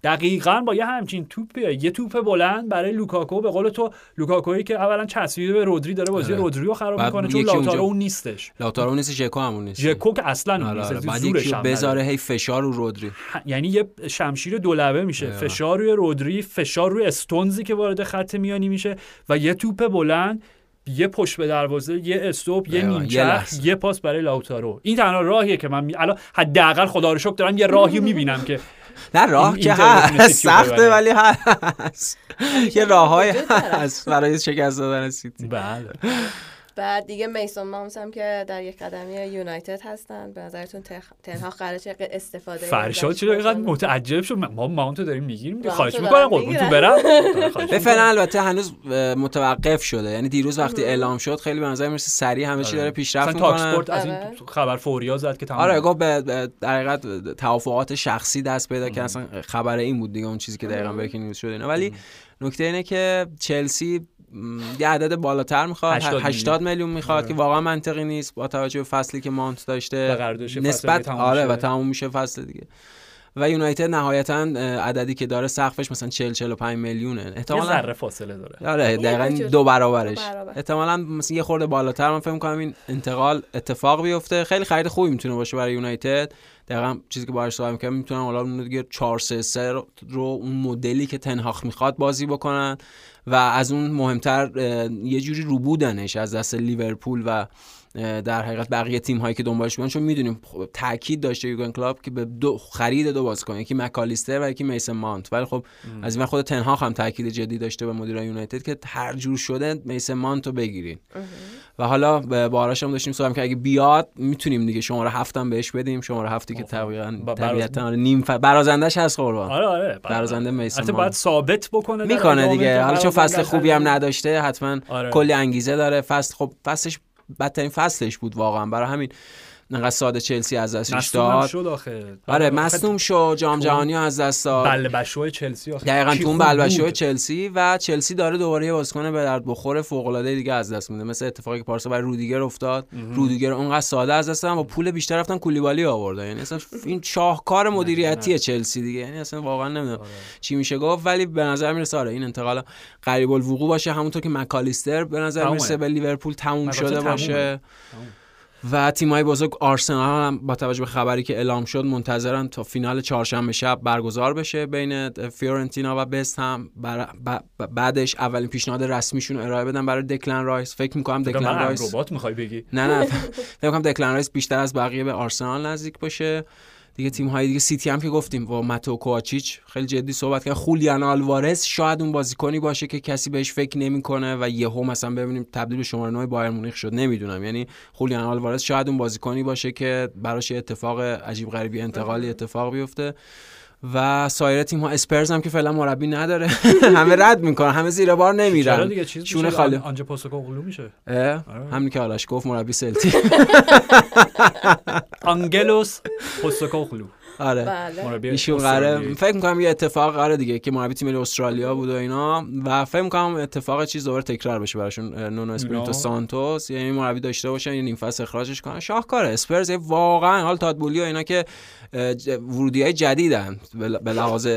B: دقیقا با یه همچین توپیه یه توپ بلند برای لوکاکو به قول تو لوکاکویی که اولا چسبیده به رودری داره بازی
C: آره.
B: رودری رو خراب می‌کنه چون
C: اونجا-
B: اون نیستش
C: لاوتارو نیست ژکو همون نیست
B: ژکو که اصلا اون
C: آره
B: نیست
C: آره بعد یکی بذاره. هی فشار رو رودری
B: یعنی یه شمشیر دولبه میشه
C: آره.
B: فشار روی رودری فشار روی استونزی که وارد خط میانی میشه و یه توپ بلند یه پشت به دروازه یه استوپ یه
C: ایوه، یه
B: پاس برای لاوتارو. این تنها راهیه که من می... الان حداقل خدا رو شکر دارم یه راهی می‌بینم که
C: نه راه
B: این-
C: که هست. سخته. ولی هست. یه راههای
D: وجود داره.
C: هست برای شکست دادن سیتی.
B: بله.
D: بعد دیگه میسون ماونت هم که در یک قدمی یونایتد هستن. به نظرتون تخ- تنها قراره چه استفاده
B: فرشاد چرا اینقدر؟ متعجب شد؟ ما ماونتو داریم می‌گیریم خواهش می‌کنم قربون تو
D: می‌گیرم.
B: برم.
C: فعلا البته هنوز متوقف شده. یعنی دیروز وقتی اعلام شد خیلی به نظر می‌رسه سریع همه چی
B: آره.
C: داره پیشرفت می‌کنه.
B: اسپورت از این
D: آره.
B: خبر فوریا زد که تمام
C: آره گفت به در حقیقت توافقات شخصی دست پیدا که اصلا خبر این بود دیگه اون چیزی که دقیقا بریکینگ نیوز شد اینا. ولی نکته اینه که چلسی یه عدد بالاتر می‌خواد
B: 80 میلیون.
C: 80 میلیون می‌خواد
B: آره.
C: که واقعا منطقی نیست با توجه به فصلی که مانت داشته نسبت آره. و تموم میشه فصل دیگه و یونایتد نهایتا عددی که داره سقفش مثلا 40 45 میلیونه
B: یه
C: احتمالاً
B: ذره فاصله داره
C: آره دقیقا. دو برابرش
D: برابر.
C: احتمالا مثلا یه خورده بالاتر من فکر می‌کنم این انتقال اتفاق بیفته خیلی خرید خوبی می‌تونه باشه برای یونایتد دقیقا چیزی که باهاش صحبت می‌کردم می‌تونن حالا اون دیگه 4 3 3 رو اون مدلی که تنهاخ می‌خواد بازی بکنن و از اون مهمتر یه جوری رو بودنش از دست لیورپول و در حقیقت بقیه تیم هایی که دنبالش بودن چون می‌دونیم خب تاکید داشته یوگن کلاب که به دو خرید دو بازیکن یکی مکالیستر و یکی میسن مانت. ولی خب از این خود تنهاخ هم تاکید جدی داشته به مدیران یونایتد که هر جور شده میسن مانت رو بگیرین. و حالا به باراش هم داشتیم صحبت که اگه بیاد می‌تونیم دیگه شماره هفتم بهش بدیم. شماره هفتی که طبیعتا آره، نیم ف... برازندش هست قربان.
B: آره آره.
C: برازنده میسن مانت.
B: باید ثابت بکنه
C: می‌کنه دیگه. حالا چون فصل خوبی هم. نداشته حتما
B: آره.
C: کلی انگیزه داره. فصل خب فصلش بدترین فصلش بود واقعا. برای همین انقدر ساده چلسی از دستش داد.
B: شد آخه.
C: آره مصدوم شو جام جهانی از دست داد.
B: بله بشوی چلسی آخه.
C: دقیقا تو بلبشوی. چلسی و چلسی داره دوباره یه بازیکن به درد بخور فوق العاده دیگه از دست میده. مثل اتفاقی که پارسال برای رودیگر افتاد. رودیگر اونقدر ساده از دست دادن با پول بیشتر رفتن کولیبالی آوردن یعنی اصلا این شاهکار مدیریتی چلسی دیگه. یعنی اصلا واقعا نمی‌دونم چی میشه گفت. ولی به نظر می‌رسه آره این انتقال قریب الوقوع باشه. همونطور که مکالیستر به نظر. می‌رسه به لیورپول تموم شده. باشه. و تیمای بزرگ آرسنال هم با توجه به خبری که اعلام شد منتظرن تا فینال چهارشنبه شب برگزار بشه بین فیورنتینا و بست هم. بر... ب- بعدش اولین پیشنهاد رسمیشون رو ارائه بدن برای دکلن رایس. فکر می‌کنم دکلن رایس
B: ربات می‌خوای بگی.
C: نه نه فکر می‌کنم دکلن رایس بیشتر از بقیه به آرسنال نزدیک باشه. دیگه تیم های دیگه سیتی هم که گفتیم با متئو کوواچیچ خیلی جدی صحبت کردن خولیان آلوارز شاید اون بازیکنی باشه که کسی بهش فکر نمی‌کنه و یهو مثلا ببینیم تبدیل به شماره 9 بایرن مونیخ شد. نمی‌دونم. یعنی خولیان آلوارز شاید اون بازیکنی باشه که براش اتفاق عجیب غریبی انتقالی اتفاق بیفته. و سایر تیم ها اسپرز هم که فعلا مربی نداره همه رد می‌کنن همه زیر بار
B: چرا
C: نمیرن.
B: دیگه؟ چیز
C: شونه
B: میشه؟
C: خالی.
B: آن- آنج پوستکوغلو میشه؟
C: اه؟ همین که آرش گفت مربی سلتی.
B: آنگلوس پوستکوغلو
C: آره.
D: بله.
B: مربی
C: ایشون. قراره فکر می‌کنم یه اتفاق قراره دیگه که مربی تیم ملی استرالیا بود و اینا. و فکر می‌کنم اتفاق چیز دوباره تکرار بشه براشون نونو اسپریتو
B: اینا.
C: سانتوس. یعنی مربی داشته باشن یه نیم فصل اخراجش کنن. شاهکاره. اسپرز واقعا حال تاد بولی و اینا که ورودی های جدیدن. به لحاظ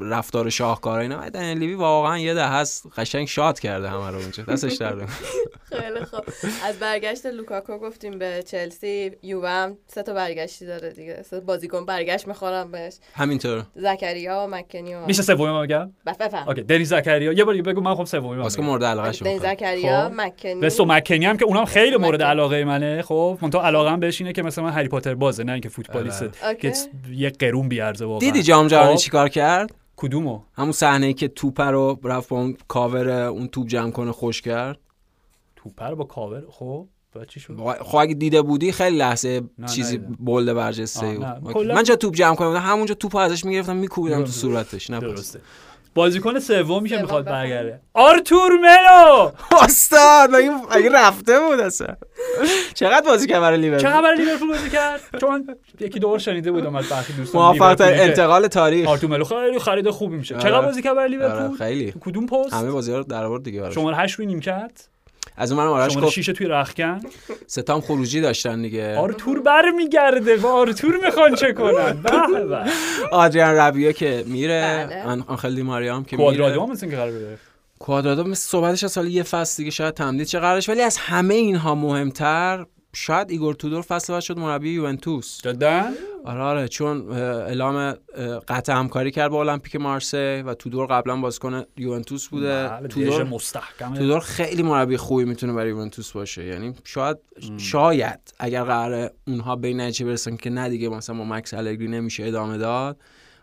C: رفتار شاهکار اینا. لیوی واقعا یه دهه‌ست قشنگ شاد کرده همه رو اونجا. دستش در نکنه.
D: خیلی خوب. از برگشت لوکاکو گفتیم به چلسی. یووه هم سه تا برگشتی داره دیگه. سه بازیکن برگشت چشم می‌خورم بهش.
C: همینطور.
D: زکریا و مکنی و
B: میشه سومی من بگم؟
D: بفهم.
B: اوکی دنی زکریا. یه بار بگو من خب سومی من
C: واسه. مورد علاقه شما
D: دنی زکریا. مکنی.
B: رستو مکنی هم که اونم خیلی مورد
D: مکنی.
B: علاقه منه. خب من تو علاقه بهش اینه که مثلا من هری پاتر بازه نه اینکه فوتبالیست. که یه قرون بیارزه واقعا.
C: دیدی جام جهانی
B: خب.
C: چیکار کرد؟
B: کدومو؟
C: همون صحنه ای که توپ رو رفت با اون کاور اون توپ جمع کنه خوش کرد.
B: توپر با کاور خب. چی شد؟
C: خب اگه دیده بودی خیلی لحظه
B: نه،
C: چیزی. بولد برجسته بود من چه توپ جمع کنم؟ همونجا توپو ازش می‌گرفتم میکوبیدم تو. صورتش. نه
B: درسته. بازیکن
D: سوم
B: می‌خواد
D: بفهم.
B: برگرده. آرتور ملو!
C: استاد مگه مگه رفته بود اصلا؟ چقدر بازی کرد برای
B: چه
C: لیورپول
B: خبر لیورپول بازی کرد؟ چون یکی دور شنیده بودم از برخی دوستان که
C: انتقال تاریخ.
B: آرتور ملو خیلی خرید خوبی میشه.
C: آره.
B: چقدر بازی کرد برای
C: آره،
B: لیورپول؟
C: خیلی.
B: تو کدوم پست؟
C: همه بازی رو در آورد دیگه.
B: شماره 8 روی نیمکت
C: از اون من آرش گفت
B: 6 توی رخکن
C: ستام خروجی داشتن دیگه.
B: آرتور برمیگرده. با آرتور می‌خوان چه کنن؟ به به
C: آدریان ربیو که میره.
D: بله.
C: آن- آنخل دی ماریام که میره.
B: مثل اینکه قرار
C: کوادرادو مثل صحبتش از سال یه فصل دیگه شاید تمدید چه قرارش ولی از همه اینها مهمتر شاید ایگور تودور فصل بعد شد مربی یوونتوس.
B: جدا
C: آره آره چون اعلام قطع همکاری کرد با المپیک مارسی و تودور قبلا بازیکن یوونتوس بوده.
B: بله،
C: تودور
B: مستحکمه
C: تودور خیلی مربی خوبی می‌تونه برای یوونتوس باشه. یعنی شاید شاید اگر قرار اونها به این نتیجه برسن که نه دیگه مثلا با مکس الگری نمیشه ادامه داد.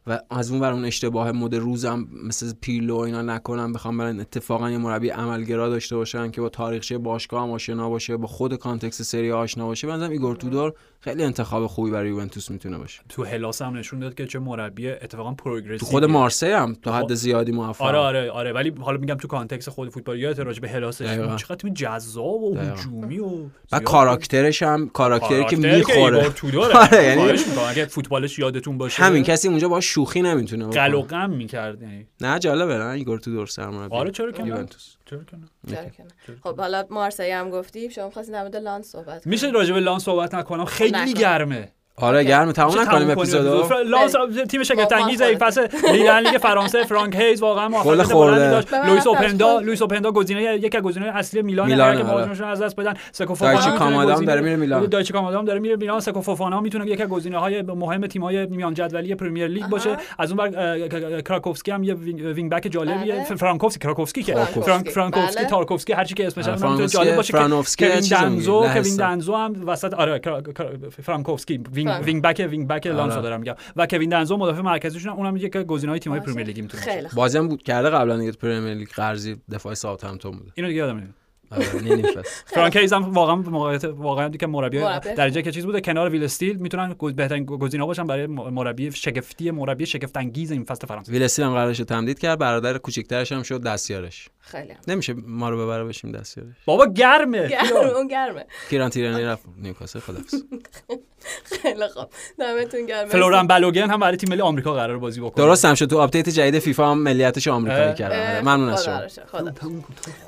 C: و از اون ور اون اشتباه مد روزم مثل پیرلو اینا نکنن بخوام برن اتفاقا یه مربی عملگرا داشته باشن که با تاریخچه باشگاه هم آشنا باشه با خود context سری آ آشنا باشه. بنظرم ایگور تودور خیلی انتخاب خوبی برای یوونتوس می‌تونه باشه.
B: تو هلاس هم نشون داد که چه مربی اتفاقا progressive
C: تو خود مارسی هم تا حد زیادی موفق.
B: آره آره آره. ولی حالا میگم تو context خود فوتبال یادت راجع به هلاسش. چقدر تیم جذاب و. هجومی و
C: و کاراکترش هم کاراکتری که می‌خوره. آره، یعنی-
B: فوتبالش یادتون باشه.
C: همین کسی اونجا با شوخی نمی‌تونه بکنه.
B: قل و غم می‌کرد یعنی
C: نه جالبه نه ایگور تودور سرمربی
B: آره چرا که؟
C: یوونتوس
B: چرا که؟
D: خب حالا مارسی هم گفتی شما خواستین در مورد لانس صحبت کنید.
B: میشه راجع به لان صحبت نکنم خیلی. گرمه
C: آره. گرم تموم نکنیم اپیزودو؟
B: لانس تیم شگفت انگیز این فصل لیدر لیگ فرانسه فرانک هیز واقعا
C: گل
B: موفقیت
C: خورده.
B: بلندی داشت لوئیس اوپندا
D: خب.
B: لوئیس اوپندا گزینه یک از گزینه‌های اصلی میلان
C: میلان،
B: که
C: آره.
B: مهاجمشون از دست بدن سکو
C: دایچی
B: فوفانا
C: کامادا هم
B: می‌تونه
C: داره میره میلان.
B: دایچی کامادا هم داره میره میلان سکو فوفانا می‌تونه یک از گزینه‌های مهم تیم‌های میان جدولی پرمیر لیگ باشه از اون ور کراکوفسکی هم یه وینگ بک جالبیه
D: بله.
B: فرانکوفسکی کراکوفسکی که
D: فرانکوفسکی.
B: فرانک فرانکوفسکی
D: بله.
B: تارکوفسکی هر چی که اسمش هم جالب باشه که کوین دنزو. کوین. دنزو هم وسط آره فرانکوفسکی وینگ. وینگ بک وینگ بک لانس
C: آره.
B: دارم میگم و کوین دنزو مدافع مرکزیشون اونم یک از گزینه‌های تیم‌های. پرمیر لیگ می‌تونه باشه
C: بازی هم بود کرده قبلا دیگه پرمیر لیگ قرضی دفاع ساوثهمپتون بوده
B: اینو دیگه یادم نمیاد
C: آره نیم فصل.
B: فرانک هیز هم واقعا موقعیت واقعا که مربی. درجه که چیز بوده کنار ویل استیل می‌تونن بهترین گزینه باشن برای مربی شگفتی مربی شگفت انگیز این فصل فرانسه.
C: ویل استیل هم قرارش رو تمدید کرد برادر کوچیک‌ترش هم شد دستیارش.
D: خیلی.
C: نمیشه ما رو ببره بشیم دستیارش.
B: بابا گرمه.
D: گرمه اون گرمه.
C: کیران تیرنی رفت. نیوکاسل خدافظ.
D: خیلی خوب. دمتون گرم.
B: فلوران بلوگن هم برای تیم ملی آمریکا قرار بازی بکنه.
C: درست هم شد. تو آپدیت جدید فیفا هم ملیتش آمریکایی
B: اه.
C: کردن. آره، ممنون از شما.
D: خدا.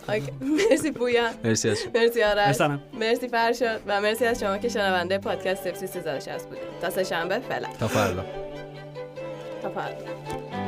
D: اوکی. مرسی پویا
C: مرسی از شما.
D: مرسی آرش. مرسی. فرشاد و مرسی از شما که شنونده پادکست 360 بودید. تا سه شنبه فعلا.
C: تا فردا.
D: تا فردا.